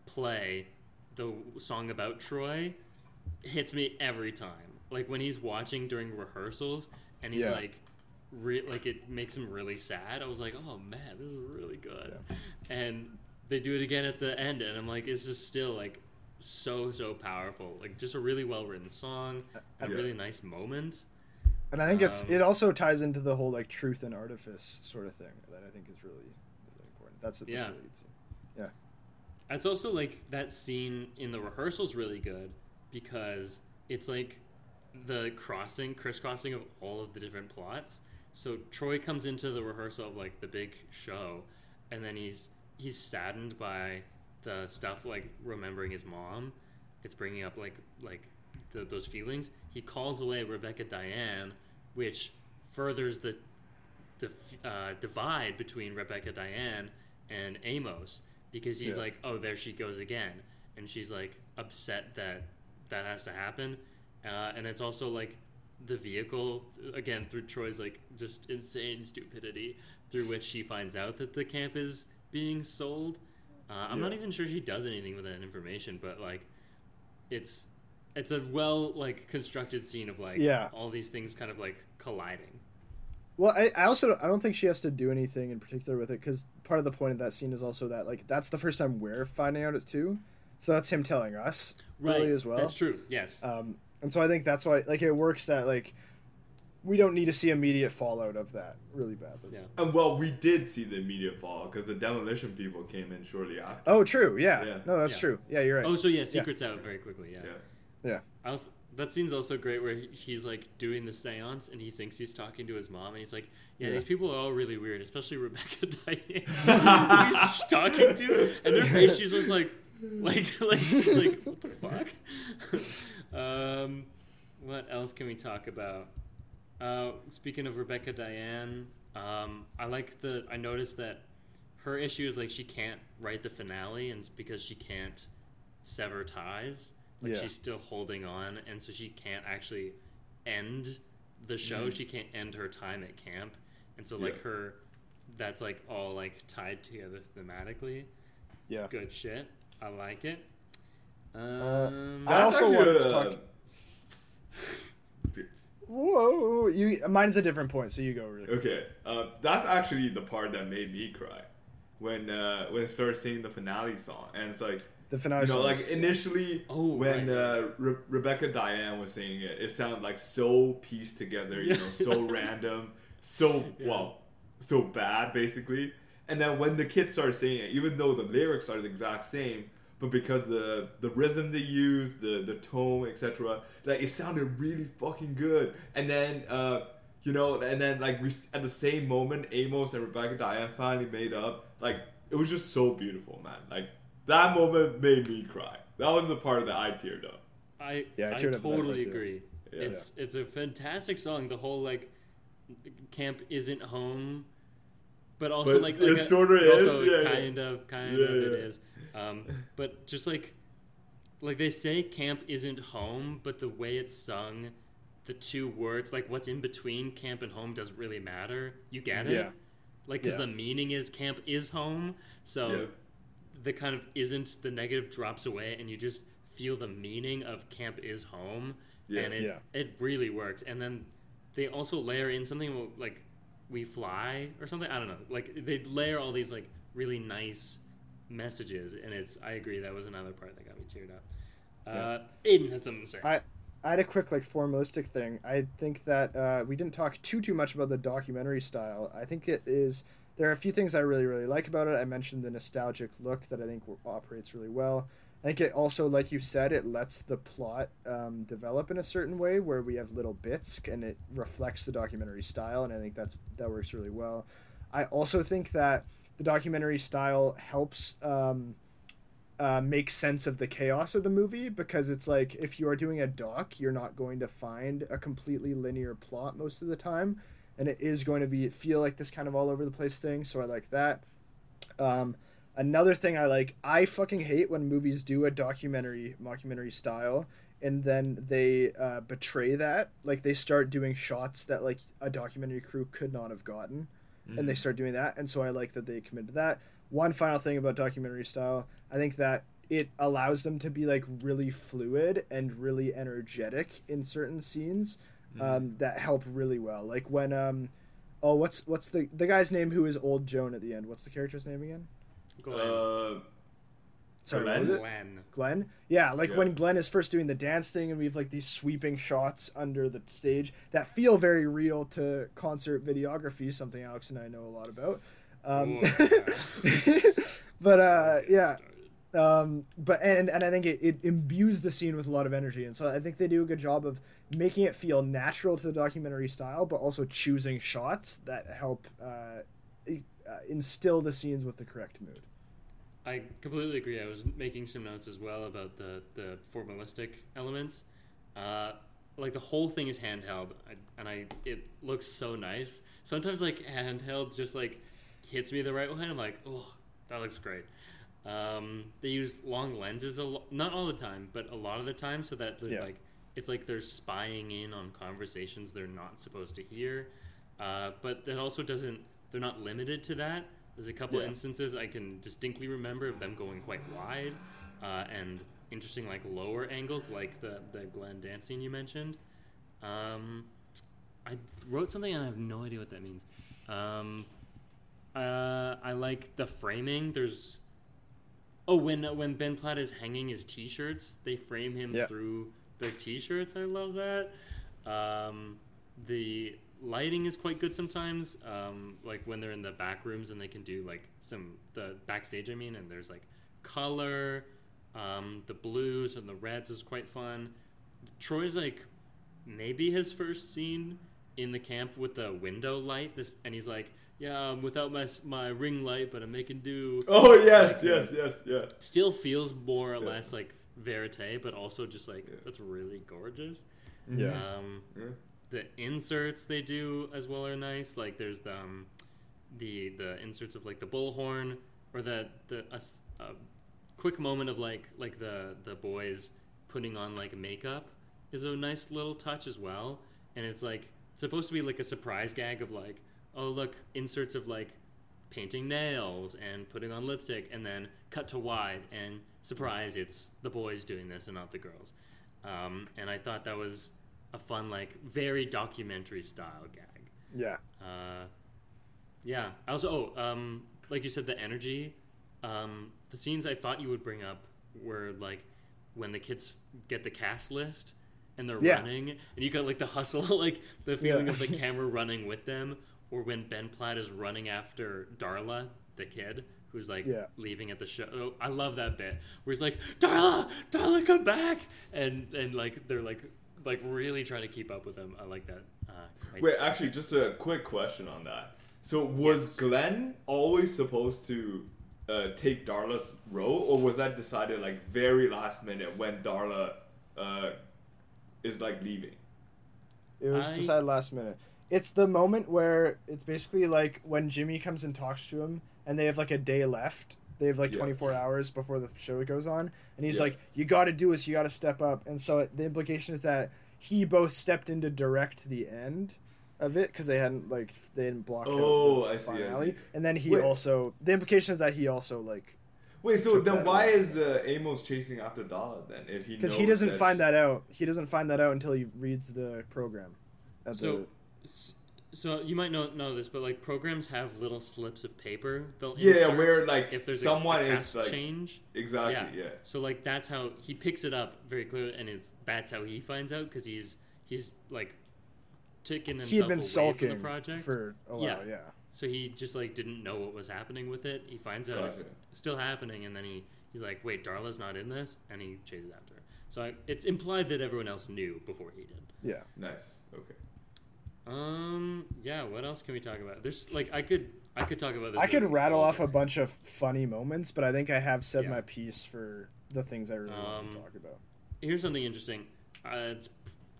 Speaker 1: play the song about Troy hits me every time. Like when he's watching during rehearsals and he's
Speaker 3: Yeah.
Speaker 1: like, re- like it makes him really sad. I was like, oh man, this is really good. And they do it again at the end, and I'm like, it's just still like so so powerful. Like just a really well written song, a
Speaker 2: Yeah.
Speaker 1: really nice moment.
Speaker 3: And I think it's
Speaker 1: Um,
Speaker 3: it also ties into the whole like truth and artifice sort of thing that I think is really really important. That's, that's
Speaker 1: Yeah.
Speaker 3: really. Yeah.
Speaker 1: It's also like that scene in the rehearsal's really good because it's like the crossing, crisscrossing of all of the different plots. So Troy comes into the rehearsal of like the big show, and then he's he's saddened by the stuff like remembering his mom. It's bringing up like like the, those feelings. He calls away Rebecca Diane, which furthers the the uh, divide between Rebecca Diane and Amos because he's
Speaker 3: Yeah.
Speaker 1: like, oh, there she goes again, and she's like upset that that has to happen, uh, and it's also like the vehicle again through Troy's like just insane stupidity through which she finds out that the camp is being sold. Uh, I'm not even sure she does anything with that information, but like, it's it's a well like constructed scene of like
Speaker 3: Yeah.
Speaker 1: all these things kind of like colliding.
Speaker 3: Well, I, I also I don't think she has to do anything in particular with it because part of the point of that scene is also that like that's the first time we're finding out it too, so that's him telling us really as well.
Speaker 1: That's true. Yes.
Speaker 3: Um, and so I think that's why like it works that like we don't need to see immediate fallout of that really badly.
Speaker 1: yeah.
Speaker 2: And well, we did see the immediate fall because the demolition people came in shortly after.
Speaker 3: Oh, true. Yeah.
Speaker 2: Yeah.
Speaker 3: No, that's
Speaker 1: Yeah.
Speaker 3: true. Yeah, you're right.
Speaker 1: Oh, so yeah, secrets out very quickly. Yeah.
Speaker 2: Yeah.
Speaker 3: yeah.
Speaker 1: I also, that scene's also great where he- he's like doing the seance and he thinks he's talking to his mom and he's like, "Yeah,
Speaker 3: Yeah.
Speaker 1: these people are all really weird, especially Rebecca [laughs] Diane, [laughs] he's talking to, and their face, she's just like, like, [laughs] like, like, what the fuck?" um, what else can we talk about? Uh, speaking of Rebecca Diane, um, I like the. I noticed that her issue is like she can't write the finale, and it's because she can't sever ties. Like
Speaker 3: Yeah.
Speaker 1: she's still holding on, and so she can't actually end the show. She can't end her time at camp, and so like
Speaker 2: Yeah.
Speaker 1: her, that's like all like tied together thematically.
Speaker 3: Yeah.
Speaker 1: Good shit. I like it.
Speaker 3: Uh,
Speaker 1: Um,
Speaker 3: I also wanted to talk- Whoa, you mine's a different point, so you go really. quick.
Speaker 2: Okay, uh, that's actually the part that made me cry when uh, when it started singing the finale song, and it's like
Speaker 3: The finale.
Speaker 2: you know,
Speaker 3: song
Speaker 2: like
Speaker 3: is-
Speaker 2: initially
Speaker 1: Oh,
Speaker 2: when
Speaker 1: right,
Speaker 2: uh, Re- Rebecca Diane was singing it, it sounded like so pieced together, you know, [laughs] so random, so
Speaker 1: Yeah.
Speaker 2: well, so bad basically. And then when the kids started singing it, even though the lyrics are the exact same, but because the the rhythm they use, the the tone, etc., like it sounded really fucking good. And then uh, you know, and then like we at the same moment, Amos and Rebecca Diane finally made up. Like it was just so beautiful, man. Like that moment made me cry. That was the part that I teared up.
Speaker 1: I
Speaker 3: Yeah, I
Speaker 1: I,
Speaker 3: tuned up for that
Speaker 1: totally agree.
Speaker 2: Yeah.
Speaker 1: It's it's a fantastic song. The whole like camp isn't home, but also
Speaker 2: But
Speaker 1: like,
Speaker 2: it
Speaker 1: like a-
Speaker 2: sorta
Speaker 1: but
Speaker 2: is,
Speaker 1: also
Speaker 2: yeah, yeah.
Speaker 1: kind of kind
Speaker 2: Yeah,
Speaker 1: of it
Speaker 2: yeah.
Speaker 1: is. Um, but just like like they say, camp isn't home, but the way it's sung, the two words like what's in between camp and home doesn't really matter. You get it?
Speaker 3: Yeah.
Speaker 1: Like because
Speaker 3: Yeah.
Speaker 1: the meaning is camp is home, so
Speaker 2: Yeah.
Speaker 1: the kind of isn't the negative drops away and you just feel the meaning of camp is home
Speaker 2: Yeah.
Speaker 1: and it,
Speaker 3: Yeah.
Speaker 1: it really works and then they also layer in something like we fly or something i don't know like they layer all these like really nice messages and it's i agree that was another part that got me teared up uh aiden had something to say
Speaker 3: I I had a quick like formalistic thing. I think that uh, we didn't talk too too much about the documentary style. I think it is there are a few things I really really like about it. I mentioned the nostalgic look that I think operates really well. I think it also, like you said, it lets the plot um, develop in a certain way where we have little bits and it reflects the documentary style, and I think that's that works really well. I also think that the documentary style helps um, uh, make sense of the chaos of the movie because it's like if you are doing a doc, you're not going to find a completely linear plot most of the time, and it is going to be feel like this kind of all over the place thing. So I like that. Um, another thing I like, I fucking hate when movies do a documentary mockumentary style and then they uh, betray that. Like they start doing shots that like a documentary crew could not have gotten, and they start doing that. And so I like that they committed to that. One final thing about documentary style, I think that it allows them to be like really fluid and really energetic in certain scenes um, that help really well. Like when um, oh what's what's the the guy's name who is old Joan at the end? What's the character's name again?
Speaker 1: glenn
Speaker 2: Uh,
Speaker 3: Sorry,
Speaker 2: Glenn?
Speaker 3: was it?
Speaker 1: glenn
Speaker 3: Glenn? Yeah, like
Speaker 2: Yeah.
Speaker 3: when Glenn is first doing the dance thing and we have like these sweeping shots under the stage that feel very real to concert videography, something Alex and I know a lot about. Um,
Speaker 1: Whoa. [laughs]
Speaker 3: but uh, yeah, um, but and and I think it, it imbues the scene with a lot of energy, and so I think they do a good job of making it feel natural to the documentary style, but also choosing shots that help uh, uh, instill the scenes with the correct mood.
Speaker 1: I completely agree. I was making some notes as well about the the formalistic elements. Uh, like the whole thing is handheld, and I it looks so nice. Sometimes like handheld just like hits me the right way, and I'm like, oh, that looks great. Um, they use long lenses a lo- not all the time, but a lot of the time, so that they're
Speaker 3: Yeah.
Speaker 1: like it's like they're spying in on conversations they're not supposed to hear. Uh, but that also doesn't. They're not limited to that. There's a couple
Speaker 3: Yeah.
Speaker 1: instances I can distinctly remember of them going quite wide uh, and interesting, like lower angles, like the the Glenn dancing you mentioned. Um, I wrote something and I have no idea what that means. Um, uh, I like the framing. There's oh when when Ben Platt is hanging his T-shirts, they frame him
Speaker 3: Yeah.
Speaker 1: through the T-shirts. I love that. Um, the lighting is quite good sometimes. Um, like when they're in the back rooms and they can do like some the backstage. I mean, and there's like color. Um, the blues and the reds is quite fun. Troy's like maybe his first scene in the camp with the window light. This and he's like, yeah, I'm without my my ring light, but I'm making do.
Speaker 2: Oh yes,
Speaker 1: Like,
Speaker 2: yes, yes, yeah.
Speaker 1: Still feels more or
Speaker 2: Yeah.
Speaker 1: less like verite, but also just like
Speaker 2: Yeah.
Speaker 1: that's really gorgeous.
Speaker 3: Yeah.
Speaker 1: Um,
Speaker 2: Yeah.
Speaker 1: The inserts they do as well are nice. Like there's the um, the the inserts of like the bullhorn or the the a, a quick moment of like like the the boys putting on like makeup is a nice little touch as well. And it's like it's supposed to be like a surprise gag of like oh look inserts of like painting nails and putting on lipstick and then cut to wide and surprise it's the boys doing this and not the girls um, and i thought that was a fun like very documentary style gag
Speaker 3: Yeah.
Speaker 1: uh, yeah I also oh um, like you said the energy um, the scenes i thought you would bring up were like when the kids get the cast list and they're
Speaker 3: Yeah.
Speaker 1: running and you got like the hustle [laughs] like the feeling
Speaker 3: Yeah.
Speaker 1: of [laughs] the camera running with them or when ben platt is running after darla the kid who's like
Speaker 3: Yeah.
Speaker 1: leaving at the show oh, i love that bit where he's like darla darla come back and and like they're like like really trying to keep up with him i like that uh,
Speaker 2: Wait, actually, just a quick question on that. So, was
Speaker 1: Yes.
Speaker 2: Glenn always supposed to uh, take Darla's role, or was that decided like very last minute when Darla uh, is like leaving?
Speaker 3: It was
Speaker 1: I-
Speaker 3: decided last minute. It's the moment where it's basically like when Jimmy comes and talks to him, and they have like a day left. They have like
Speaker 2: Yeah.
Speaker 3: 24 hours before the show goes on, and he's
Speaker 2: Yeah.
Speaker 3: like, "You got to do this. You got to step up." And so the implication is that he both stepped in to direct the end of it because they hadn't like they didn't block. out
Speaker 2: Oh,
Speaker 3: the
Speaker 2: I see, I see.
Speaker 3: And then he
Speaker 2: Wait.
Speaker 3: also the implication is that he also like
Speaker 2: Wait, so then why
Speaker 3: away.
Speaker 2: is uh, Amos chasing after Darla then? If he
Speaker 3: because he doesn't find
Speaker 2: she-
Speaker 3: that out. He doesn't find that out until he reads the program. At
Speaker 1: So,
Speaker 3: the-
Speaker 1: s- so you might not know this, but like programs have little slips of paper. They'll
Speaker 2: Yeah,
Speaker 1: insert
Speaker 2: where, like,
Speaker 1: if there's
Speaker 2: someone
Speaker 1: a, a
Speaker 2: is,
Speaker 1: cast
Speaker 2: like-
Speaker 1: change.
Speaker 2: exactly, yeah. yeah.
Speaker 1: So like that's how he picks it up very clearly, and it's that's how he finds out because he's he's like ticking himself
Speaker 3: he had been
Speaker 1: away
Speaker 3: sulking
Speaker 1: from the project.
Speaker 3: for a while.
Speaker 1: Yeah.
Speaker 3: yeah.
Speaker 1: so he just like didn't know what was happening with it. He finds out it's still happening, and then he he's like, "Wait, Darla's not in this," and he chases after her. So I, it's implied that everyone else knew before he did.
Speaker 3: Yeah.
Speaker 2: Nice. Okay.
Speaker 1: Um. Yeah. What else can we talk about? There's like I could I could talk about this.
Speaker 3: I could rattle
Speaker 1: all
Speaker 3: off a bunch of funny moments, but I think I have said
Speaker 1: Yeah.
Speaker 3: my piece for the things I really want
Speaker 1: Um,
Speaker 3: to talk about.
Speaker 1: Here's something interesting. Uh, it's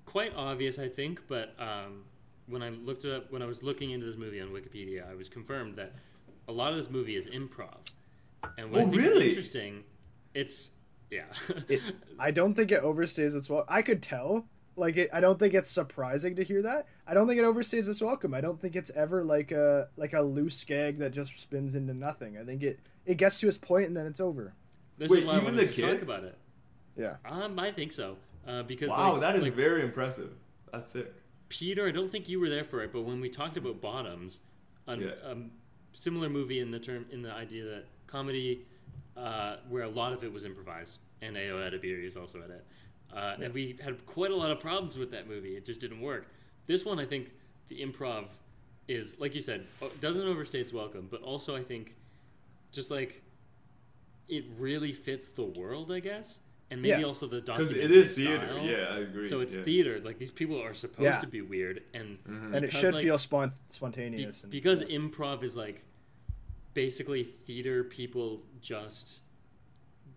Speaker 1: quite obvious, I think, but um, when I looked it up, when I was looking into this movie on Wikipedia, I was confirmed that a lot of this movie is improv. And what I
Speaker 2: Oh,
Speaker 1: think
Speaker 2: really?
Speaker 1: is interesting, it's yeah.
Speaker 3: It, I [laughs] don't think it overstays its well. I could tell. Like it, I don't think it's surprising to hear that. I don't think it overstays its welcome. I don't think it's ever like a like a loose gag that just spins into nothing. I think it it gets to its point and then it's over.
Speaker 1: this
Speaker 2: Wait,
Speaker 1: is why
Speaker 2: even
Speaker 1: wanted
Speaker 2: the
Speaker 1: to talk about it.
Speaker 3: Yeah.
Speaker 1: Um, I think so. Uh, because
Speaker 2: Wow,
Speaker 1: like,
Speaker 2: that is
Speaker 1: like,
Speaker 2: very impressive. That's sick.
Speaker 1: Peter, I don't think you were there for it, but when we talked about Bottoms, a
Speaker 2: Yeah.
Speaker 1: um, similar movie in the term in the idea that comedy, uh, where a lot of it was improvised, and Ayo Edebiri is also in it, uh, and we had quite a lot of problems with that movie. It just didn't work. This one, I think, the improv is like you said doesn't overstay its welcome, but also I think just like it really fits the world, I guess, and maybe
Speaker 3: Yeah.
Speaker 1: also the
Speaker 2: Because
Speaker 1: documentary
Speaker 2: it is theater.
Speaker 1: style.
Speaker 2: Yeah, I agree.
Speaker 1: So it's
Speaker 2: yeah.
Speaker 1: theater. Like these people are supposed
Speaker 3: Yeah.
Speaker 1: to be weird, and
Speaker 2: Mhm.
Speaker 3: and it should
Speaker 1: like,
Speaker 3: feel spont-
Speaker 1: be-
Speaker 3: spontaneous. and,
Speaker 1: because
Speaker 3: yeah.
Speaker 1: improv is like basically theater people just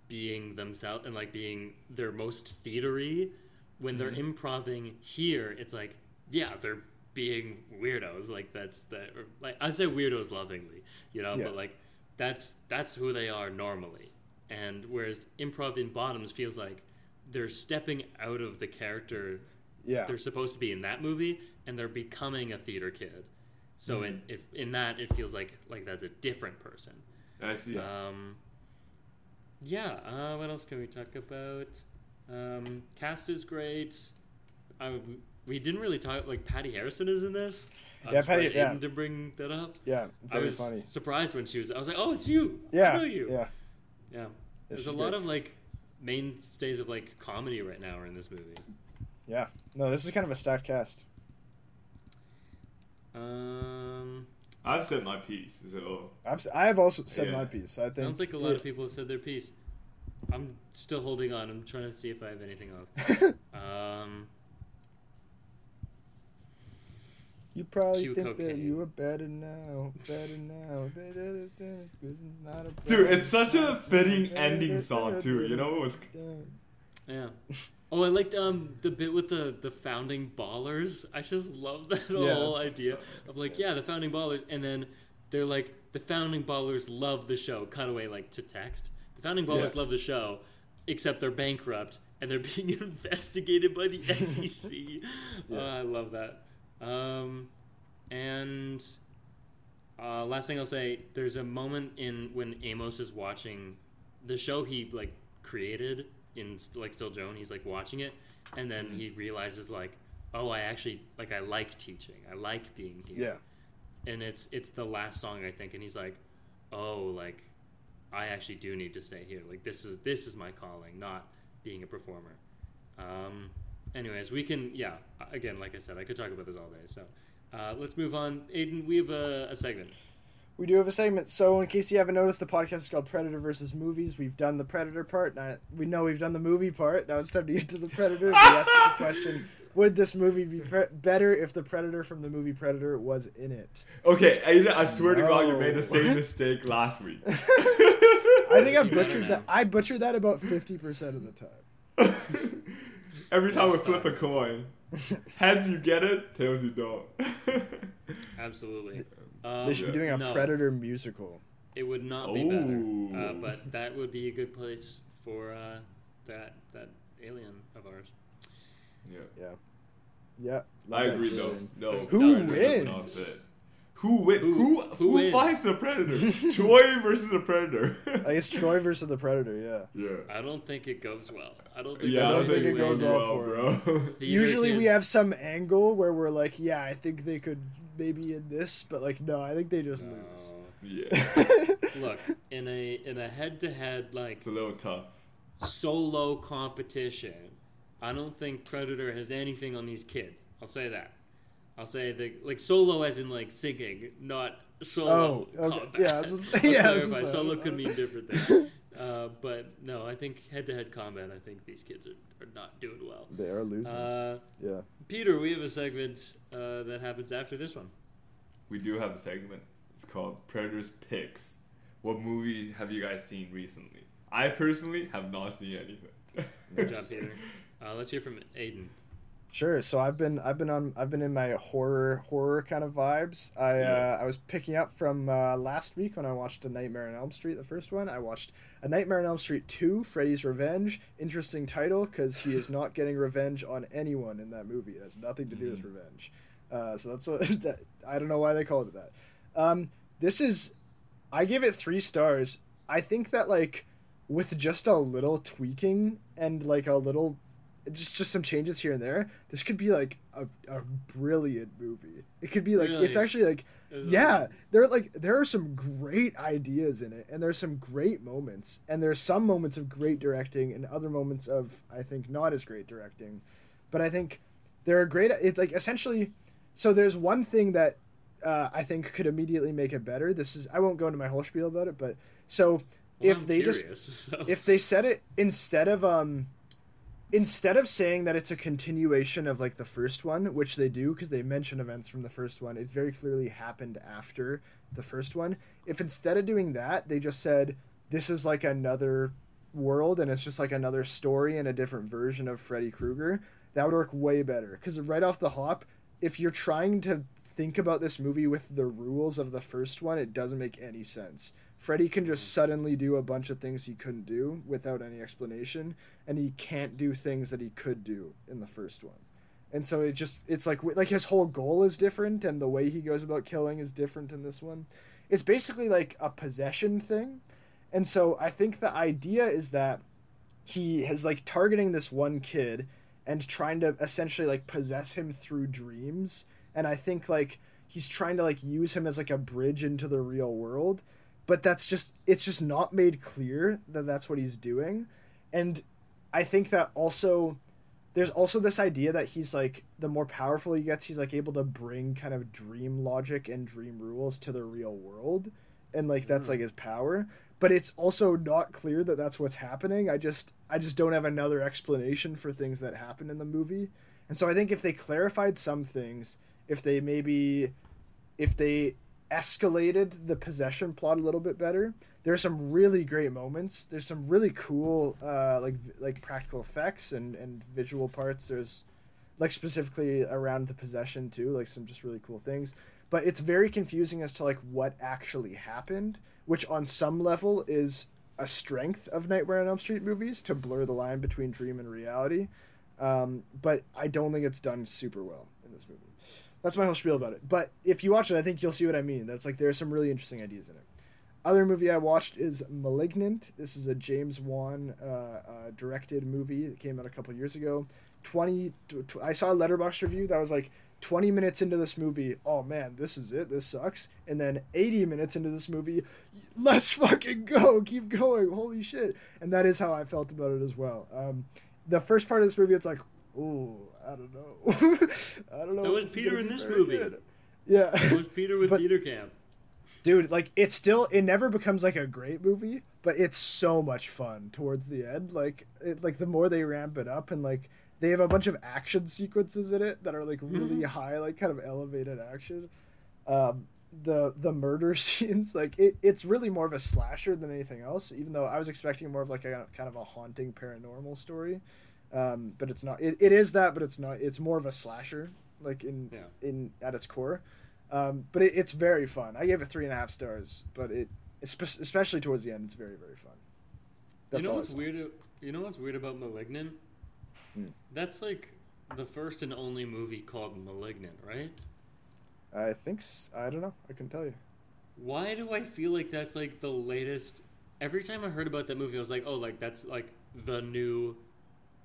Speaker 1: being themselves and like being their most theatery. When they're
Speaker 3: Mm-hmm.
Speaker 1: improving here, it's like yeah, they're being weirdos. Like that's that. Or, like I say weirdos lovingly, you know,
Speaker 3: Yeah.
Speaker 1: but like that's that's who they are normally. And whereas improv in bottoms feels like they're stepping out of the character
Speaker 3: yeah,
Speaker 1: they're supposed to be in that movie and they're becoming a theater kid so in, if, in that it feels like like that's a different person
Speaker 2: I see.
Speaker 1: um, yeah uh, what else can we talk about um, cast is great I, we didn't really talk like patty harrison is in this I
Speaker 3: Yeah, Patty- yeah.
Speaker 1: to bring that up
Speaker 3: yeah,
Speaker 1: i
Speaker 3: very
Speaker 1: was
Speaker 3: funny.
Speaker 1: surprised when she was i was like oh it's you
Speaker 3: Yeah,
Speaker 1: I know you
Speaker 3: yeah.
Speaker 1: yeah there's a lot
Speaker 3: great.
Speaker 1: of like mainstays of like comedy right now are in this movie
Speaker 3: Yeah. No, this is kind of a stacked cast.
Speaker 1: um
Speaker 2: I've said my piece. So
Speaker 3: I've s- I have also said
Speaker 2: Yeah.
Speaker 3: my piece. I think
Speaker 1: Sounds like a lot
Speaker 3: it-
Speaker 1: of people have said their piece. I'm still holding on. I'm trying to see if I have anything else. [laughs] Um,
Speaker 3: you probably
Speaker 1: Cue
Speaker 3: think that you are better now, better now. It's not a
Speaker 2: Dude, it's such a fitting ending song too. You know, it was
Speaker 1: yeah. [laughs] Oh, I liked um the bit with the the founding ballers. I just love that
Speaker 3: Yeah,
Speaker 1: whole idea of like yeah the founding ballers, and then they're like the founding ballers love the show. Cut away like to text. The founding ballers
Speaker 3: Yeah.
Speaker 1: love the show, except they're bankrupt and they're [laughs] being investigated by the [laughs] SEC.
Speaker 3: Yeah.
Speaker 1: Oh, I love that. Um, and uh, last thing I'll say, there's a moment in when Amos is watching the show he like created in like Still Joan. He's like watching it, and then he realizes like, oh, I actually like I like teaching. I like being here.
Speaker 3: Yeah.
Speaker 1: And it's it's the last song I think, and he's like, oh, like I actually do need to stay here. Like this is this is my calling, not being a performer. Um, anyways, we can yeah. Again, like I said, I could talk about this all day. So uh, let's move on. Aiden, we have a, a segment.
Speaker 3: We do have a segment. So, in case you haven't noticed, the podcast is called Predator versus Movies. We've done the Predator part. Now, we know we've done the movie part. Now it's time to get to the Predator. We ask the [laughs] question: Would this movie be pre- better if the Predator from the movie Predator was in it?
Speaker 2: okay. Aiden, I swear to God, you made the same mistake last week. [laughs]
Speaker 3: I think I butchered that. I butchered that about fifty percent of the time. [laughs]
Speaker 2: Every time we flip a coin, heads you get it, tails you don't.
Speaker 1: Absolutely. Um,
Speaker 3: They should be doing a
Speaker 1: no,
Speaker 3: Predator musical.
Speaker 1: It would not be better, uh, but that would be a good place for uh, that that alien of ours.
Speaker 2: yeah.
Speaker 3: Yeah. Yeah.
Speaker 2: I agree
Speaker 3: that
Speaker 2: though. No,
Speaker 3: Who
Speaker 2: Predator does not
Speaker 3: wins?
Speaker 2: Who win?
Speaker 1: Who-
Speaker 2: Who
Speaker 1: who
Speaker 2: who,
Speaker 1: wins?
Speaker 2: fights the predator? [laughs] Troy versus the predator. [laughs]
Speaker 3: I guess Troy versus the Predator. Yeah.
Speaker 2: yeah.
Speaker 1: I don't think it goes well. I don't think.
Speaker 2: Yeah, I don't
Speaker 3: think
Speaker 2: think
Speaker 3: it
Speaker 2: it
Speaker 3: goes
Speaker 2: goes
Speaker 3: well
Speaker 2: well,
Speaker 3: for
Speaker 2: bro. [laughs]
Speaker 1: Theater
Speaker 3: Usually we have some angle where we're like, yeah, I think they could maybe in this, but like, no, I think they just
Speaker 1: No.
Speaker 3: lose.
Speaker 2: yeah, [laughs]
Speaker 1: Look in a in a head to head like
Speaker 2: it's a little tough.
Speaker 1: solo competition. I don't think Predator has anything on these kids. I'll say that. I'll say the like solo as in like singing, not solo
Speaker 3: Oh, okay.
Speaker 1: combat.
Speaker 3: Yeah, I was just- [laughs] [laughs] yeah, I was just
Speaker 1: solo could mean different things. Uh, but no, I think head to head combat. I think these kids are, are not doing well.
Speaker 3: They are losing.
Speaker 1: Uh,
Speaker 3: yeah.
Speaker 1: Peter, we have a segment uh, that happens after this one.
Speaker 2: We do have a segment. It's called Predators Picks. What movie have you guys seen recently? I personally have not seen anything.
Speaker 1: Good job, [laughs] Peter. Uh, let's hear from Aiden.
Speaker 3: Sure. So I've been I've been on I've been in my horror horror kind of vibes. I
Speaker 2: Yeah.
Speaker 3: uh, I was picking up from uh, last week when I watched A Nightmare on Elm Street, the first one. I watched A Nightmare on Elm Street two, Freddy's Revenge. Interesting title because he is not getting revenge on anyone in that movie. It has nothing to do with revenge. Uh, so that's what [laughs] that, I don't know why they called it that. Um, this is I give it three stars. I think that like with just a little tweaking and like a little just just some changes here and there, this could be like a, a brilliant movie. It could be like it's actually like yeah, there are like there are some great ideas in it, and there's some great moments, and there's some moments of great directing, and other moments of I think not as great directing, but I think there are great. It's like essentially, so there's one thing that uh, I think could immediately make it better. This is I won't go into my whole spiel about it, but so
Speaker 1: Well,
Speaker 3: if
Speaker 1: I'm
Speaker 3: they
Speaker 1: curious,
Speaker 3: just [laughs]
Speaker 1: so-
Speaker 3: if they said it instead of um instead of saying that it's a continuation of like the first one which they do because they mention events from the first one it very clearly happened after the first one. If instead of doing that they just said this is like another world and it's just like another story and a different version of freddy krueger that would work way better. Because right off the hop if you're trying to think about this movie with the rules of the first one it doesn't make any sense Freddy can just suddenly do a bunch of things he couldn't do without any explanation, and he can't do things that he could do in the first one. And so it just it's like like his whole goal is different, and the way he goes about killing is different in this one. It's basically like a possession thing, and so I think the idea is that he is like targeting this one kid and trying to essentially like possess him through dreams, and I think like he's trying to like use him as like a bridge into the real world but that's just it's just not made clear that that's what he's doing. And i think that also there's also this idea that he's like the more powerful he gets he's like able to bring kind of dream logic and dream rules to the real world. And like that's like hmm. his power. But it's also not clear that that's what's happening. I just i just don't have another explanation for things that happen in the movie. And so i think if they clarified some things if they maybe if they escalated the possession plot a little bit better. There are some really great moments. There's some really cool uh, like like practical effects and and visual parts. There's like specifically around the possession too, like some just really cool things. But it's very confusing as to like what actually happened, which on some level is a strength of Nightmare on Elm Street movies to blur the line between dream and reality. Um, but I don't think it's done super well in this movie. That's my whole spiel about it. But if you watch it, I think you'll see what I mean. That's like there are some really interesting ideas in it. Other movie I watched is *Malignant*. This is a James Wan uh, uh, directed movie that came out a couple years ago. Twenty, tw- I saw a Letterboxd review that was like twenty minutes into this movie. Oh man, this is it. This sucks. And then eighty minutes into this movie, let's fucking go. Keep going. Holy shit. And that is how I felt about it as well. Um, the first part of this movie, it's like, ooh, I don't know. [laughs] I don't know.
Speaker 1: That was Peter in this movie.
Speaker 3: good. Yeah.
Speaker 1: It was Peter with
Speaker 3: But-
Speaker 1: theater camp.
Speaker 3: dude like it's still it never becomes like a great movie but it's so much fun towards the end like it like the more they ramp it up and like they have a bunch of action sequences in it that are like really high like kind of elevated action um the the murder [laughs] scenes like it, it's really more of a slasher than anything else even though i was expecting more of like a kind of a haunting paranormal story um but it's not it, it is that but it's not it's more of a slasher like in
Speaker 1: Yeah.
Speaker 3: in at its core um, but it, it's very fun. I gave it three and a half stars, but it especially towards the end, it's very very fun. That's
Speaker 1: you know what's weird? You know what's weird about *Malignant*?
Speaker 3: Hmm.
Speaker 1: That's like the first and only movie called *Malignant*, right?
Speaker 3: I think I don't know. I can tell you.
Speaker 1: Why do I feel like that's like the latest? Every time I heard about that movie, I was like, "Oh, like that's like the new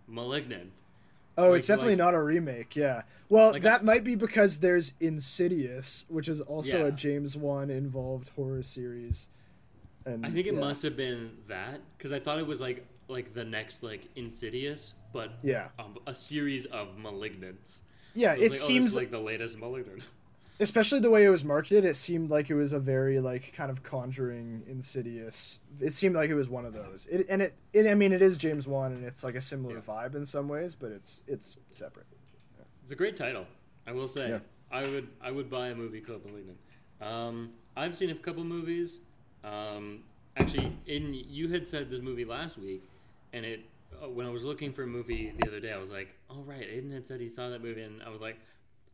Speaker 1: *Malignant*."
Speaker 3: Oh,
Speaker 1: Like-
Speaker 3: it's definitely
Speaker 1: like-
Speaker 3: not a remake. Yeah. Well,
Speaker 1: Like,
Speaker 3: that might be because there's Insidious, which is also
Speaker 1: Yeah.
Speaker 3: a James Wan involved horror series. And
Speaker 1: I think it
Speaker 3: yeah.
Speaker 1: must have been that because I thought it was like like the next like *Insidious*, but
Speaker 3: Yeah.
Speaker 1: um, a series of *Malignants*.
Speaker 3: Yeah,
Speaker 1: So
Speaker 3: it
Speaker 1: oh, this
Speaker 3: seems
Speaker 1: is like the latest *Malignant*. [laughs]
Speaker 3: especially the way it was marketed, it seemed like it was a very like kind of conjuring insidious. It seemed like it was one of those. It, and it, it, I mean, it is James Wan, and it's like a similar
Speaker 1: Yeah.
Speaker 3: vibe in some ways, but it's it's separate.
Speaker 1: It's a great title, I will say.
Speaker 3: Yeah.
Speaker 1: I would I would buy a movie called *Malignant*. Um, I've seen a couple movies. Um, actually, in you had said this movie last week, and it uh, when I was looking for a movie the other day, I was like, "Oh right, Aiden had said he saw that movie," and I was like,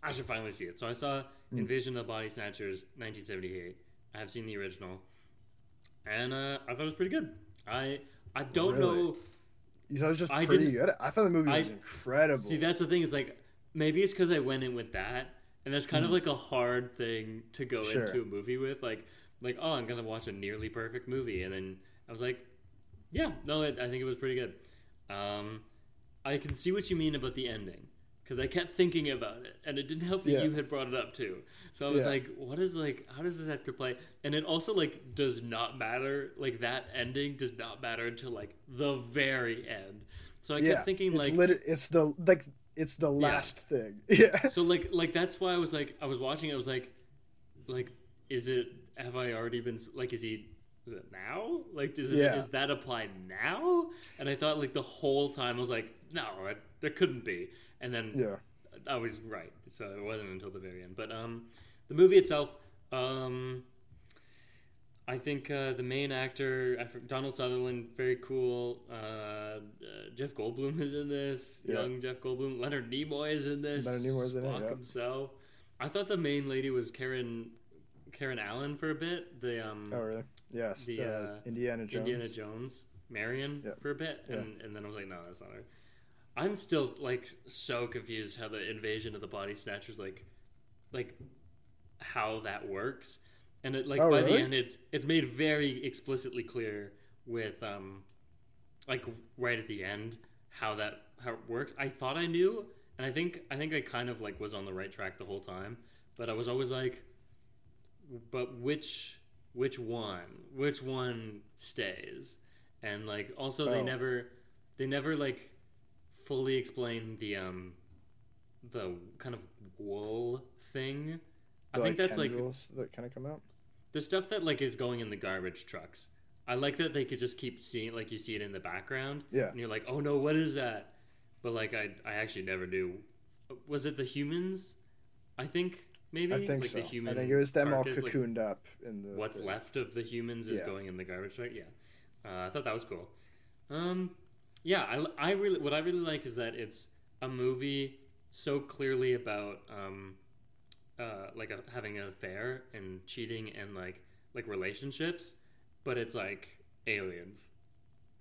Speaker 1: "I should finally see it." So I saw Invasion of the Body Snatchers, 1978. I have seen the original, and uh, I thought it was pretty good. I I don't
Speaker 3: Really?
Speaker 1: know.
Speaker 3: You thought it was just
Speaker 1: I
Speaker 3: pretty good. I thought the movie was
Speaker 1: I-
Speaker 3: incredible.
Speaker 1: See, that's the thing. Is like maybe it's because I went in with that, and that's kind of like a hard thing to go
Speaker 3: Mm. Sure.
Speaker 1: into a movie with. Like, like oh, I'm gonna watch a nearly perfect movie, and then I was like, yeah, no, it, I think it was pretty good. Um, I can see what you mean about the ending because I kept thinking about it, and it didn't help that
Speaker 3: Yeah.
Speaker 1: you had brought it up too. So I was
Speaker 3: Yeah.
Speaker 1: like, what is like, how does this have to play? And it also like does not matter. Like that ending does not matter until like the very end. So I
Speaker 3: yeah,
Speaker 1: kept thinking
Speaker 3: it's
Speaker 1: like
Speaker 3: lit- it's the like it's the last thing. [laughs] Yeah.
Speaker 1: so like like that's why I was like I was watching I was like like is it have I already been like is he now like does it
Speaker 3: Yeah.
Speaker 1: is that applied now and I thought like the whole time I was like no it, there couldn't be and then
Speaker 3: Yeah.
Speaker 1: I was right so it wasn't until the very end but um the movie itself um I think uh, the main actor Donald Sutherland very cool uh, uh, Jeff Goldblum is in this
Speaker 3: Yeah.
Speaker 1: young Jeff Goldblum Leonard Nimoy is in this
Speaker 3: Leonard Nimoy's in it, yeah.
Speaker 1: himself I thought the main lady was Karen Karen Allen for a bit. The um
Speaker 3: Oh really? Yes.
Speaker 1: The,
Speaker 3: The,
Speaker 1: uh,
Speaker 3: Indiana Jones.
Speaker 1: Indiana Jones, Marion
Speaker 3: Yeah.
Speaker 1: for a bit, and and then I was like, no, that's not her. I'm still like so confused how the invasion of the body snatchers like like how that works. And it like
Speaker 3: Oh,
Speaker 1: by the end it's it's made very explicitly clear with um like right at the end how that how it works. I thought I knew and I think I think I kind of like was on the right track the whole time, but I was always like but which which one which one stays and like also they
Speaker 3: Oh.
Speaker 1: never they never like fully explain the um the kind of wool thing i
Speaker 3: The,
Speaker 1: think that's like
Speaker 3: that kind of come out.
Speaker 1: the stuff that like is going in the garbage trucks i like that they could just keep seeing like you see it in the background
Speaker 3: Yeah.
Speaker 1: and you're like oh no what is that but like i i actually never knew was it the humans i think maybe
Speaker 3: I think
Speaker 1: like
Speaker 3: so.
Speaker 1: the human
Speaker 3: I think it was them all
Speaker 1: carcass, like,
Speaker 3: cocooned up in the.
Speaker 1: what's
Speaker 3: the-
Speaker 1: left of the humans is
Speaker 3: Yeah.
Speaker 1: going in the garbage truck. Yeah, uh, I thought that was cool. Um, yeah, I, I really what I really like is that it's a movie so clearly about um, uh, like a, having an affair and cheating and like like relationships, but it's like aliens. [laughs]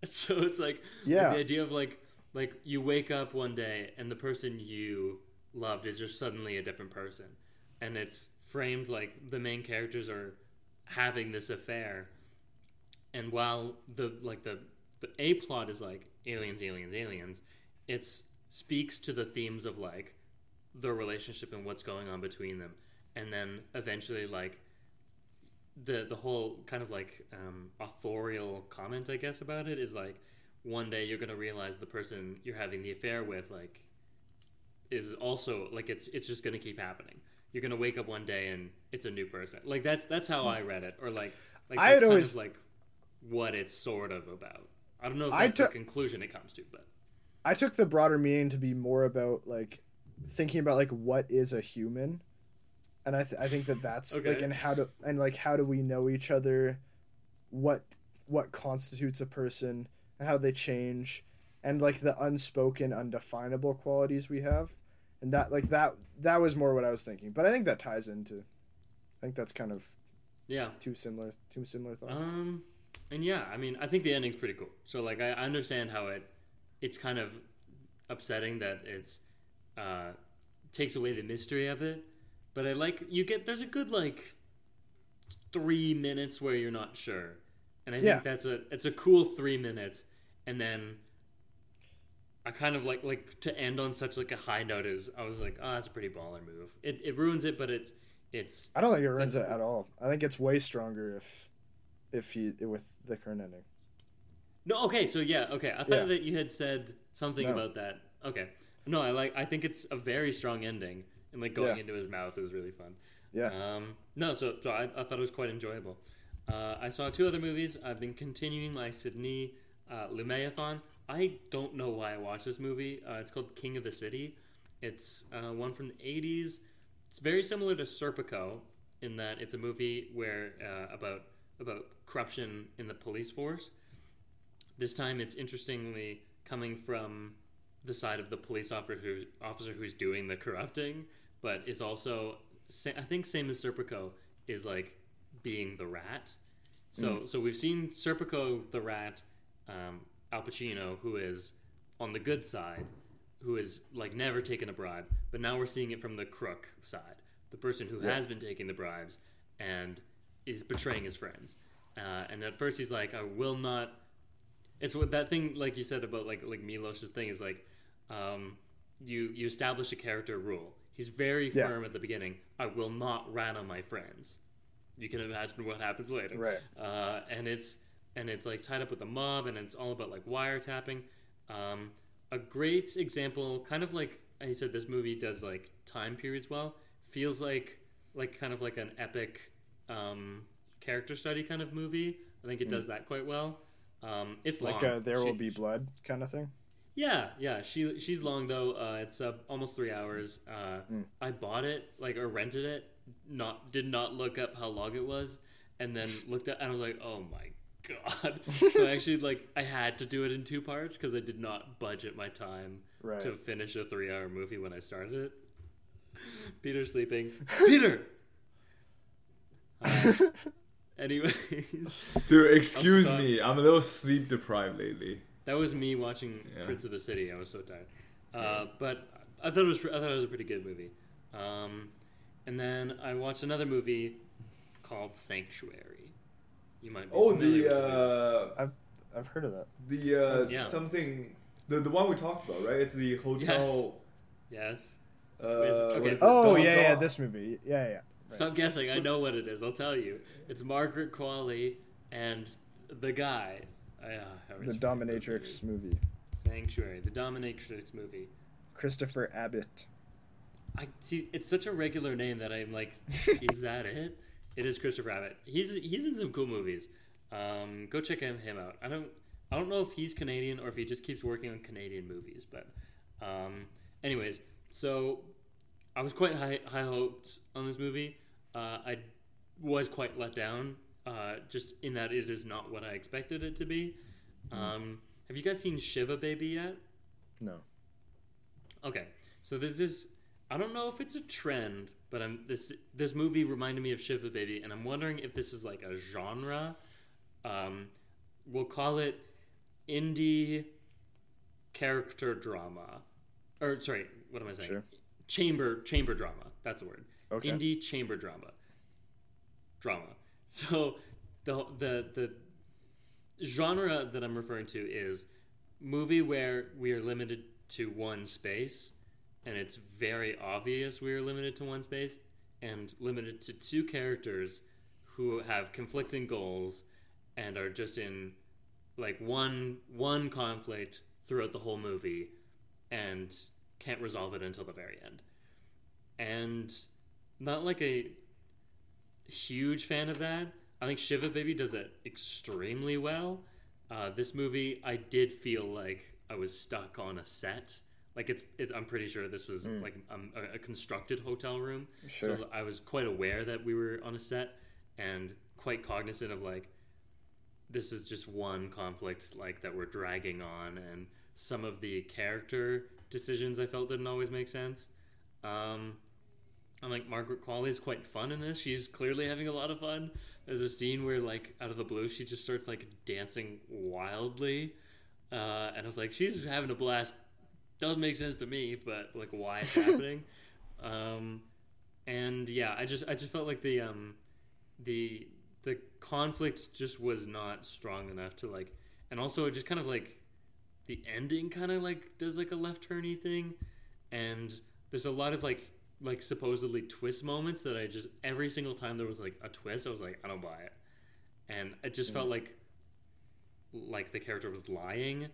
Speaker 1: So it's like
Speaker 3: Yeah.
Speaker 1: the idea of like like you wake up one day and the person you loved is just suddenly a different person and it's framed like the main characters are having this affair and while the like the the a plot is like aliens aliens aliens It speaks to the themes of like the relationship and what's going on between them and then eventually like the the whole kind of like um, authorial comment I guess about it is like one day you're gonna realize the person you're having the affair with like is also like it's it's just gonna keep happening. You're gonna wake up one day and it's a new person. Like that's that's how I read it, or like like
Speaker 3: I
Speaker 1: that's
Speaker 3: had always-
Speaker 1: like what it's sort of about. I don't know if that's
Speaker 3: took-
Speaker 1: the conclusion it comes to, but
Speaker 3: I took the broader meaning to be more about like thinking about like what is a human, and I th- I think that that's like and how do and like how do we know each other, what what constitutes a person and how they change, and like the unspoken, undefinable qualities we have, and that like that that was more what I was thinking. But I think that ties into, I think that's kind of
Speaker 1: yeah.
Speaker 3: two similar two similar thoughts.
Speaker 1: Um, and yeah, I mean, I think the ending's pretty cool. So like, I I understand how it, it's kind of upsetting that it's, uh, takes away the mystery of it. But I like you get there's a good like three minutes where you're not sure, and I think that's a it's a cool three minutes, and then. I kind of like like to end on such like a high note is I was like oh that's a pretty baller move it, it ruins it but it's it's
Speaker 3: I don't think it ruins it at all. I think it's way stronger if if you with the current ending.
Speaker 1: No, okay, so yeah, okay. I thought
Speaker 3: Yeah.
Speaker 1: that you had said something
Speaker 3: No.
Speaker 1: about that. Okay. No, I like I think it's a very strong ending and like going
Speaker 3: Yeah.
Speaker 1: into his mouth is really fun.
Speaker 3: Yeah.
Speaker 1: Um no, so so I, I thought it was quite enjoyable. Uh, I saw two other movies. I've been continuing my Sidney uh, Lumeathon. I don't know why I watched this movie. Uh, it's called King of the City. It's uh, one from the 80s. It's very similar to Serpico in that it's a movie where uh, about about corruption in the police force. This time, it's interestingly coming from the side of the police officer who officer who's doing the corrupting, but is also I think same as Serpico is like being the rat. So so we've seen Serpico the rat, um, Al Pacino who is on the good side, who is like never taken a bribe, but now we're seeing it from the crook side, the person who
Speaker 3: Yeah.
Speaker 1: has been taking the bribes and is betraying his friends. Uh, and at first he's like, I will not. It's what that thing like you said about like like Milos's thing is like, um, you you establish a character rule. He's very
Speaker 3: Yeah.
Speaker 1: firm at the beginning. I will not rat on my friends. You can imagine what happens later
Speaker 3: Right.
Speaker 1: uh, and it's and it's like tied up with the mob, and it's all about like wiretapping. Um, a great example, kind of like I said, this movie does like time periods well. Feels like like kind of like an epic um, character study kind of movie. I think it does that quite well. Um, it's
Speaker 3: Like
Speaker 1: long.
Speaker 3: a There Will Be Blood kind of thing.
Speaker 1: yeah, yeah. She she's long though. Uh, it's uh, almost three hours. Uh, I bought it like or rented it. Not did not look up how long it was, and then [laughs] looked at and I was like, oh my god. [laughs] so I actually like I had to do it in two parts because I did not budget my time
Speaker 3: Right.
Speaker 1: to finish a three hour movie when I started it. [laughs] Peter's sleeping. Peter. Uh, [laughs] anyways,
Speaker 2: Dude, excuse
Speaker 1: I'm
Speaker 2: me. I'm a little sleep deprived lately.
Speaker 1: that was me watching
Speaker 2: Yeah.
Speaker 1: Prince of the City. I was so tired, uh, but I thought it was I thought it was a pretty good movie. Um, and then I watched another movie called Sanctuary. You might. Be
Speaker 2: Oh, the
Speaker 1: with it.
Speaker 2: uh,
Speaker 3: I've heard of that.
Speaker 2: the uh,
Speaker 1: Yeah.
Speaker 2: something, the the one we talked about, right? It's the hotel.
Speaker 1: yes.
Speaker 2: Uh,
Speaker 1: okay.
Speaker 2: what is it?
Speaker 3: Oh yeah, yeah, this movie. Yeah, yeah. Right.
Speaker 1: Stop guessing. I know what it is. I'll tell you. It's Margaret Qualley and the guy. Uh, I
Speaker 3: The Dominatrix movie.
Speaker 1: Sanctuary. The Dominatrix movie.
Speaker 3: Christopher Abbott.
Speaker 1: I see. It's such a regular name that I'm like, [laughs] is that it? It is Christopher Abbott. He's he's in some cool movies. Um, go check him, him out. I don't I don't know if he's Canadian or if he just keeps working on Canadian movies. But, um, anyways, so I was quite high high hoped on this movie. Uh, I was quite let down, uh, just in that it is not what I expected it to be. Um, have you guys seen Shiva Baby yet?
Speaker 3: No.
Speaker 1: Okay, so this is I don't know if it's a trend, but I'm this. This movie reminded me of Shiva Baby, and I'm wondering if this is like a genre. Um, we'll call it indie character drama, or sorry, what am I saying?
Speaker 3: Sure.
Speaker 1: Chamber chamber drama. That's the word.
Speaker 3: Okay.
Speaker 1: Indie chamber drama. Drama. [laughs] So the the the genre that I'm referring to is movie where we are limited to one space and it's very obvious we are limited to one space and limited to two characters who have conflicting goals and are just in like one one conflict throughout the whole movie and can't resolve it until the very end and not like a huge fan of that i think shiva baby does it extremely well uh, this movie, I did feel like I was stuck on a set. Like it's, it, I'm pretty sure this was like um, a, a constructed hotel room.
Speaker 3: Sure.
Speaker 1: So I was quite aware that we were on a set and quite cognizant of like this is just one conflict like that we're dragging on and some of the character decisions I felt didn't always make sense. Um, I'm like Margaret Qualley is quite fun in this. She's clearly having a lot of fun. There's a scene where like out of the blue she just starts like dancing wildly, uh, and I was like, she's having a blast. Doesn't make sense to me, but like why it's [laughs] happening. Um, and yeah, I just I just felt like the um, the the conflict just was not strong enough to like, and also it just kind of like the ending kind of like does like a left turny thing, and there's a lot of like like supposedly twist moments that I just every single time there was like a twist, I was like, I don't buy it, and it just felt like like the character was lying,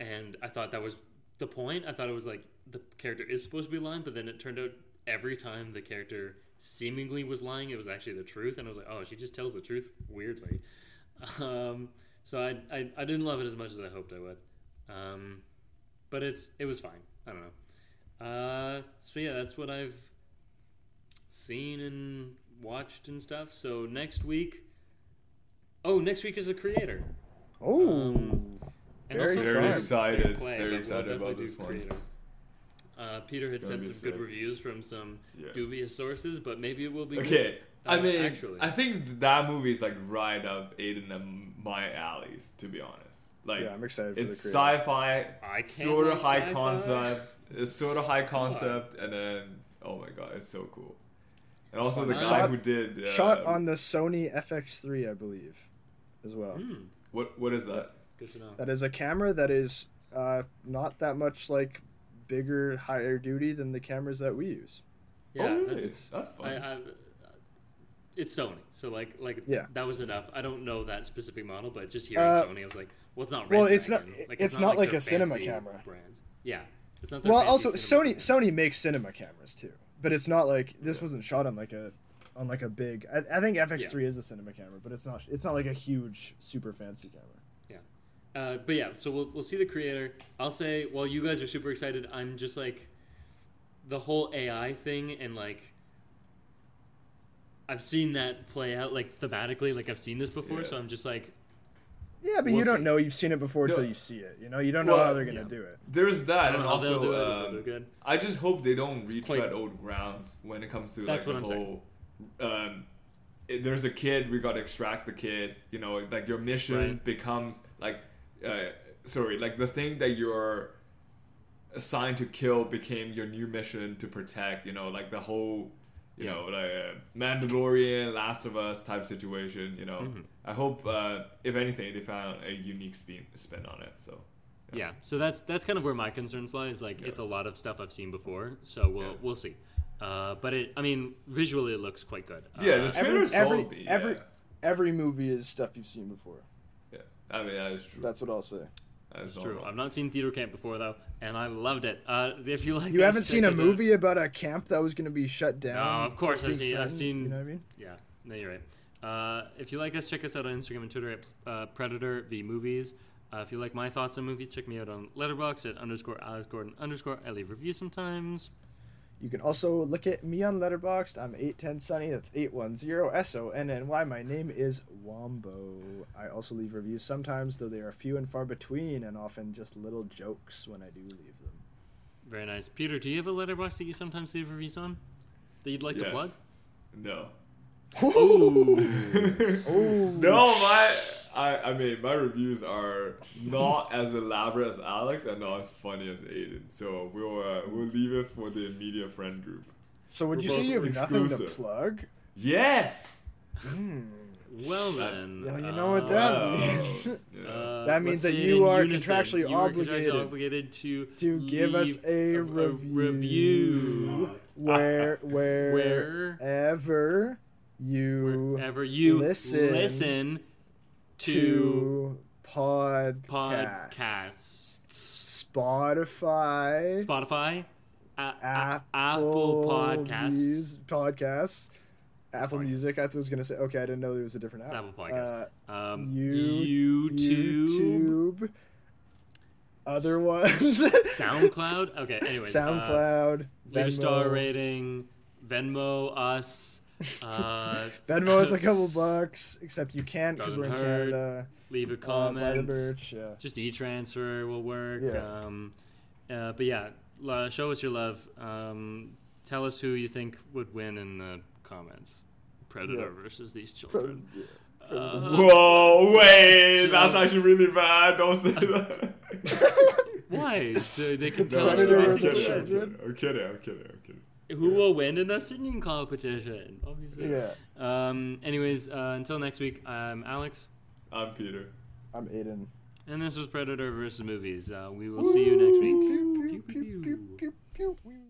Speaker 1: and I thought that was the point. I thought it was like the character is supposed to be lying, but then it turned out every time the character seemingly was lying, it was actually the truth, and I was like, oh, she just tells the truth weirdly. [laughs] Um, so I, I I didn't love it as much as I hoped I would, um, but it's it was fine. I don't know. Uh, so yeah, that's what I've seen and watched and stuff. So next week, oh, next week is a creator.
Speaker 3: Oh,
Speaker 1: Um, And
Speaker 3: Very
Speaker 1: also.
Speaker 2: Very excited.
Speaker 1: Play,
Speaker 2: very
Speaker 1: but we'll
Speaker 2: excited about this one.
Speaker 1: Creator. Uh, Peter had sent some
Speaker 2: be
Speaker 1: good reviews from some
Speaker 2: Yeah.
Speaker 1: dubious sources, but maybe it will be good.
Speaker 2: Okay, I
Speaker 1: Uh,
Speaker 2: mean,
Speaker 1: actually.
Speaker 2: I think that movie is like right up Aiden and my alleys. To be honest, like
Speaker 3: yeah, I'm excited for
Speaker 2: it's
Speaker 3: the creator.
Speaker 2: sci-fi,
Speaker 1: I can't
Speaker 2: sort of high
Speaker 1: sci-fi.
Speaker 2: concept. It's sort of high concept, and then oh my god, it's so cool. And also the guy
Speaker 3: Shot-
Speaker 2: who did uh,
Speaker 3: Shot on the Sony FX3, I believe, as well.
Speaker 1: Hmm,
Speaker 2: what what is that?
Speaker 1: good to know.
Speaker 3: That is a camera that is uh, not that much like bigger, higher duty than the cameras that we use.
Speaker 1: Yeah,
Speaker 2: oh, really?
Speaker 1: that's
Speaker 2: It's, that's fun.
Speaker 1: I, I, it's Sony, so like like
Speaker 3: Yeah.
Speaker 1: that was enough. I don't know that specific model, but just hearing
Speaker 3: Uh,
Speaker 1: Sony, I was like, well, it's not.
Speaker 3: well,
Speaker 1: Red
Speaker 3: it's not-
Speaker 1: Dragon. Like,
Speaker 3: it's not like
Speaker 1: their
Speaker 3: a cinema camera.
Speaker 1: Brands. Yeah, it's not.
Speaker 3: Well, also Sony
Speaker 1: camera.
Speaker 3: Sony makes cinema cameras too, but it's not like this wasn't shot on like a on like a big. I, I think FX3 is a cinema camera, but it's not. It's not like a huge, super fancy camera. Yeah.
Speaker 1: Uh, but yeah, so we'll we'll see the creator. I'll say while you guys are super excited, I'm just like the whole AI thing and like I've seen that play out like thematically, like I've seen this before,
Speaker 2: Yeah.
Speaker 1: so I'm just like
Speaker 3: Yeah, but
Speaker 1: We'll
Speaker 3: you don't
Speaker 1: see.
Speaker 3: know. You've seen it before
Speaker 2: No.
Speaker 3: until you see it. You know, you don't know how they're gonna
Speaker 1: yeah.
Speaker 3: do it.
Speaker 2: There's that,
Speaker 1: don't
Speaker 2: and
Speaker 1: know how they'll
Speaker 2: also
Speaker 1: do it,
Speaker 2: um,
Speaker 1: good.
Speaker 2: I just hope they don't
Speaker 1: quite-
Speaker 2: retread old grounds when it comes to
Speaker 1: That's
Speaker 2: like
Speaker 1: what
Speaker 2: the
Speaker 1: I'm
Speaker 2: whole. Um, it- there's a kid, we got to extract the kid. You know, like your mission
Speaker 1: Right.
Speaker 2: becomes like, uh, sorry, like the thing that you're assigned to kill became your new mission to protect. You know, like the whole. You
Speaker 1: Yeah.
Speaker 2: know, like uh, Mandalorian, Last of Us type situation. You know,
Speaker 1: Mhm.
Speaker 2: I hope, uh, if anything, they found a unique spin spin on it. So,
Speaker 1: Yeah, so that's that's kind of where my concerns lie. Is like
Speaker 2: Yeah.
Speaker 1: it's a lot of stuff I've seen before, so we'll
Speaker 2: Yeah.
Speaker 1: we'll see. Uh, but it, I mean, visually it looks quite good.
Speaker 2: yeah,
Speaker 1: Uh,
Speaker 2: the trailer sold
Speaker 3: every-
Speaker 2: me.
Speaker 3: every-
Speaker 2: yeah.
Speaker 3: Every movie is stuff you've seen before.
Speaker 2: Yeah, I mean that is true.
Speaker 3: That's what I'll say.
Speaker 2: That is
Speaker 1: true.
Speaker 2: normal.
Speaker 1: I've not seen Theater Camp before though, and I loved it. Uh, if you like,
Speaker 3: You haven't seen a
Speaker 1: us out.
Speaker 3: movie about a camp that was going to be shut down.
Speaker 1: No, of course I've
Speaker 3: being
Speaker 1: seen- I've seen-
Speaker 3: You know what I mean?
Speaker 1: Yeah, no, you're right. Uh, if you like us, check us out on Instagram and Twitter at uh, Predator v Movies. Uh, if you like my thoughts on movies, check me out on Letterboxd at underscore Alex Gordon underscore. I leave reviews sometimes.
Speaker 3: You can also look at me on Letterboxd. I'm 810 Sunny. That's 810 S O N N Y. My name is Wombo. I also leave reviews sometimes, though they are few and far between, and often just little jokes when I do leave them.
Speaker 1: Very nice. Peter, do you have a Letterboxd that you sometimes leave reviews on that you'd like to plug?
Speaker 2: Yes. No.
Speaker 1: Ooh.
Speaker 3: Oh
Speaker 2: No, my I, I mean my reviews are not as elaborate as Alex and not as funny as Aiden. So we'll uh, we'll leave it for the media friend group.
Speaker 3: So would
Speaker 2: We're
Speaker 3: you say you have nothing to
Speaker 2: exclusive.
Speaker 3: plug?
Speaker 2: Yes.
Speaker 3: Hmm.
Speaker 1: well then.
Speaker 3: Yeah, you know what that
Speaker 1: uh,
Speaker 3: means. [laughs]
Speaker 1: Uh,
Speaker 3: That means that you are
Speaker 1: unison.
Speaker 3: contractually
Speaker 1: You are
Speaker 3: obligated
Speaker 1: obligated to
Speaker 3: to give us a,
Speaker 1: a
Speaker 3: review,
Speaker 1: review.
Speaker 3: where where [laughs]
Speaker 1: Wherever
Speaker 3: you
Speaker 1: wherever you
Speaker 3: listen
Speaker 1: listen, to,
Speaker 3: to podcasts.
Speaker 1: podcasts.
Speaker 3: Spotify,
Speaker 1: Spotify,
Speaker 3: Apple,
Speaker 1: Apple Podcasts.
Speaker 3: Mus- podcasts, Apple. Music. I was gonna say okay. I didn't know there was a different app.
Speaker 1: It's Apple Podcasts.
Speaker 3: Uh,
Speaker 1: um,
Speaker 3: you-
Speaker 1: YouTube,
Speaker 3: YouTube, other ones, [laughs]
Speaker 1: SoundCloud. Okay, anyways, uh,
Speaker 3: SoundCloud,
Speaker 1: leave a star rating, Venmo us. Uh, [laughs]
Speaker 3: Venmo is a [laughs] couple bucks, except you can't because we're in
Speaker 1: hurt.
Speaker 3: Canada.
Speaker 1: leave a
Speaker 3: Uh, the
Speaker 1: comment.
Speaker 3: birch, yeah.
Speaker 1: Just e-transfer will work.
Speaker 3: Yeah.
Speaker 1: Um, uh, but yeah, la- show us your love. Um, tell us who you think would win in the comments. Predator
Speaker 3: Yeah.
Speaker 1: versus these
Speaker 3: Pro-
Speaker 1: children.
Speaker 3: yeah.
Speaker 1: Uh,
Speaker 2: Whoa, wait,
Speaker 1: So-
Speaker 2: that's actually really bad. Don't say that. [laughs]
Speaker 1: why? So they can
Speaker 2: No,
Speaker 1: tell us
Speaker 2: I'm
Speaker 1: they
Speaker 3: versus
Speaker 1: think
Speaker 2: kidding, I'm kidding, I'm kidding, I'm kidding, I'm kidding.
Speaker 1: Who will win in the singing competition? Obviously.
Speaker 3: Yeah,
Speaker 1: Um. Anyways, uh, until next week, I'm Alex,
Speaker 2: I'm Peter.
Speaker 3: I'm Aiden.
Speaker 1: and this was Predator versus Movies. Uh, we will see you next week.
Speaker 3: Pew,
Speaker 1: Pew,
Speaker 3: pew,
Speaker 1: pew,
Speaker 3: pew,
Speaker 1: pew.
Speaker 3: pew, pew, pew.